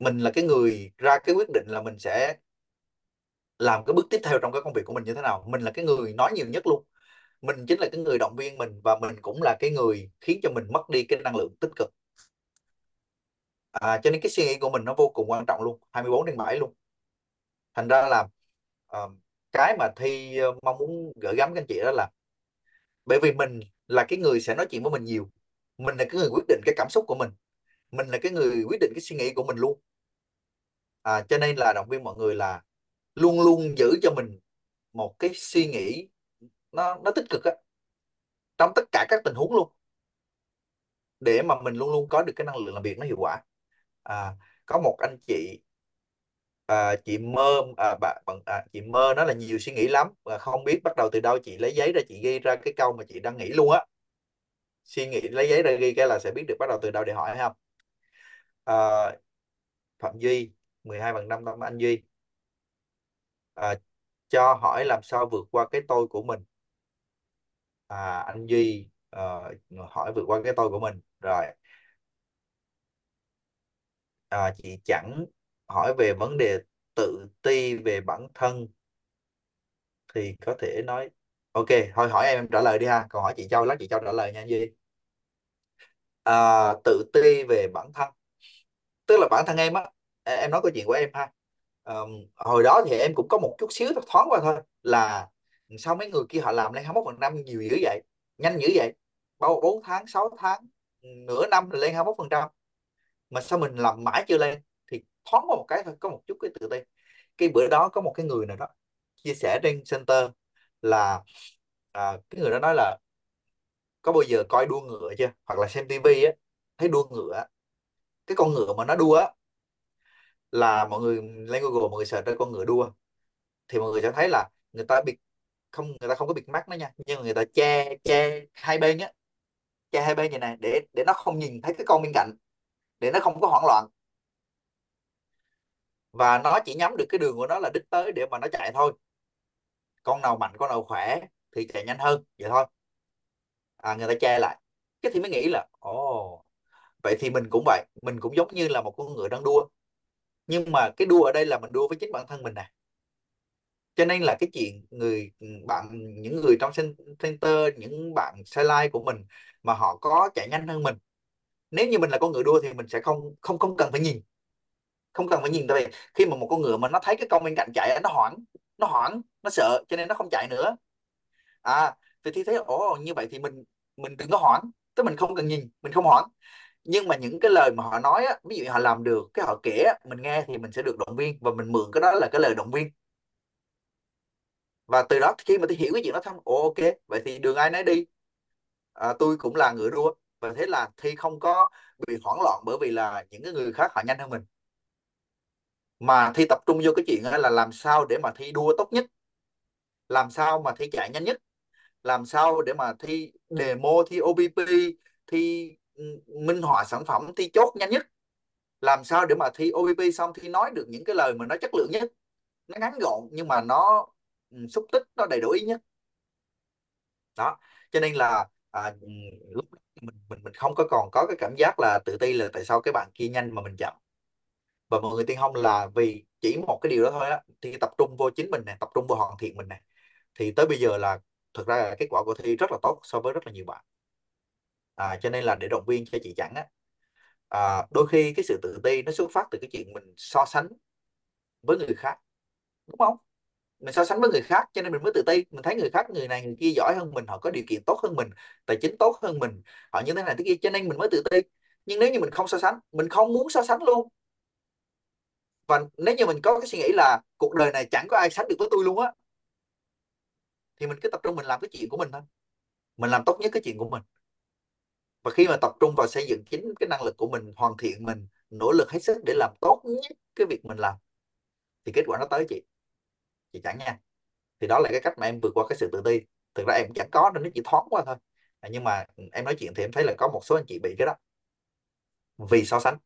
mình là cái người ra cái quyết định là mình sẽ làm cái bước tiếp theo trong cái công việc của mình như thế nào. Mình là cái người nói nhiều nhất luôn. Mình chính là cái người động viên mình và mình cũng là cái người khiến cho mình mất đi cái năng lượng tích cực. À, cho nên cái suy nghĩ của mình nó vô cùng quan trọng luôn 24 trên 7 luôn. Thành ra là uh, cái mà Thi uh, mong muốn gửi gắm các anh chị đó là bởi vì mình là cái người sẽ nói chuyện với mình nhiều. Mình là cái người quyết định cái cảm xúc của mình. Mình là cái người quyết định cái suy nghĩ của mình luôn à, cho nên là động viên mọi người là luôn luôn giữ cho mình một cái suy nghĩ nó nó tích cực á trong tất cả các tình huống luôn. Để mà mình luôn luôn có được cái năng lượng làm việc nó hiệu quả. À, có một anh chị à, chị mơ à, bà, bà, à, chị mơ nó là nhiều suy nghĩ lắm và không biết bắt đầu từ đâu chị lấy giấy ra chị ghi ra cái câu mà chị đang nghĩ luôn á. Suy nghĩ lấy giấy ra ghi cái là sẽ biết được bắt đầu từ đâu để hỏi không. À, Phạm Duy 12 bằng 5 tâm anh Duy. À, cho hỏi làm sao vượt qua cái tôi của mình. À, anh Duy à, hỏi vượt qua cái tôi của mình. Rồi. À, chị chẳng hỏi về vấn đề tự ti về bản thân. Thì có thể nói ok thôi hỏi em, em trả lời đi ha. Còn hỏi chị Châu lát chị Châu trả lời nha anh Duy. À, tự ti về bản thân. Tức là bản thân em á em nói câu chuyện của em ha. Um, hồi đó thì em cũng có một chút xíu thoáng qua thôi là sao mấy người kia họ làm lên 21 phần trăm nhiều dữ vậy? Nhanh dữ vậy? Bao 4 tháng 6 tháng nửa năm là lên 21 phần trăm. Mà sao mình làm mãi chưa lên? Thì thoáng qua một cái thôi có một chút cái tự ti cái bữa đó có một cái người nào đó chia sẻ trên center là à, cái người đó nói là có bao giờ coi đua ngựa chưa? Hoặc là xem tivi á thấy đua ngựa cái con ngựa mà nó đua á là mọi người lên Google mọi người search ra con ngựa đua thì mọi người sẽ thấy là người ta bịt không người ta không có bịt mắt nó nha nhưng mà người ta che che hai bên á che hai bên như này để để nó không nhìn thấy cái con bên cạnh để nó không có hoảng loạn. Và nó chỉ nhắm được cái đường của nó là đích tới để mà nó chạy thôi. Con nào mạnh con nào khỏe thì chạy nhanh hơn vậy thôi. À, người ta che lại. Cái thì mới nghĩ là ồ vậy thì mình cũng vậy mình cũng giống như là một con ngựa đang đua nhưng mà cái đua ở đây là mình đua với chính bản thân mình nè. Cho nên là cái chuyện người, bạn, những người trong center, những bạn sai lai của mình mà họ có chạy nhanh hơn mình, nếu như mình là con ngựa đua thì mình sẽ không không không cần phải nhìn. Không cần phải nhìn, tại vì khi mà một con ngựa mà nó thấy cái con bên cạnh chạy nó hoảng nó hoảng, nó sợ, cho nên nó không chạy nữa. À thì thì thấy, ồ, như vậy thì mình mình đừng có hoảng. Tức mình không cần nhìn, mình không hoảng nhưng mà những cái lời mà họ nói á, ví dụ họ làm được cái họ kể á, mình nghe thì mình sẽ được động viên và mình mượn cái đó là cái lời động viên. Và từ đó khi mà tôi hiểu cái chuyện đó xong ồ ok vậy thì đường ai nấy đi. À, tôi cũng là ngựa đua và thế là thi không có bị hoảng loạn bởi vì là những cái người khác họ nhanh hơn mình. Mà thi tập trung vô cái chuyện là làm sao để mà thi đua tốt nhất? Làm sao mà thi chạy nhanh nhất? Làm sao để mà thi demo thi OBP thi minh họa sản phẩm thi chốt nhanh nhất. Làm sao để mà thi OBP xong thi nói được những cái lời mà nó chất lượng nhất nó ngắn gọn nhưng mà nó ừ, xúc tích nó đầy đủ ý nhất. Đó cho nên là à, ừ, lúc mình mình mình không có còn có cái cảm giác là tự ti là tại sao cái bạn kia nhanh mà mình chậm. Và mọi người tiên không là vì chỉ một cái điều đó thôi á thì tập trung vô chính mình này tập trung vô hoàn thiện mình này thì tới bây giờ là thực ra là kết quả của thi rất là tốt so với rất là nhiều bạn à, cho nên là để động viên cho chị chẳng á. À, đôi khi cái sự tự ti nó xuất phát từ cái chuyện mình so sánh với người khác đúng không? Mình so sánh với người khác cho nên mình mới tự ti. Mình thấy người khác người này người kia giỏi hơn mình họ có điều kiện tốt hơn mình tài chính tốt hơn mình họ như thế này thế kia cho nên mình mới tự ti. Nhưng nếu như mình không so sánh mình không muốn so sánh luôn. Và nếu như mình có cái suy nghĩ là cuộc đời này chẳng có ai sánh được với tôi luôn á thì mình cứ tập trung mình làm cái chuyện của mình thôi. Mình làm tốt nhất cái chuyện của mình và khi mà tập trung vào xây dựng chính cái năng lực của mình hoàn thiện mình nỗ lực hết sức để làm tốt nhất cái việc mình làm thì kết quả nó tới chị. Chị chẳng nha. Thì đó là cái cách mà em vượt qua cái sự tự ti. Thực ra em chẳng có nên nó chỉ thoáng qua thôi. À, nhưng mà em nói chuyện thì em thấy là có một số anh chị bị cái đó. Vì so sánh.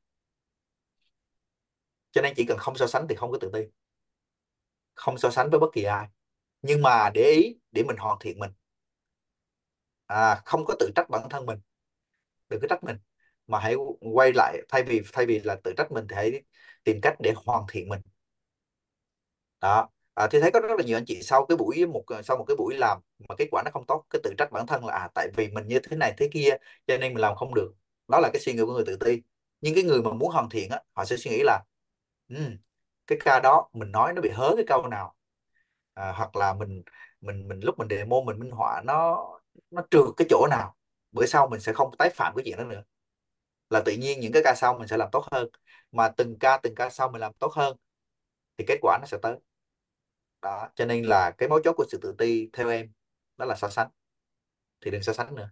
Cho nên chỉ cần không so sánh thì không có tự ti. Không so sánh với bất kỳ ai. Nhưng mà để ý để mình hoàn thiện mình. À, không có tự trách bản thân mình đừng có trách mình mà hãy quay lại thay vì thay vì là tự trách mình thì hãy tìm cách để hoàn thiện mình. Đó. À, thì thấy có rất là nhiều anh chị sau cái buổi một sau một cái buổi làm mà kết quả nó không tốt cái tự trách bản thân là à tại vì mình như thế này thế kia cho nên mình làm không được. Đó là cái suy nghĩ của người tự ti. Nhưng cái người mà muốn hoàn thiện á họ sẽ suy nghĩ là um, cái ca đó mình nói nó bị hớ cái câu nào. À, hoặc là mình mình mình lúc mình demo mình minh họa nó nó trượt cái chỗ nào bữa sau mình sẽ không tái phạm cái chuyện đó nữa. Là tự nhiên những cái ca sau mình sẽ làm tốt hơn. Mà từng ca từng ca sau mình làm tốt hơn, thì kết quả nó sẽ tới. Đó, cho nên là cái mấu chốt của sự tự ti, theo em, đó là so sánh. Thì đừng so sánh nữa.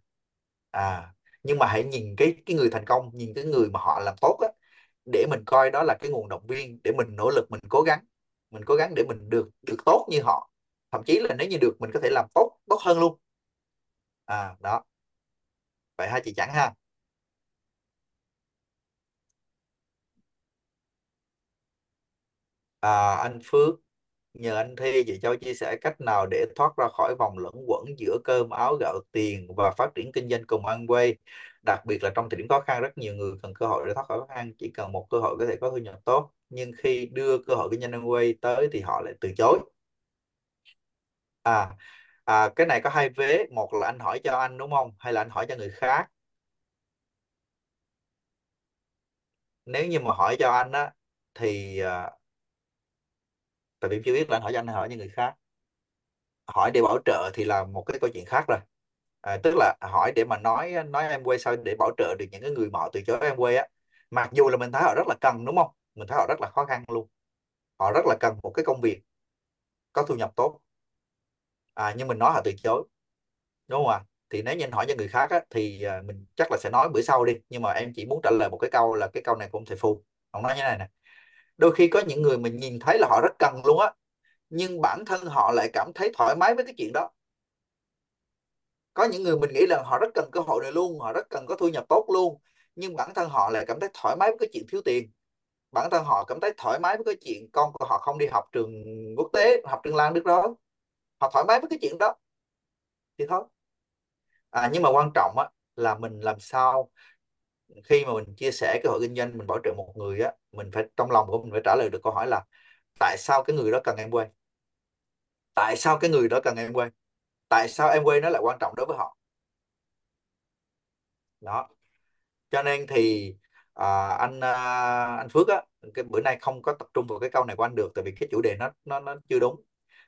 À nhưng mà hãy nhìn cái cái người thành công, nhìn cái người mà họ làm tốt á, để mình coi đó là cái nguồn động viên, để mình nỗ lực, mình cố gắng, mình cố gắng để mình được được tốt như họ. Thậm chí là nếu như được, mình có thể làm tốt tốt hơn luôn. À đó vậy ha chị chẳng ha. À, anh Phước nhờ anh Thi chị cho chia sẻ cách nào để thoát ra khỏi vòng luẩn quẩn giữa cơm áo gạo tiền và phát triển kinh doanh cùng ăn quay đặc biệt là trong thời điểm khó khăn rất nhiều người cần cơ hội để thoát khỏi khó khăn chỉ cần một cơ hội có thể có thu nhập tốt. Nhưng khi đưa cơ hội kinh doanh ăn quay tới thì họ lại từ chối. À, à cái này có hai vế một là anh hỏi cho anh đúng không? Hay là anh hỏi cho người khác? Nếu như mà hỏi cho anh á thì à, tại vì chưa biết là anh hỏi cho anh hay hỏi cho người khác. Hỏi để bảo trợ thì là một cái câu chuyện khác rồi. À, tức là hỏi để mà nói nói em quay sao để bảo trợ được những cái người mà họ từ chối em quay á. Mặc dù là mình thấy họ rất là cần đúng không? Mình thấy họ rất là khó khăn luôn. Họ rất là cần một cái công việc có thu nhập tốt à, nhưng mình nói họ từ chối đúng không ạ? Thì nếu như anh hỏi cho người khác á, thì à, mình chắc là sẽ nói bữa sau đi nhưng mà em chỉ muốn trả lời một cái câu là cái câu này của ông thầy Phu ông nói như này nè. Đôi khi có những người mình nhìn thấy là họ rất cần luôn á nhưng bản thân họ lại cảm thấy thoải mái với cái chuyện đó. Có những người mình nghĩ là họ rất cần cơ hội này luôn họ rất cần có thu nhập tốt luôn nhưng bản thân họ lại cảm thấy thoải mái với cái chuyện thiếu tiền. Bản thân họ cảm thấy thoải mái với cái chuyện con của họ không đi học trường quốc tế học trường Lan nước đó họ thoải mái với cái chuyện đó. Thì thôi. À, nhưng mà quan trọng á là mình làm sao khi mà mình chia sẻ cơ hội kinh doanh mình bảo trợ một người á mình phải trong lòng của mình phải trả lời được câu hỏi là tại sao cái người đó cần em quay? Tại sao cái người đó cần em quay? Tại sao em quay nó lại quan trọng đối với họ? Đó. Cho nên thì à, anh à, anh Phước á cái bữa nay không có tập trung vào cái câu này của anh được tại vì cái chủ đề nó nó nó chưa đúng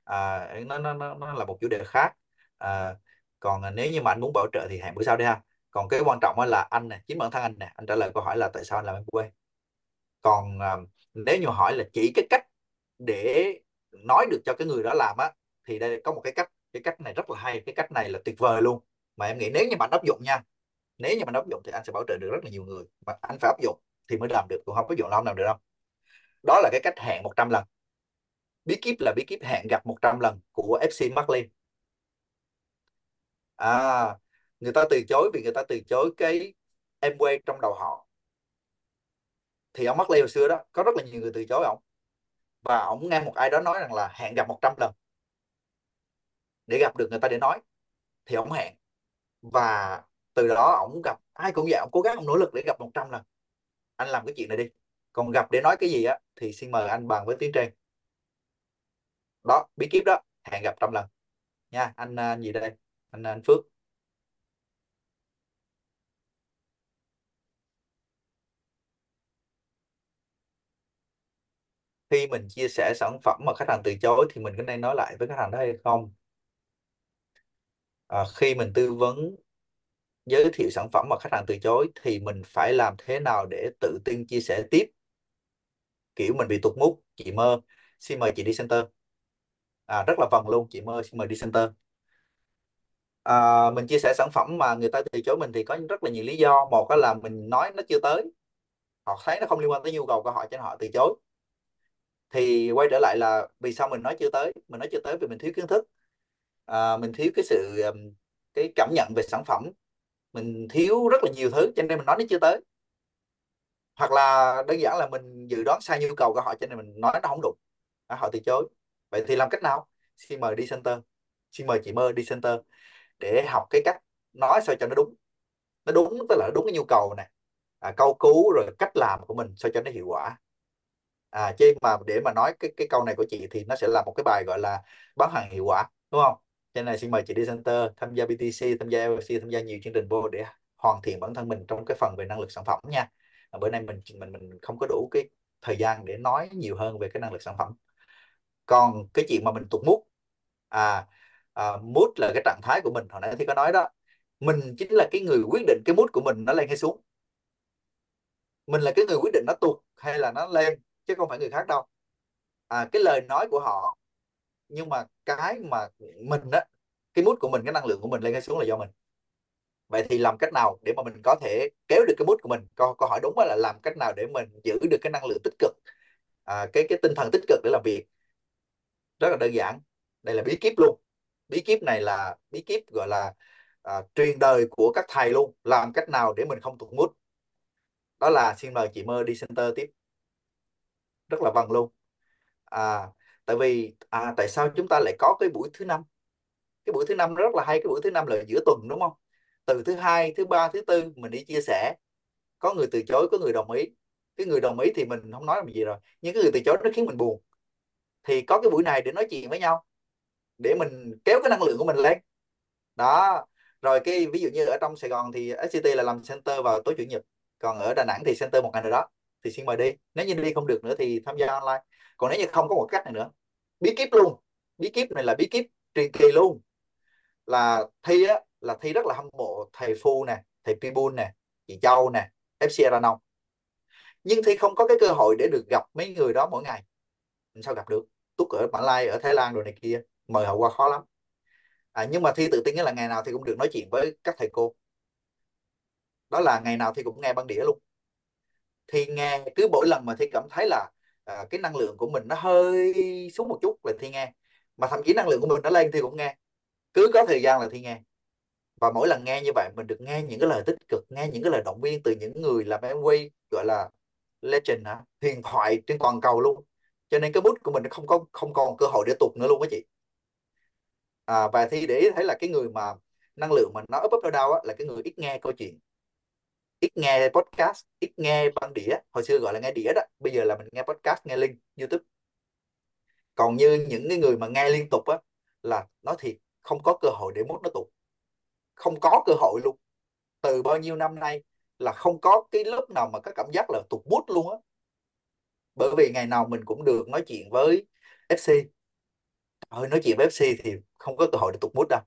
à, nó, nó nó nó là một chủ đề khác. À, còn nếu như mà anh muốn bảo trợ thì hẹn bữa sau đi ha. Còn cái quan trọng là anh nè chính bản thân anh nè anh trả lời câu hỏi là tại sao anh làm em quê? Còn à, nếu như hỏi là chỉ cái cách để nói được cho cái người đó làm á thì đây có một cái cách cái cách này rất là hay cái cách này là tuyệt vời luôn. Mà em nghĩ nếu như bạn áp dụng nha nếu như bạn áp dụng thì anh sẽ bảo trợ được rất là nhiều người mà anh phải áp dụng thì mới làm được còn không áp dụng là không làm được đâu. Đó là cái cách hẹn 100 lần bí kíp là bí kíp hẹn gặp 100 lần của FC Marlin à người ta từ chối vì người ta từ chối cái em quay trong đầu họ. Thì ông Marley hồi xưa đó, có rất là nhiều người từ chối ông. Và ông nghe một ai đó nói rằng là hẹn gặp 100 lần để gặp được người ta để nói, thì ông hẹn. Và từ đó ông gặp, ai cũng vậy, ông cố gắng ông nỗ lực để gặp 100 lần. Anh làm cái chuyện này đi. Còn gặp để nói cái gì á, thì xin mời anh bàn với tiến trang đó bí kíp đó. Hẹn gặp trăm lần. Nha anh, à, anh gì đây? Anh, à, anh Phước. Khi mình chia sẻ sản phẩm mà khách hàng từ chối thì mình có nên nói lại với khách hàng đó hay không? À, khi mình tư vấn giới thiệu sản phẩm mà khách hàng từ chối thì mình phải làm thế nào để tự tin chia sẻ tiếp? Kiểu mình bị tụt mút chị mơ xin mời chị đi center à, rất là vần luôn chị mơ xin mời đi center. À, mình chia sẻ sản phẩm mà người ta từ chối mình thì có rất là nhiều lý do. Một là mình nói nó chưa tới. Họ thấy nó không liên quan tới nhu cầu của họ cho nên họ từ chối. Thì quay trở lại là vì sao mình nói chưa tới? Mình nói chưa tới vì mình thiếu kiến thức. À, mình thiếu cái sự cái cảm nhận về sản phẩm. Mình thiếu rất là nhiều thứ cho nên mình nói nó chưa tới. Hoặc là đơn giản là mình dự đoán sai nhu cầu của họ cho nên mình nói nó không đủ à, họ từ chối vậy thì làm cách nào? Xin mời đi center. Xin mời chị mơ đi center để học cái cách nói sao cho nó đúng. Nó đúng tức là đúng cái nhu cầu này. À, câu cứu rồi cách làm của mình sao cho nó hiệu quả. À chứ mà để mà nói cái cái câu này của chị thì nó sẽ là một cái bài gọi là bán hàng hiệu quả đúng không? Cho nên là xin mời chị đi center tham gia BTC tham gia LC tham gia nhiều chương trình vô để hoàn thiện bản thân mình trong cái phần về năng lực sản phẩm nha. Bữa nay mình mình mình không có đủ cái thời gian để nói nhiều hơn về cái năng lực sản phẩm còn cái chuyện mà mình tụt mút à, à mood là cái trạng thái của mình hồi nãy thì có nói đó. Mình chính là cái người quyết định cái mood của mình nó lên hay xuống. Mình là cái người quyết định nó tụt hay là nó lên chứ không phải người khác đâu. À, cái lời nói của họ nhưng mà cái mà mình á cái mood của mình cái năng lượng của mình lên hay xuống là do mình. Vậy thì làm cách nào để mà mình có thể kéo được cái mood của mình? Câu, câu hỏi đúng là làm cách nào để mình giữ được cái năng lượng tích cực à, cái cái tinh thần tích cực để làm việc? Rất là đơn giản. Đây là bí kíp luôn. Bí kíp này là bí kíp gọi là à, truyền đời của các thầy luôn làm cách nào để mình không tụt mút đó là xin mời chị mơ đi center tiếp. Rất là vần luôn. À tại vì à tại sao chúng ta lại có cái buổi thứ năm? Cái buổi thứ năm rất là hay cái buổi thứ năm là giữa tuần đúng không? Từ thứ hai thứ ba thứ tư mình đi chia sẻ. Có người từ chối có người đồng ý. Cái người đồng ý thì mình không nói làm gì rồi nhưng cái người từ chối nó khiến mình buồn thì có cái buổi này để nói chuyện với nhau, để mình kéo cái năng lượng của mình lên. Đó, rồi cái ví dụ như ở trong Sài Gòn thì SCT là làm center vào tối chủ nhật, còn ở Đà Nẵng thì center một ngày nào đó thì xin mời đi. Nếu như đi không được nữa thì tham gia online. Còn nếu như không có một cách này nữa, bí kíp luôn, bí kíp này là bí kíp truyền kỳ luôn. Là thi á, là thi rất là hâm mộ thầy Phu nè, thầy Pibun nè, chị Châu nè FC Ranong nhưng thi không có cái cơ hội để được gặp mấy người đó mỗi ngày. Làm sao gặp được? Túc ở Mã Lai ở Thái Lan rồi này kia mời họ qua khó lắm. À, nhưng mà thi tự tin là ngày nào thì cũng được nói chuyện với các thầy cô. Đó là ngày nào thì cũng nghe băng đĩa luôn. Thì nghe cứ mỗi lần mà thi cảm thấy là à, cái năng lượng của mình nó hơi xuống một chút là thi nghe. Mà thậm chí năng lượng của mình nó lên thì cũng nghe. Cứ có thời gian là thi nghe. Và mỗi lần nghe như vậy mình được nghe những cái lời tích cực nghe những cái lời động viên từ những người làm MV gọi là legend hả? Huyền thoại trên toàn cầu luôn cho nên cái bút của mình không có không còn cơ hội để tụt nữa luôn á chị. À, và thi để thấy là cái người mà năng lượng mà nó up up down á là cái người ít nghe câu chuyện ít nghe podcast ít nghe băng đĩa. Hồi xưa gọi là nghe đĩa đó bây giờ là mình nghe podcast nghe link youtube. Còn như những cái người mà nghe liên tục á là nó thiệt không có cơ hội để mốt nó tụt. Không có cơ hội luôn. Từ bao nhiêu năm nay là không có cái lúc nào mà có cảm giác là tụt bút luôn á bởi vì ngày nào mình cũng được nói chuyện với FC ơi nói chuyện với FC thì không có cơ hội để tụt mút đâu.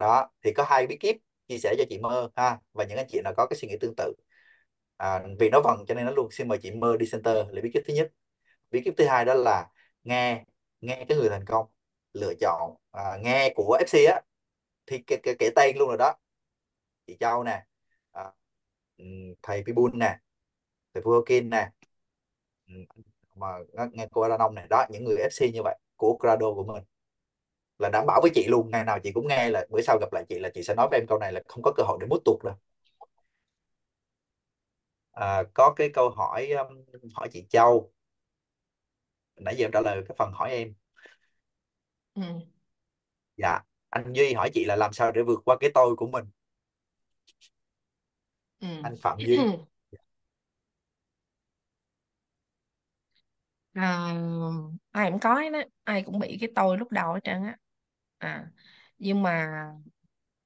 Đó thì có hai bí kíp chia sẻ cho chị mơ ha và những anh chị nào có cái suy nghĩ tương tự. À, vì nó vần cho nên nó luôn. Xin mời chị mơ đi center là bí kíp thứ nhất. Bí kíp thứ hai đó là nghe nghe cái người thành công lựa chọn. À, nghe của FC á thì kể, kể, kể tên luôn rồi đó. Chị Châu nè à, thầy Pibun nè thầy Fuokin nè mà nghe cô Aranon này đó những người FC như vậy của Grado của mình là đảm bảo với chị luôn. Ngày nào chị cũng nghe là bữa sau gặp lại chị là chị sẽ nói với em câu này là không có cơ hội để mút tuột đâu. À, có cái câu hỏi um, hỏi chị Châu. Nãy giờ em trả lời cái phần hỏi em. Ừ. dạ anh Duy hỏi chị là làm sao để vượt qua cái tôi của mình? Ừ. anh Phạm Duy à, ai cũng có đó ai cũng bị cái tôi lúc đầu hết trơn á. À nhưng mà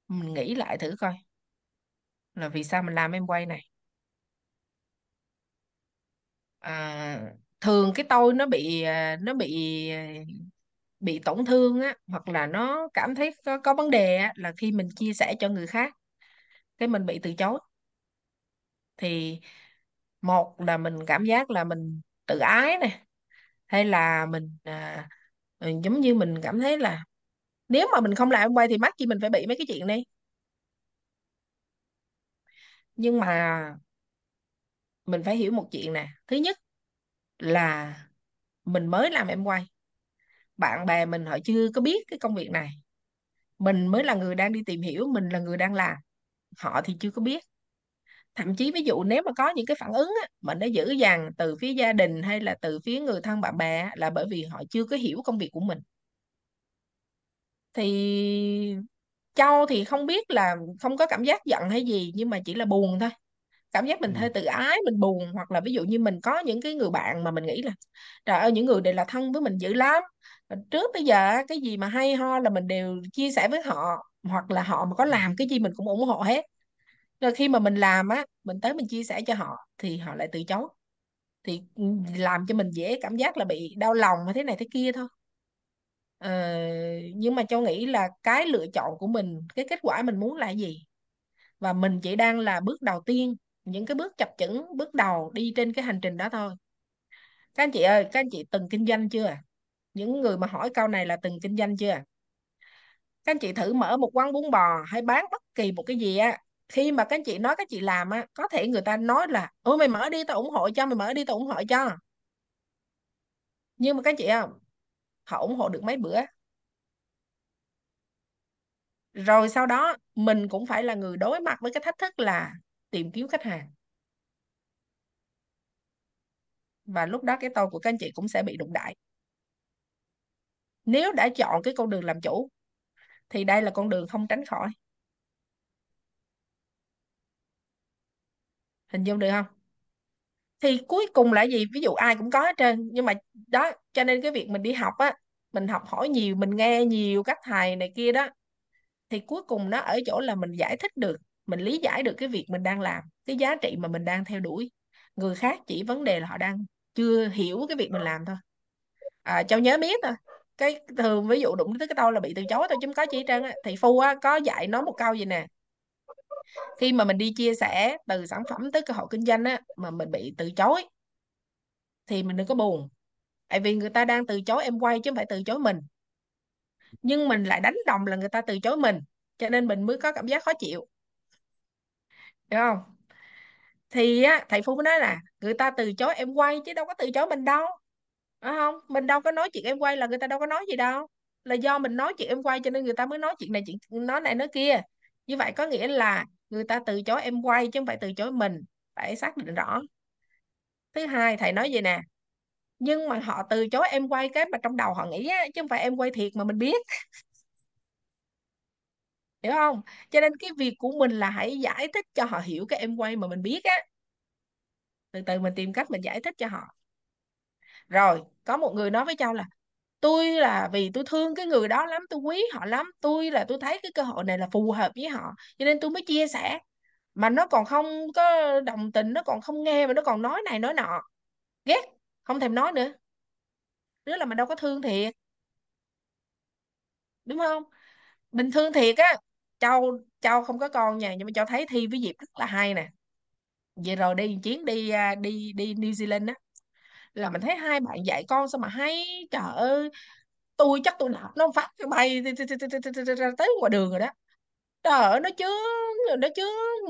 mình nghĩ lại thử coi là vì sao mình làm em quay này. À, thường cái tôi nó bị à, nó bị à, bị tổn thương á hoặc là nó cảm thấy có, có vấn đề á là khi mình chia sẻ cho người khác cái mình bị từ chối. Thì một là mình cảm giác là mình tự ái nè hay là mình à, ừ, giống như mình cảm thấy là nếu mà mình không làm em quay thì mắc gì mình phải bị mấy cái chuyện này. Nhưng mà mình phải hiểu một chuyện nè. Thứ nhất là mình mới làm em quay. Bạn bè mình họ chưa có biết cái công việc này. Mình mới là người đang đi tìm hiểu mình là người đang làm. Họ thì chưa có biết thậm chí ví dụ nếu mà có những cái phản ứng á, mà nó dữ dằn từ phía gia đình hay là từ phía người thân bạn bè là bởi vì họ chưa có hiểu công việc của mình. Thì Châu thì không biết là không có cảm giác giận hay gì nhưng mà chỉ là buồn thôi. Cảm giác mình ừ. hơi tự ái mình buồn hoặc là ví dụ như mình có những cái người bạn mà mình nghĩ là trời ơi những người này là thân với mình dữ lắm. Trước tới giờ cái gì mà hay ho là mình đều chia sẻ với họ hoặc là họ mà có làm cái gì mình cũng ủng hộ hết rồi khi mà mình làm á mình tới mình chia sẻ cho họ thì họ lại từ chối. Thì ừ, làm cho mình dễ cảm giác là bị đau lòng hay thế này thế kia thôi. Ờ, nhưng mà Châu nghĩ là cái lựa chọn của mình cái kết quả mình muốn là gì? Và mình chỉ đang là bước đầu tiên những cái bước chập chững bước đầu đi trên cái hành trình đó thôi. Các anh chị ơi các anh chị từng kinh doanh chưa? Những người mà hỏi câu này là từng kinh doanh chưa? Các anh chị thử mở một quán bún bò hay bán bất kỳ một cái gì á khi mà các chị nói, các chị làm á, có thể người ta nói là ôi mày mở đi, tao ủng hộ cho, mày mở đi, tao ủng hộ cho. Nhưng mà các chị không họ ủng hộ được mấy bữa. Rồi sau đó, mình cũng phải là người đối mặt với cái thách thức là tìm kiếm khách hàng. Và lúc đó cái tôi của các anh chị cũng sẽ bị đụng đại nếu đã chọn cái con đường làm chủ, thì đây là con đường không tránh khỏi. Hình dung được không? Thì cuối cùng là gì? Ví dụ ai cũng có hết trơn nhưng mà đó cho nên cái việc mình đi học á mình học hỏi nhiều mình nghe nhiều các thầy này kia đó thì cuối cùng nó ở chỗ là mình giải thích được mình lý giải được cái việc mình đang làm cái giá trị mà mình đang theo đuổi. Người khác chỉ vấn đề là họ đang chưa hiểu cái việc mình làm thôi. À, cháu nhớ biết à cái thường ví dụ đụng tới cái tôi là bị từ chối tôi chứ không có chi trơn á. Thì Phu á có dạy nói một câu gì nè khi mà mình đi chia sẻ từ sản phẩm tới cơ hội kinh doanh á, mà mình bị từ chối, thì mình đừng có buồn. Tại vì người ta đang từ chối em quay chứ không phải từ chối mình. Nhưng mình lại đánh đồng là người ta từ chối mình, cho nên mình mới có cảm giác khó chịu. Được không? Thì á, thầy Phu nói là người ta từ chối em quay chứ đâu có từ chối mình đâu. Đúng không? Mình đâu có nói chuyện em quay là người ta đâu có nói gì đâu. Là do mình nói chuyện em quay cho nên người ta mới nói chuyện này chuyện, nói này nói kia. Như vậy có nghĩa là người ta từ chối em quay chứ không phải từ chối mình phải xác định rõ. Thứ hai thầy nói gì nè nhưng mà họ từ chối em quay cái mà trong đầu họ nghĩ á, chứ không phải em quay thiệt mà mình biết. Hiểu không? Cho nên cái việc của mình là hãy giải thích cho họ hiểu cái em quay mà mình biết á. Từ từ mình tìm cách mình giải thích cho họ. Rồi có một người nói với Châu là tôi là vì tôi thương cái người đó lắm, tôi quý họ lắm, tôi là tôi thấy cái cơ hội này là phù hợp với họ, cho nên tôi mới chia sẻ. Mà nó còn không có đồng tình, nó còn không nghe mà nó còn nói này nói nọ. Ghét, không thèm nói nữa. Đứa là mình đâu có thương thiệt. Đúng không? Bình thường thiệt á. Châu Châu không có con nha nhưng mà Châu thấy Thi với Diệp rất là hay nè. Vậy rồi đi chuyến đi à, đi đi New Zealand á là mình thấy hai bạn dạy con sao mà hay. Trời ơi, tôi chắc tôi đạp nó phát cái bay tới ngoài đường rồi đó. Trời ơi, nó chứ nó chứ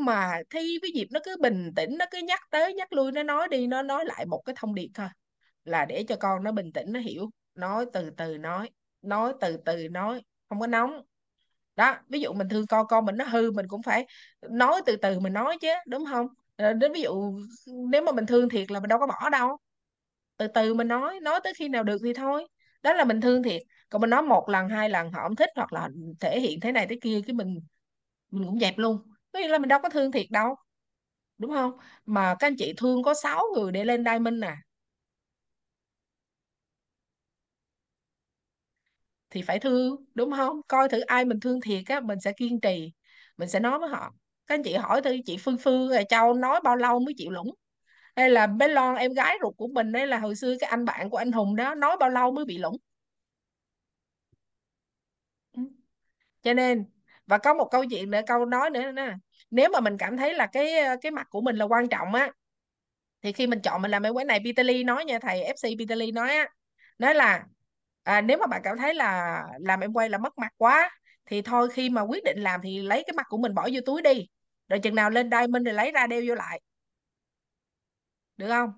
mà Thi với Diệp nó cứ bình tĩnh, nó cứ nhắc tới nhắc lui, nó nói đi, nó nói lại một cái thông điệp thôi. Là để cho con nó bình tĩnh, nó hiểu, nói từ từ nói nói từ từ nói, không có nóng. Đó, ví dụ mình thương con con mình nó hư, mình cũng phải nói từ từ mình nói chứ, đúng không? Ờ, đến ví dụ, nếu mà mình thương thiệt là mình đâu có bỏ đâu từ từ mình nói nói tới khi nào được thì thôi. Đó là mình thương thiệt. Còn mình nói một lần, hai lần họ không thích hoặc là thể hiện thế này thế kia cái mình mình cũng dẹp luôn. Có nghĩa là mình đâu có thương thiệt đâu, đúng không? Mà các anh chị thương có 6 người để lên Diamond nè thì phải thương, đúng không? Coi thử ai mình thương thiệt á, mình sẽ kiên trì, mình sẽ nói với họ. Các anh chị hỏi thử chị Phương Phương rồi Châu nói bao lâu mới chịu lũng hay là bé Lon em gái ruột của mình đấy là hồi xưa cái anh bạn của anh Hùng đó nói bao lâu mới bị lủng? Ừ. cho nên và có một câu chuyện nữa câu nói nữa nè. Nếu mà mình cảm thấy là cái cái mặt của mình là quan trọng á thì khi mình chọn mình làm em quán này Peter Lee nói nha thầy FC Peter Lee nói á nói là à, nếu mà bạn cảm thấy là làm em quay là mất mặt quá thì thôi khi mà quyết định làm thì lấy cái mặt của mình bỏ vô túi đi. Rồi chừng nào lên diamond thì lấy ra đeo vô lại được không?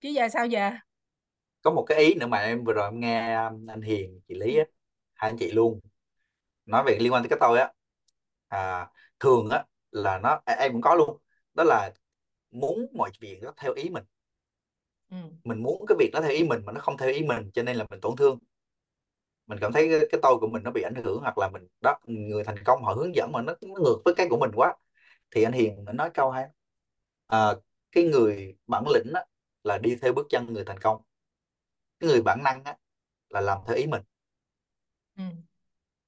Chứ giờ sao giờ? Có một cái ý nữa mà em vừa rồi em nghe um, anh Hiền chị Lý á, hai anh chị luôn nói về liên quan tới cái tôi á. À, thường á là nó à, em cũng có luôn đó là muốn mọi chuyện nó theo ý mình. Ừ. mình muốn cái việc nó theo ý mình mà nó không theo ý mình cho nên là mình tổn thương. Mình cảm thấy cái, cái tôi của mình nó bị ảnh hưởng hoặc là mình đó người thành công họ hướng dẫn mà nó, nó ngược với cái của mình quá thì anh Hiền nói câu hay à, cái người bản lĩnh á, là đi theo bước chân người thành công cái người bản năng á, là làm theo ý mình Ừ.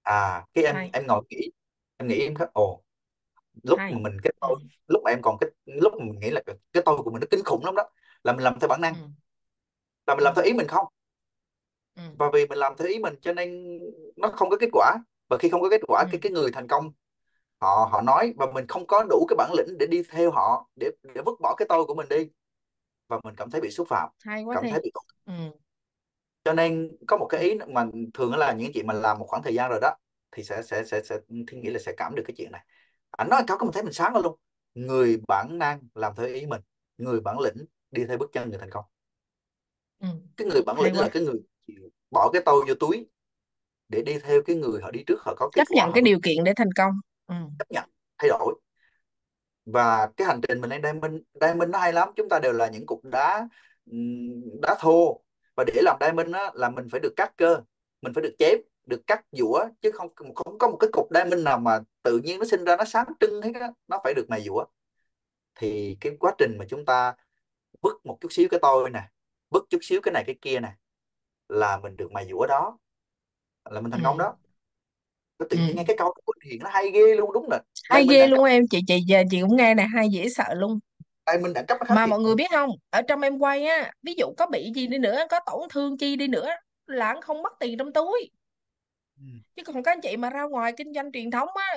à cái em hay em ngồi nghĩ em nghĩ em thấy ồ lúc mà hay mình cái ừ. tôi lúc mà em còn cái lúc mà mình nghĩ là cái tôi của mình nó kinh khủng lắm đó là mình làm theo bản năng Ừ. là mình làm theo ý mình không Ừ. và vì mình làm theo ý mình cho nên nó không có kết quả và khi không có kết quả Ừ. cái cái người thành công họ họ nói và mình không có đủ cái bản lĩnh để đi theo họ để để vứt bỏ cái tôi của mình đi. Và mình cảm thấy bị xúc phạm hay quá cảm thi thấy bị tổn ừ. cho nên có một cái ý mà thường là những chị mà làm một khoảng thời gian rồi đó thì sẽ sẽ sẽ sẽ thì nghĩ là sẽ cảm được cái chuyện này. Ảnh nói có mình thấy mình sáng luôn. Người bản năng làm theo ý mình người bản lĩnh đi theo bước chân người thành công. Ừ. cái người bản hay lĩnh là quá. cái người chịu bỏ cái tôi vô túi để đi theo cái người họ đi trước họ có kết chấp quả nhận họ cái điều kiện để thành công ừ. chấp nhận thay đổi. Và cái hành trình mình lên diamond diamond nó hay lắm. Chúng ta đều là những cục đá đá thô. Và để làm diamond á, là mình phải được cắt cơ mình phải được chém được cắt giũa chứ không không có một cái cục diamond nào mà tự nhiên nó sinh ra nó sáng trưng hết á nó phải được mài giũa. Thì cái quá trình mà chúng ta vứt một chút xíu cái tôi nè vứt chút xíu cái này cái kia nè là mình được mài giũa đó là mình thành công Ừ. đó Tôi tự Ừ. nhiên nghe cái câu của Hiền nó hay ghê luôn đúng là hay ghê luôn em. Chị chị giờ chị cũng nghe nè hay dễ sợ luôn. Diamond đẳng cấp nó khác mà gì mọi người biết không? Ở trong em quay á ví dụ có bị gì đi nữa có tổn thương chi đi nữa là anh không mất tiền trong túi. Ừ. chứ còn các anh chị mà ra ngoài kinh doanh truyền thống á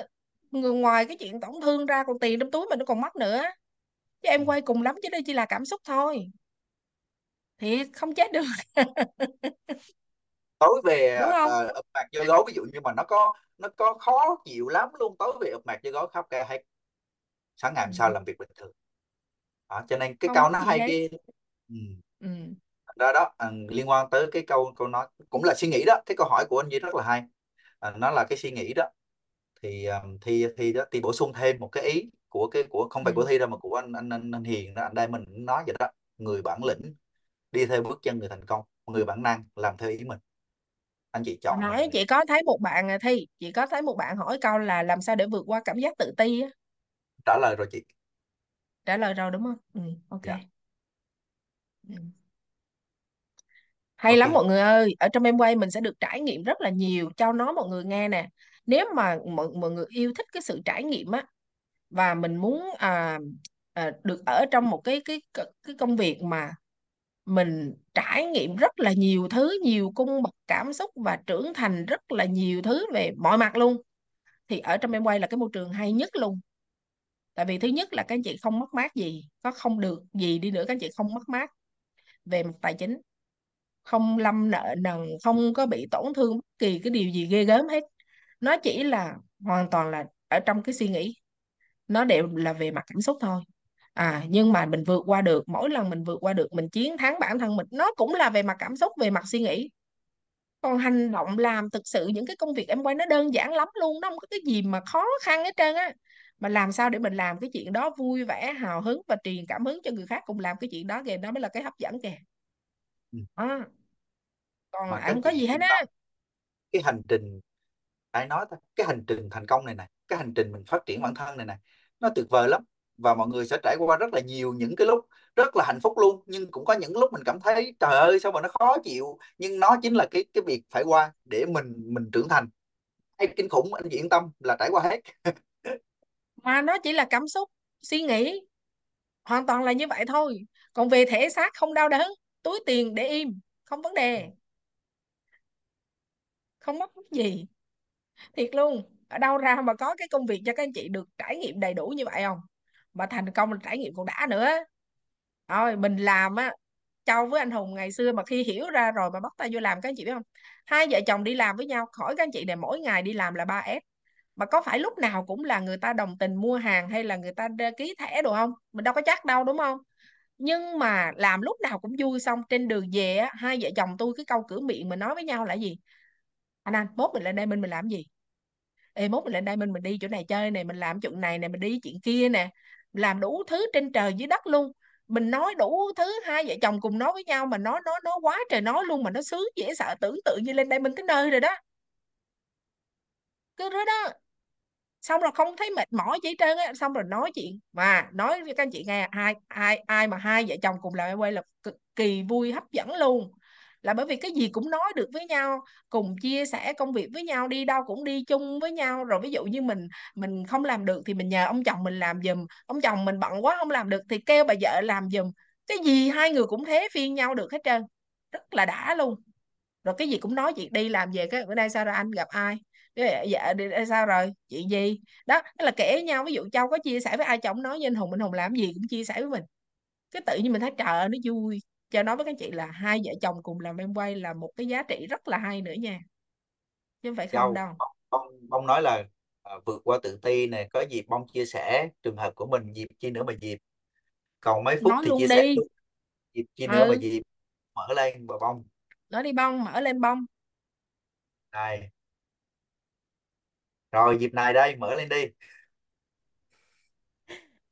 người ngoài cái chuyện tổn thương ra còn tiền trong túi mình nó còn mất nữa. Chứ Ừ. em quay cùng lắm chứ đây chỉ là cảm xúc thôi. Thì không chết được tối về đúng không uh, ập mặt do gấu ví dụ như mà nó có nó có khó chịu lắm luôn tối về ập mặt do gấu khóc ca hay sáng ngày hôm sau ừ. làm việc bình thường đó, cho nên cái không câu mất nó hay hết ghê ừ. ừ. đó đó à, liên quan tới cái câu câu nói cũng là suy nghĩ đó cái câu hỏi của anh Duy rất là hay à, nó là cái suy nghĩ đó thì um, thì thì đó thì bổ sung thêm một cái ý của cái của không phải của Ừ. thi đâu mà của anh anh anh, anh Hiền đó anh đây mình nói vậy đó người bản lĩnh đi theo bước chân người thành công người bản năng làm theo ý mình anh chị hồi chọn nãy mình chị có thấy một bạn à, thi chị có thấy một bạn hỏi câu là làm sao để vượt qua cảm giác tự ti á? Trả lời rồi chị. Trả lời rồi đúng không? Ừ. ok. Dạ. Ừ. hay ok. lắm mọi người ơi ở trong em quay mình sẽ được trải nghiệm rất là nhiều cho nó mọi người nghe nè. Nếu mà mọi, mọi người yêu thích cái sự trải nghiệm á và mình muốn à, à, được ở trong một cái cái cái công việc mà mình trải nghiệm rất là nhiều thứ, nhiều cung bậc cảm xúc và trưởng thành rất là nhiều thứ về mọi mặt luôn. Thì ở trong em quay là cái môi trường hay nhất luôn. Tại vì thứ nhất là các anh chị không mất mát gì, có không được gì đi nữa, các anh chị không mất mát về mặt tài chính. Không lâm nợ nần, không có bị tổn thương bất kỳ cái điều gì ghê gớm hết. Nó chỉ là hoàn toàn là ở trong cái suy nghĩ. Nó đều là về mặt cảm xúc thôi à nhưng mà mình vượt qua được mỗi lần mình vượt qua được mình chiến thắng bản thân mình nó cũng là về mặt cảm xúc về mặt suy nghĩ. Còn hành động làm thực sự những cái công việc em quay nó đơn giản lắm luôn nó không có cái gì mà khó khăn hết trơn á. Mà làm sao để mình làm cái chuyện đó vui vẻ hào hứng và truyền cảm hứng cho người khác cùng làm cái chuyện đó kìa đó mới là cái hấp dẫn kìa. Ừ. à, còn mà không có gì hết á. cái hành trình ai nói ta cái hành trình thành công này này cái hành trình mình phát triển bản thân này này nó tuyệt vời lắm và mọi người sẽ trải qua rất là nhiều những cái lúc rất là hạnh phúc luôn. Nhưng cũng có những lúc mình cảm thấy, trời ơi, sao mà nó khó chịu. Nhưng nó chính là cái cái việc phải qua để mình mình trưởng thành. Hay kinh khủng, anh chị yên tâm là trải qua hết. Mà nó chỉ là cảm xúc, suy nghĩ. Hoàn toàn là như vậy thôi. Còn về thể xác không đau đớn, túi tiền để im, không vấn đề. Không mất gì. Thiệt luôn, ở đâu ra mà có cái công việc cho các anh chị được trải nghiệm đầy đủ như vậy không? Mà thành công là trải nghiệm còn đã nữa. Rồi mình làm á Châu với anh Hùng ngày xưa mà khi hiểu ra rồi mà bắt tay vô làm các anh chị biết không? Hai vợ chồng đi làm với nhau khỏi các anh chị này mỗi ngày đi làm là 3S mà có phải lúc nào cũng là người ta đồng tình mua hàng hay là người ta ký thẻ đồ không? Mình đâu có chắc đâu đúng không? Nhưng mà làm lúc nào cũng vui xong trên đường về á, hai vợ chồng tôi cái câu cửa miệng mình nói với nhau là gì? Anh anh mốt mình lên đây mình mình làm gì? Ê mốt mình lên đây mình mình đi chỗ này chơi này mình làm chuyện này này mình đi chuyện kia nè làm đủ thứ trên trời dưới đất luôn. Mình nói đủ thứ, hai vợ chồng cùng nói với nhau mà nói nói nói quá trời nói luôn mà nó sướng, dễ sợ, tưởng tượng như lên đây mình tới nơi rồi đó. Cứ thế đó. Xong rồi không thấy mệt mỏi gì trơn á, xong rồi nói chuyện. Mà nói với các anh chị nghe, ai ai ai mà hai vợ chồng cùng làm quay là cực kỳ vui, hấp dẫn luôn là bởi vì cái gì cũng nói được với nhau, cùng chia sẻ công việc với nhau, đi đâu cũng đi chung với nhau. Rồi ví dụ như mình mình không làm được thì mình nhờ ông chồng mình làm giùm, ông chồng mình bận quá không làm được thì kêu bà vợ làm giùm. Cái gì hai người cũng thế phiên nhau được hết trơn, rất là đã luôn. Rồi cái gì cũng nói chuyện, đi làm về cái, bữa nay sao rồi, anh gặp ai? Dạ đi sao rồi, chuyện gì? Đó tức là kể nhau, ví dụ châu có chia sẻ với ai? Chồng nói với anh hùng anh hùng làm gì cũng chia sẻ với mình. Cái tự nhiên mình thấy trời nó vui cho nói với các chị là hai vợ chồng cùng làm em quay là một cái giá trị rất là hay nữa nha. Chứ không phải không đâu bông bông nói là à, vượt qua tự ti này có gì bông chia sẻ trường hợp của mình dịp chi nữa mà dịp. Còn mấy phút nói thì luôn chia sẻ đi. dịp chi nữa mà ừ dịp mở lên bà bông. Nói đi bông mở lên bông. Này. Rồi dịp này đây mở lên đi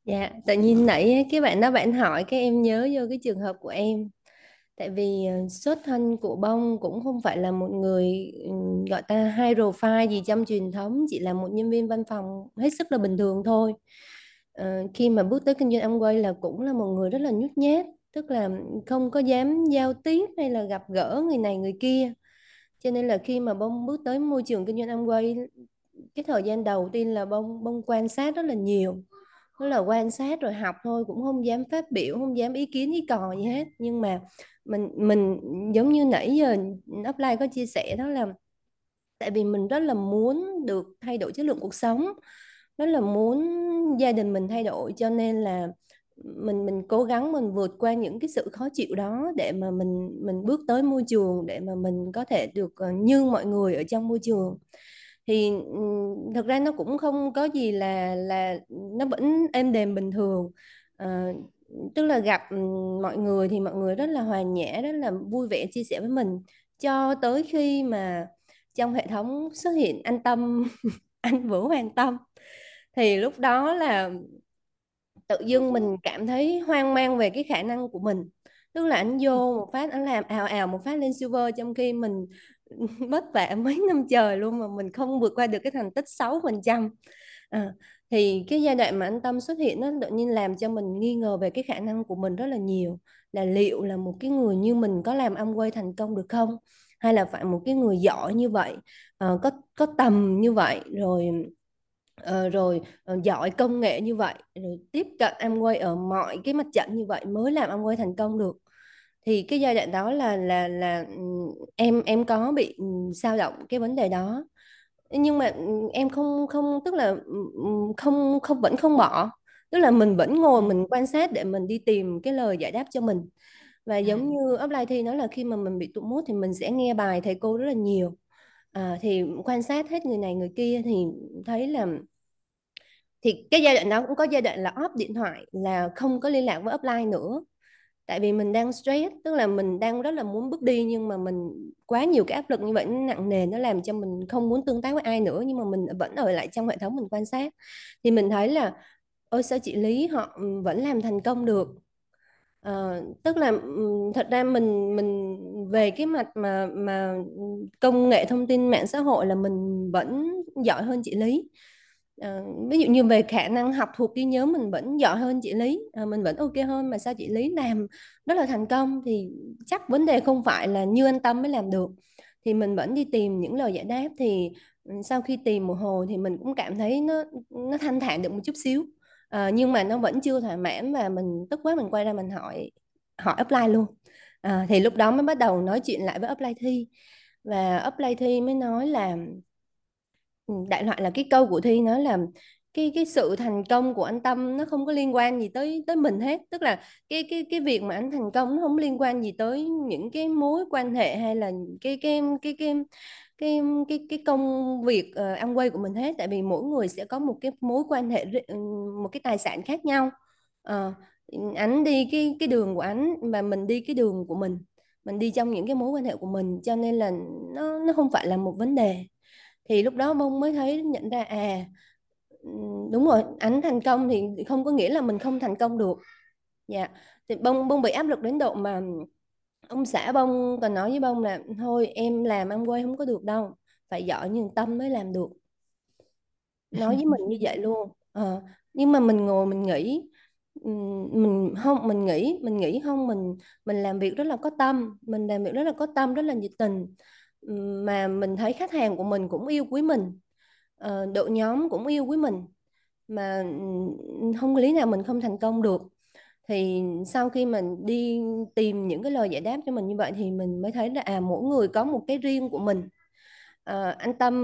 Dạ, tự nhiên nãy cái bạn đó bạn hỏi cái em nhớ vô cái trường hợp của em. Tại vì ờ, xuất thân của Bông cũng không phải là một người ừm, gọi ta high profile gì trong truyền thống, chỉ là một nhân viên văn phòng hết sức là bình thường thôi. Ờ, khi mà bước tới kinh doanh Amway là cũng là một người rất là nhút nhát, tức là không có dám giao tiếp hay là gặp gỡ người này người kia. Cho nên là khi mà Bông bước tới môi trường kinh doanh Amway, cái thời gian đầu tiên là Bông Bông quan sát rất là nhiều nó là quan sát rồi học thôi, cũng không dám phát biểu, không dám ý kiến ý cò gì hết. Nhưng mà mình mình giống như nãy giờ offline có chia sẻ đó là tại vì mình rất là muốn được thay đổi chất lượng cuộc sống, rất là muốn gia đình mình thay đổi, cho nên là mình mình cố gắng mình vượt qua những cái sự khó chịu đó để mà mình mình bước tới môi trường, để mà mình có thể được ờ, như mọi người ở trong môi trường thì thực ra nó cũng không có gì là là nó vẫn êm đềm bình thường. À, tức là gặp mọi người thì mọi người rất là hòa nhã rất là vui vẻ chia sẻ với mình cho tới khi mà trong hệ thống xuất hiện anh Tâm anh Vũ Hoàng Tâm. Thì lúc đó là tự dưng mình cảm thấy hoang mang về cái khả năng của mình. Tức là anh vô một phát anh làm ào ào một phát lên silver trong khi mình vất vả mấy năm trời luôn mà mình không vượt qua được cái thành tích 6% à, ờ, thì cái giai đoạn mà anh Tâm xuất hiện nó tự nhiên làm cho mình nghi ngờ về cái khả năng của mình rất là nhiều. Là liệu là một cái người như mình có làm Amway thành công được không? Hay là phải một cái người giỏi như vậy à, có có tầm như vậy rồi ờ, rồi ờ, giỏi công nghệ như vậy rồi tiếp cận Amway ở mọi cái mặt trận như vậy mới làm Amway thành công được? Thì cái giai đoạn đó là là là em em có bị dao động cái vấn đề đó. Nhưng mà em không không tức là không không vẫn không bỏ. Tức là mình vẫn ngồi mình quan sát để mình đi tìm cái lời giải đáp cho mình. Và giống như offline thi nói là khi mà mình bị tụt mood thì mình sẽ nghe bài thầy cô rất là nhiều. À, thì quan sát hết người này người kia thì thấy là thì cái giai đoạn đó cũng có giai đoạn là off điện thoại là không có liên lạc với upline nữa tại vì mình đang stress tức là mình đang rất là muốn bước đi nhưng mà mình quá nhiều cái áp lực như vậy nó nặng nề nó làm cho mình không muốn tương tác với ai nữa nhưng mà mình vẫn ở lại trong hệ thống mình quan sát. Thì mình thấy là ôi sao chị Lý họ ừ, vẫn làm thành công được? À, tức là ừ, thật ra mình mình về cái mặt mà mà công nghệ thông tin mạng xã hội là mình vẫn giỏi hơn chị Lý. Ờ, ví dụ như về khả năng học thuộc ghi nhớ mình vẫn giỏi hơn chị Lý Ờ, mình vẫn ok hơn mà sao chị Lý làm rất là thành công thì chắc vấn đề không phải là như anh Tâm mới làm được. Thì mình vẫn đi tìm những lời giải đáp thì ừ, sau khi tìm một hồi thì mình cũng cảm thấy nó nó thanh thản được một chút xíu. À, nhưng mà nó vẫn chưa thỏa mãn và mình tức quá mình quay ra mình hỏi hỏi apply luôn. À, thì lúc đó mới bắt đầu nói chuyện lại với apply thi. Và apply thi mới nói là đại loại là cái câu của thi nói là cái cái sự thành công của anh Tâm nó không có liên quan gì tới tới mình hết. Tức là cái cái cái việc mà anh thành công nó không liên quan gì tới những cái mối quan hệ hay là cái cái cái cái cái cái cái công việc uh, ăn quay của mình hết. Tại vì mỗi người sẽ có một cái mối quan hệ một cái tài sản khác nhau. Ờ, uh, anh đi cái cái đường của anh mà mình đi cái đường của mình. Mình đi trong những cái mối quan hệ của mình cho nên là nó nó không phải là một vấn đề thì lúc đó bông mới thấy nhận ra à đúng rồi anh thành công thì không có nghĩa là mình không thành công được. Dạ. Thì bông bông bị áp lực đến độ mà ông xã bông còn nói với bông là thôi em làm ăn quay không có được đâu phải giỏi như tâm mới làm được. Nói với mình như vậy luôn. À, nhưng mà mình ngồi mình nghĩ mình không mình nghĩ mình nghĩ không mình mình làm việc rất là có tâm mình làm việc rất là có tâm rất là nhiệt tình mà mình thấy khách hàng của mình cũng yêu quý mình. Ờ, đội nhóm cũng yêu quý mình. Mà không có lý nào mình không thành công được. Thì sau khi mình đi tìm những cái lời giải đáp cho mình như vậy thì mình mới thấy là à mỗi người có một cái riêng của mình. À, anh Tâm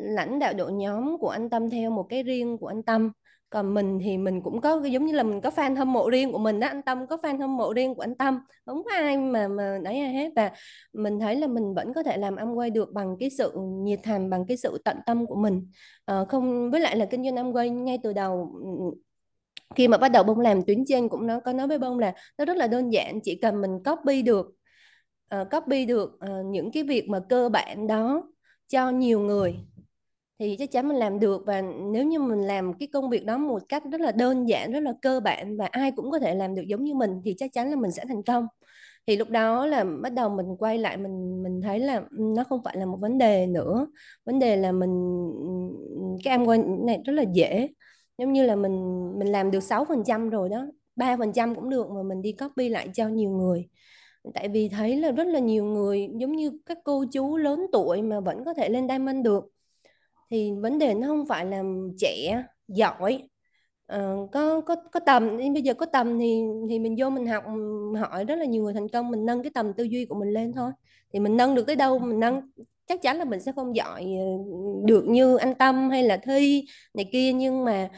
lãnh đạo đội nhóm của anh Tâm theo một cái riêng của anh Tâm còn mình thì mình cũng có giống như là mình có fan hâm mộ riêng của mình đó anh Tâm có fan hâm mộ riêng của anh Tâm. Không có ai mà mà đấy ai hết. Và mình thấy là mình vẫn có thể làm ăn quay được bằng cái sự nhiệt thành bằng cái sự tận tâm của mình. À, không với lại là kinh doanh ăn quay ngay từ đầu khi mà bắt đầu bông làm tuyến trên cũng nó có nói với bông là nó rất là đơn giản chỉ cần mình copy được uh, copy được uh, những cái việc mà cơ bản đó cho nhiều người thì chắc chắn mình làm được và nếu như mình làm cái công việc đó một cách rất là đơn giản, rất là cơ bản và ai cũng có thể làm được giống như mình thì chắc chắn là mình sẽ thành công. Thì lúc đó là bắt đầu mình quay lại mình mình thấy là ừ, nó không phải là một vấn đề nữa. Vấn đề là mình ừ, cái em quay này rất là dễ. Giống như là mình mình làm được 6% rồi đó 3% cũng được mà mình đi copy lại cho nhiều người. Tại vì thấy là rất là nhiều người giống như các cô chú lớn tuổi mà vẫn có thể lên diamond được thì vấn đề nó không phải là trẻ giỏi uh, có có có tầm. Bây giờ có tầm thì thì mình vô mình học hỏi rất là nhiều người thành công mình nâng cái tầm tư duy của mình lên thôi. Thì mình nâng được tới đâu mình nâng chắc chắn là mình sẽ không giỏi ờ, được như anh Tâm hay là Thi này kia nhưng mà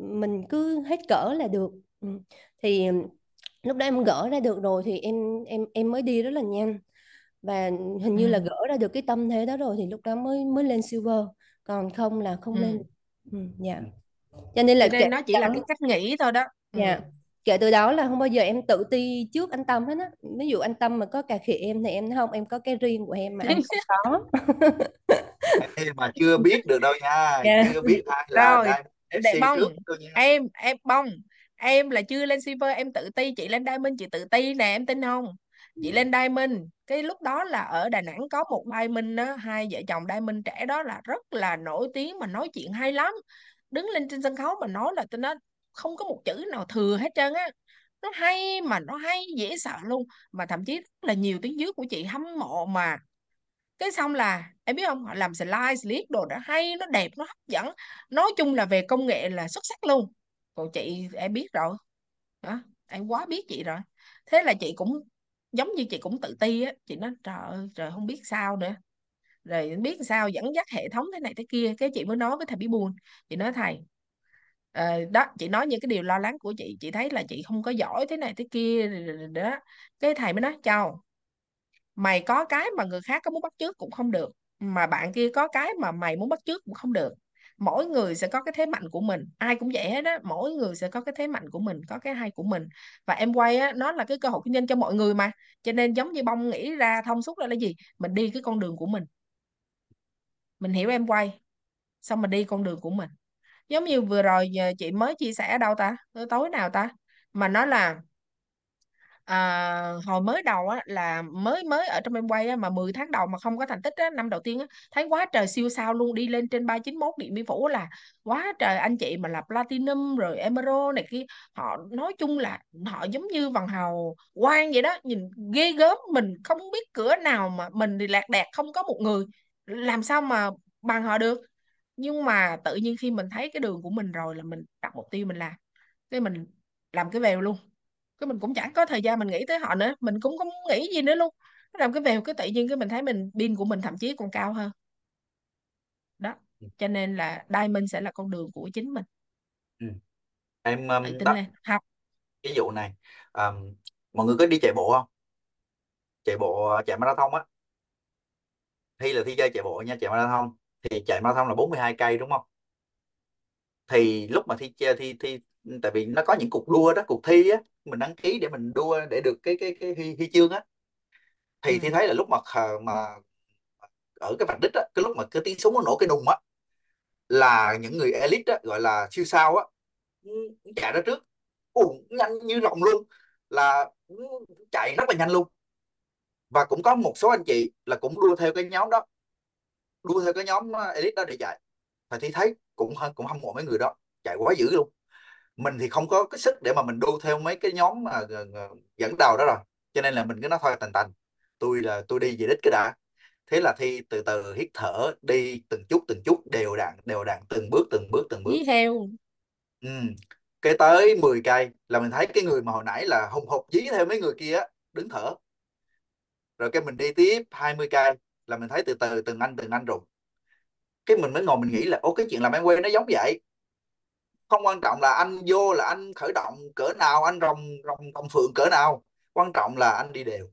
mình cứ hết cỡ là được. Ừ. thì lúc đó em gỡ ra được rồi thì em em em mới đi rất là nhanh. Và hình như ừ. là gỡ ra được cái tâm thế đó rồi thì lúc đó mới mới lên silver còn không là không ừ. lên ừ, dạ. Cho nên là kể nó chỉ đó, là cái cách nghĩ thôi đó. Dạ. Ừ. kể từ đó là không bao giờ em tự ti trước anh Tâm hết á. Ví dụ anh Tâm mà có cà khịa em thì em không em có cái riêng của em mà anh không có. Em mà chưa biết được đâu nha. Yeah. chưa biết ai là rồi để bông em em bông em là chưa lên silver em tự ti. Chị lên diamond chị tự ti nè em tin không chị lên diamond, cái lúc đó là ở Đà Nẵng có một diamond đó hai vợ chồng diamond trẻ đó là rất là nổi tiếng mà nói chuyện hay lắm. Đứng lên trên sân khấu mà nói là tôi nói không có một chữ nào thừa hết trơn á. Nó hay mà nó hay, dễ sợ luôn. Mà thậm chí rất là nhiều tiếng dưới của chị hâm mộ mà. Cái xong là, em biết không, họ làm slide slide đồ đã hay, nó đẹp, nó hấp dẫn. Nói chung là về công nghệ là xuất sắc luôn. Còn chị, em biết rồi. Đó, em quá biết chị rồi. Thế là chị cũng giống như chị cũng tự ti á chị nói trời ơi trời không biết sao nữa. Rồi biết sao dẫn dắt hệ thống thế này thế kia cái chị mới nói với thầy bí buồn chị nói thầy uh, đó chị nói những cái điều lo lắng của chị chị thấy là chị không có giỏi thế này thế kia đó. Cái thầy mới nói chào mày có cái mà người khác có muốn bắt chước cũng không được mà bạn kia có cái mà mày muốn bắt chước cũng không được mỗi người sẽ có cái thế mạnh của mình. Ai cũng vậy hết á, mỗi người sẽ có cái thế mạnh của mình, có cái hay của mình. Và em quay á, nó là cái cơ hội kinh doanh cho mọi người mà. Cho nên giống như bông nghĩ ra thông suốt là cái gì? Mình đi cái con đường của mình. Mình hiểu em quay, xong mình đi con đường của mình. Giống như vừa rồi ờ, chị mới chia sẻ đâu ta? Tối nào ta? Mà nó là à, hồi mới đầu á là mới mới ở trong em quay á, mà 10 tháng đầu mà không có thành tích á, năm đầu tiên á, thấy quá trời siêu sao luôn đi lên trên 391 điện biên phủ là quá trời anh chị mà là platinum rồi emerald này kia họ nói chung là họ giống như vòng hào quang vậy đó nhìn ghê gớm mình không biết cửa nào mà mình thì lạc đạc không có một người làm sao mà bằng họ được. Nhưng mà tự nhiên khi mình thấy cái đường của mình rồi là mình đặt mục tiêu mình làm cái mình làm cái vèo luôn cái mình cũng chẳng có thời gian mình nghĩ tới họ nữa. Mình cũng không nghĩ gì nữa luôn. Làm cái vèo cái tự nhiên cái mình thấy mình pin của mình thậm chí còn cao hơn. Đó. Cho nên là diamond sẽ là con đường của chính mình. Ừ. em um, tin đó lên. Học. Ví dụ này um, mọi người có đi chạy bộ không? Chạy bộ chạy marathon á. Thi là thi chơi chạy bộ nha chạy marathon. Thì chạy marathon là 42 cây đúng không? Thì lúc mà thi chơi thi thi tại vì nó có những cuộc đua đó cuộc thi á mình đăng ký để mình đua để được cái cái cái huy, huy chương á. Thì ừ. thi thấy là lúc mà mà ở cái vạch đích á cái lúc mà cái tiếng súng nó nổ cái nùng á là những người elite á, gọi là siêu sao á chạy ra trước. Ủa, nhanh như rồng luôn là chạy rất là nhanh luôn. Và cũng có một số anh chị là cũng đua theo cái nhóm đó đua theo cái nhóm elite đó để chạy. Và thì thấy cũng cũng hâm mộ mấy người đó chạy quá dữ luôn mình thì không có cái sức để mà mình đua theo mấy cái nhóm mà dẫn đầu đó rồi cho nên là mình cứ nói thôi tành tành tôi là tôi đi về đích cái đã. Thế là thi từ từ hít thở đi từng chút từng chút đều đặn đều đặn từng bước từng bước từng bước. Dí theo ừ. cái tới 10 cây là mình thấy cái người mà hồi nãy là hùng hục dí theo mấy người kia đứng thở. Rồi cái mình đi tiếp 20 cây là mình thấy từ từ từng anh từng anh rụng cái mình mới ngồi mình nghĩ là ô cái chuyện làm em quen nó giống vậy không quan trọng là anh vô là anh khởi động cỡ nào, anh rồng rồng rồng phượng cỡ nào. Quan trọng là anh đi đều.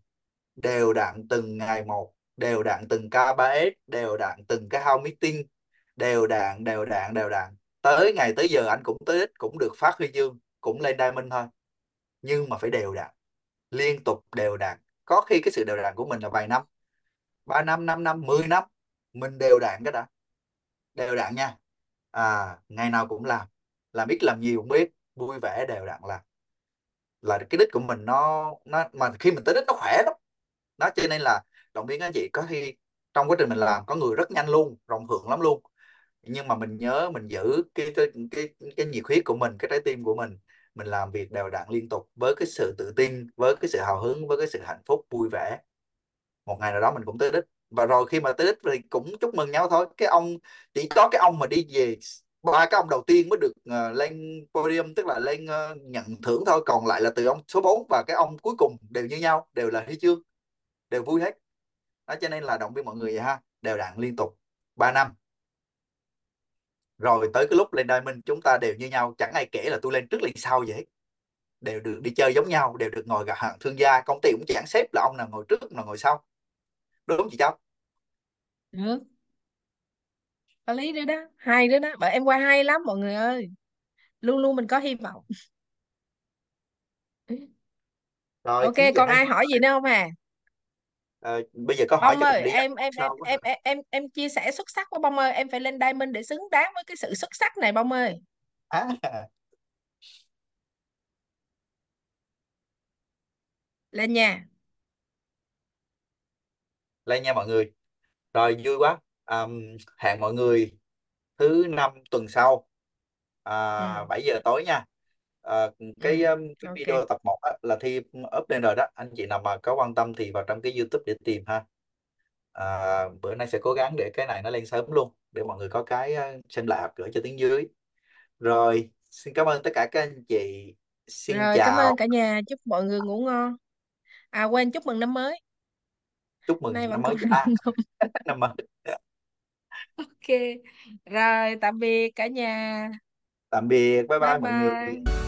Đều đặn từng ngày một, đều đặn từng K3S đều đặn từng cái house meeting. Đều đặn đều đặn đều đặn tới ngày tới giờ anh cũng tới đích cũng được phát huy dương, cũng lên diamond thôi. Nhưng mà phải đều đặn liên tục đều đặn có khi cái sự đều đặn của mình là vài năm. Ba năm năm năm, mười năm. Mình đều đặn cái đã. Đều đặn nha. À ngày nào cũng làm làm ít làm nhiều biết, vui vẻ đều đặn là là cái đích của mình nó nó, mà khi mình tới đích nó khỏe lắm. Đó, cho nên là động viên anh chị có khi trong quá trình mình làm có người rất nhanh luôn rộng hưởng lắm luôn. Nhưng mà mình nhớ mình giữ cái cái cái cái nhiệt huyết của mình, cái trái tim của mình mình làm việc đều đặn liên tục với cái sự tự tin, với cái sự hào hứng, với cái sự hạnh phúc, vui vẻ. Một ngày nào đó mình cũng tới đích. Và rồi khi mà tới đích thì cũng chúc mừng nhau thôi. Cái ông, chỉ có cái ông mà đi về ba cái ông đầu tiên mới được uh, lên podium tức là lên uh, nhận thưởng thôi còn lại là từ ông số 4 và cái ông cuối cùng đều như nhau đều là huy chương đều vui hết. Đó cho nên là động viên mọi người vậy ha đều đặn liên tục 3 năm. Rồi tới cái lúc lên diamond chúng ta đều như nhau chẳng ai kể là tôi lên trước lên sau vậy đều được đi chơi giống nhau đều được ngồi gặp hàng thương gia công ty cũng chẳng xếp là ông nào ngồi trước nào ngồi sau. Đúng không chị cháu có lý nữa đó hay nữa đó bởi em qua hay lắm mọi người ơi. Luôn luôn mình có hy vọng. Rồi ok 9 giờ còn ai 20 hỏi gì nữa không à? Ờ, bây giờ có hỏi bông cho ơi đi em em em quá em em em em chia sẻ xuất sắc của bông ơi em phải lên diamond để xứng đáng với cái sự xuất sắc này bông ơi. À, lên nha. Lên nha mọi người. Rồi vui quá um, hẹn mọi người thứ năm tuần sau à, ừ. 7 giờ tối nha. À, cái ừ um, cái ok. video tập 1 á, là thi up lên rồi đó. Anh chị nào mà có quan tâm thì vào trong cái YouTube để tìm ha. À, bữa nay sẽ cố gắng để cái này nó lên sớm luôn để mọi người có cái xem lại gửi cho tiếng dưới. Rồi xin cảm ơn tất cả các anh chị. Xin rồi cảm ơn chào cả nhà. Chúc mọi người ngủ ngon. À quên chúc mừng năm mới. Chúc mừng nay năm mới à, năm mới ok. Rồi tạm biệt cả nhà. Tạm biệt. Bye bye bye mọi người. Bye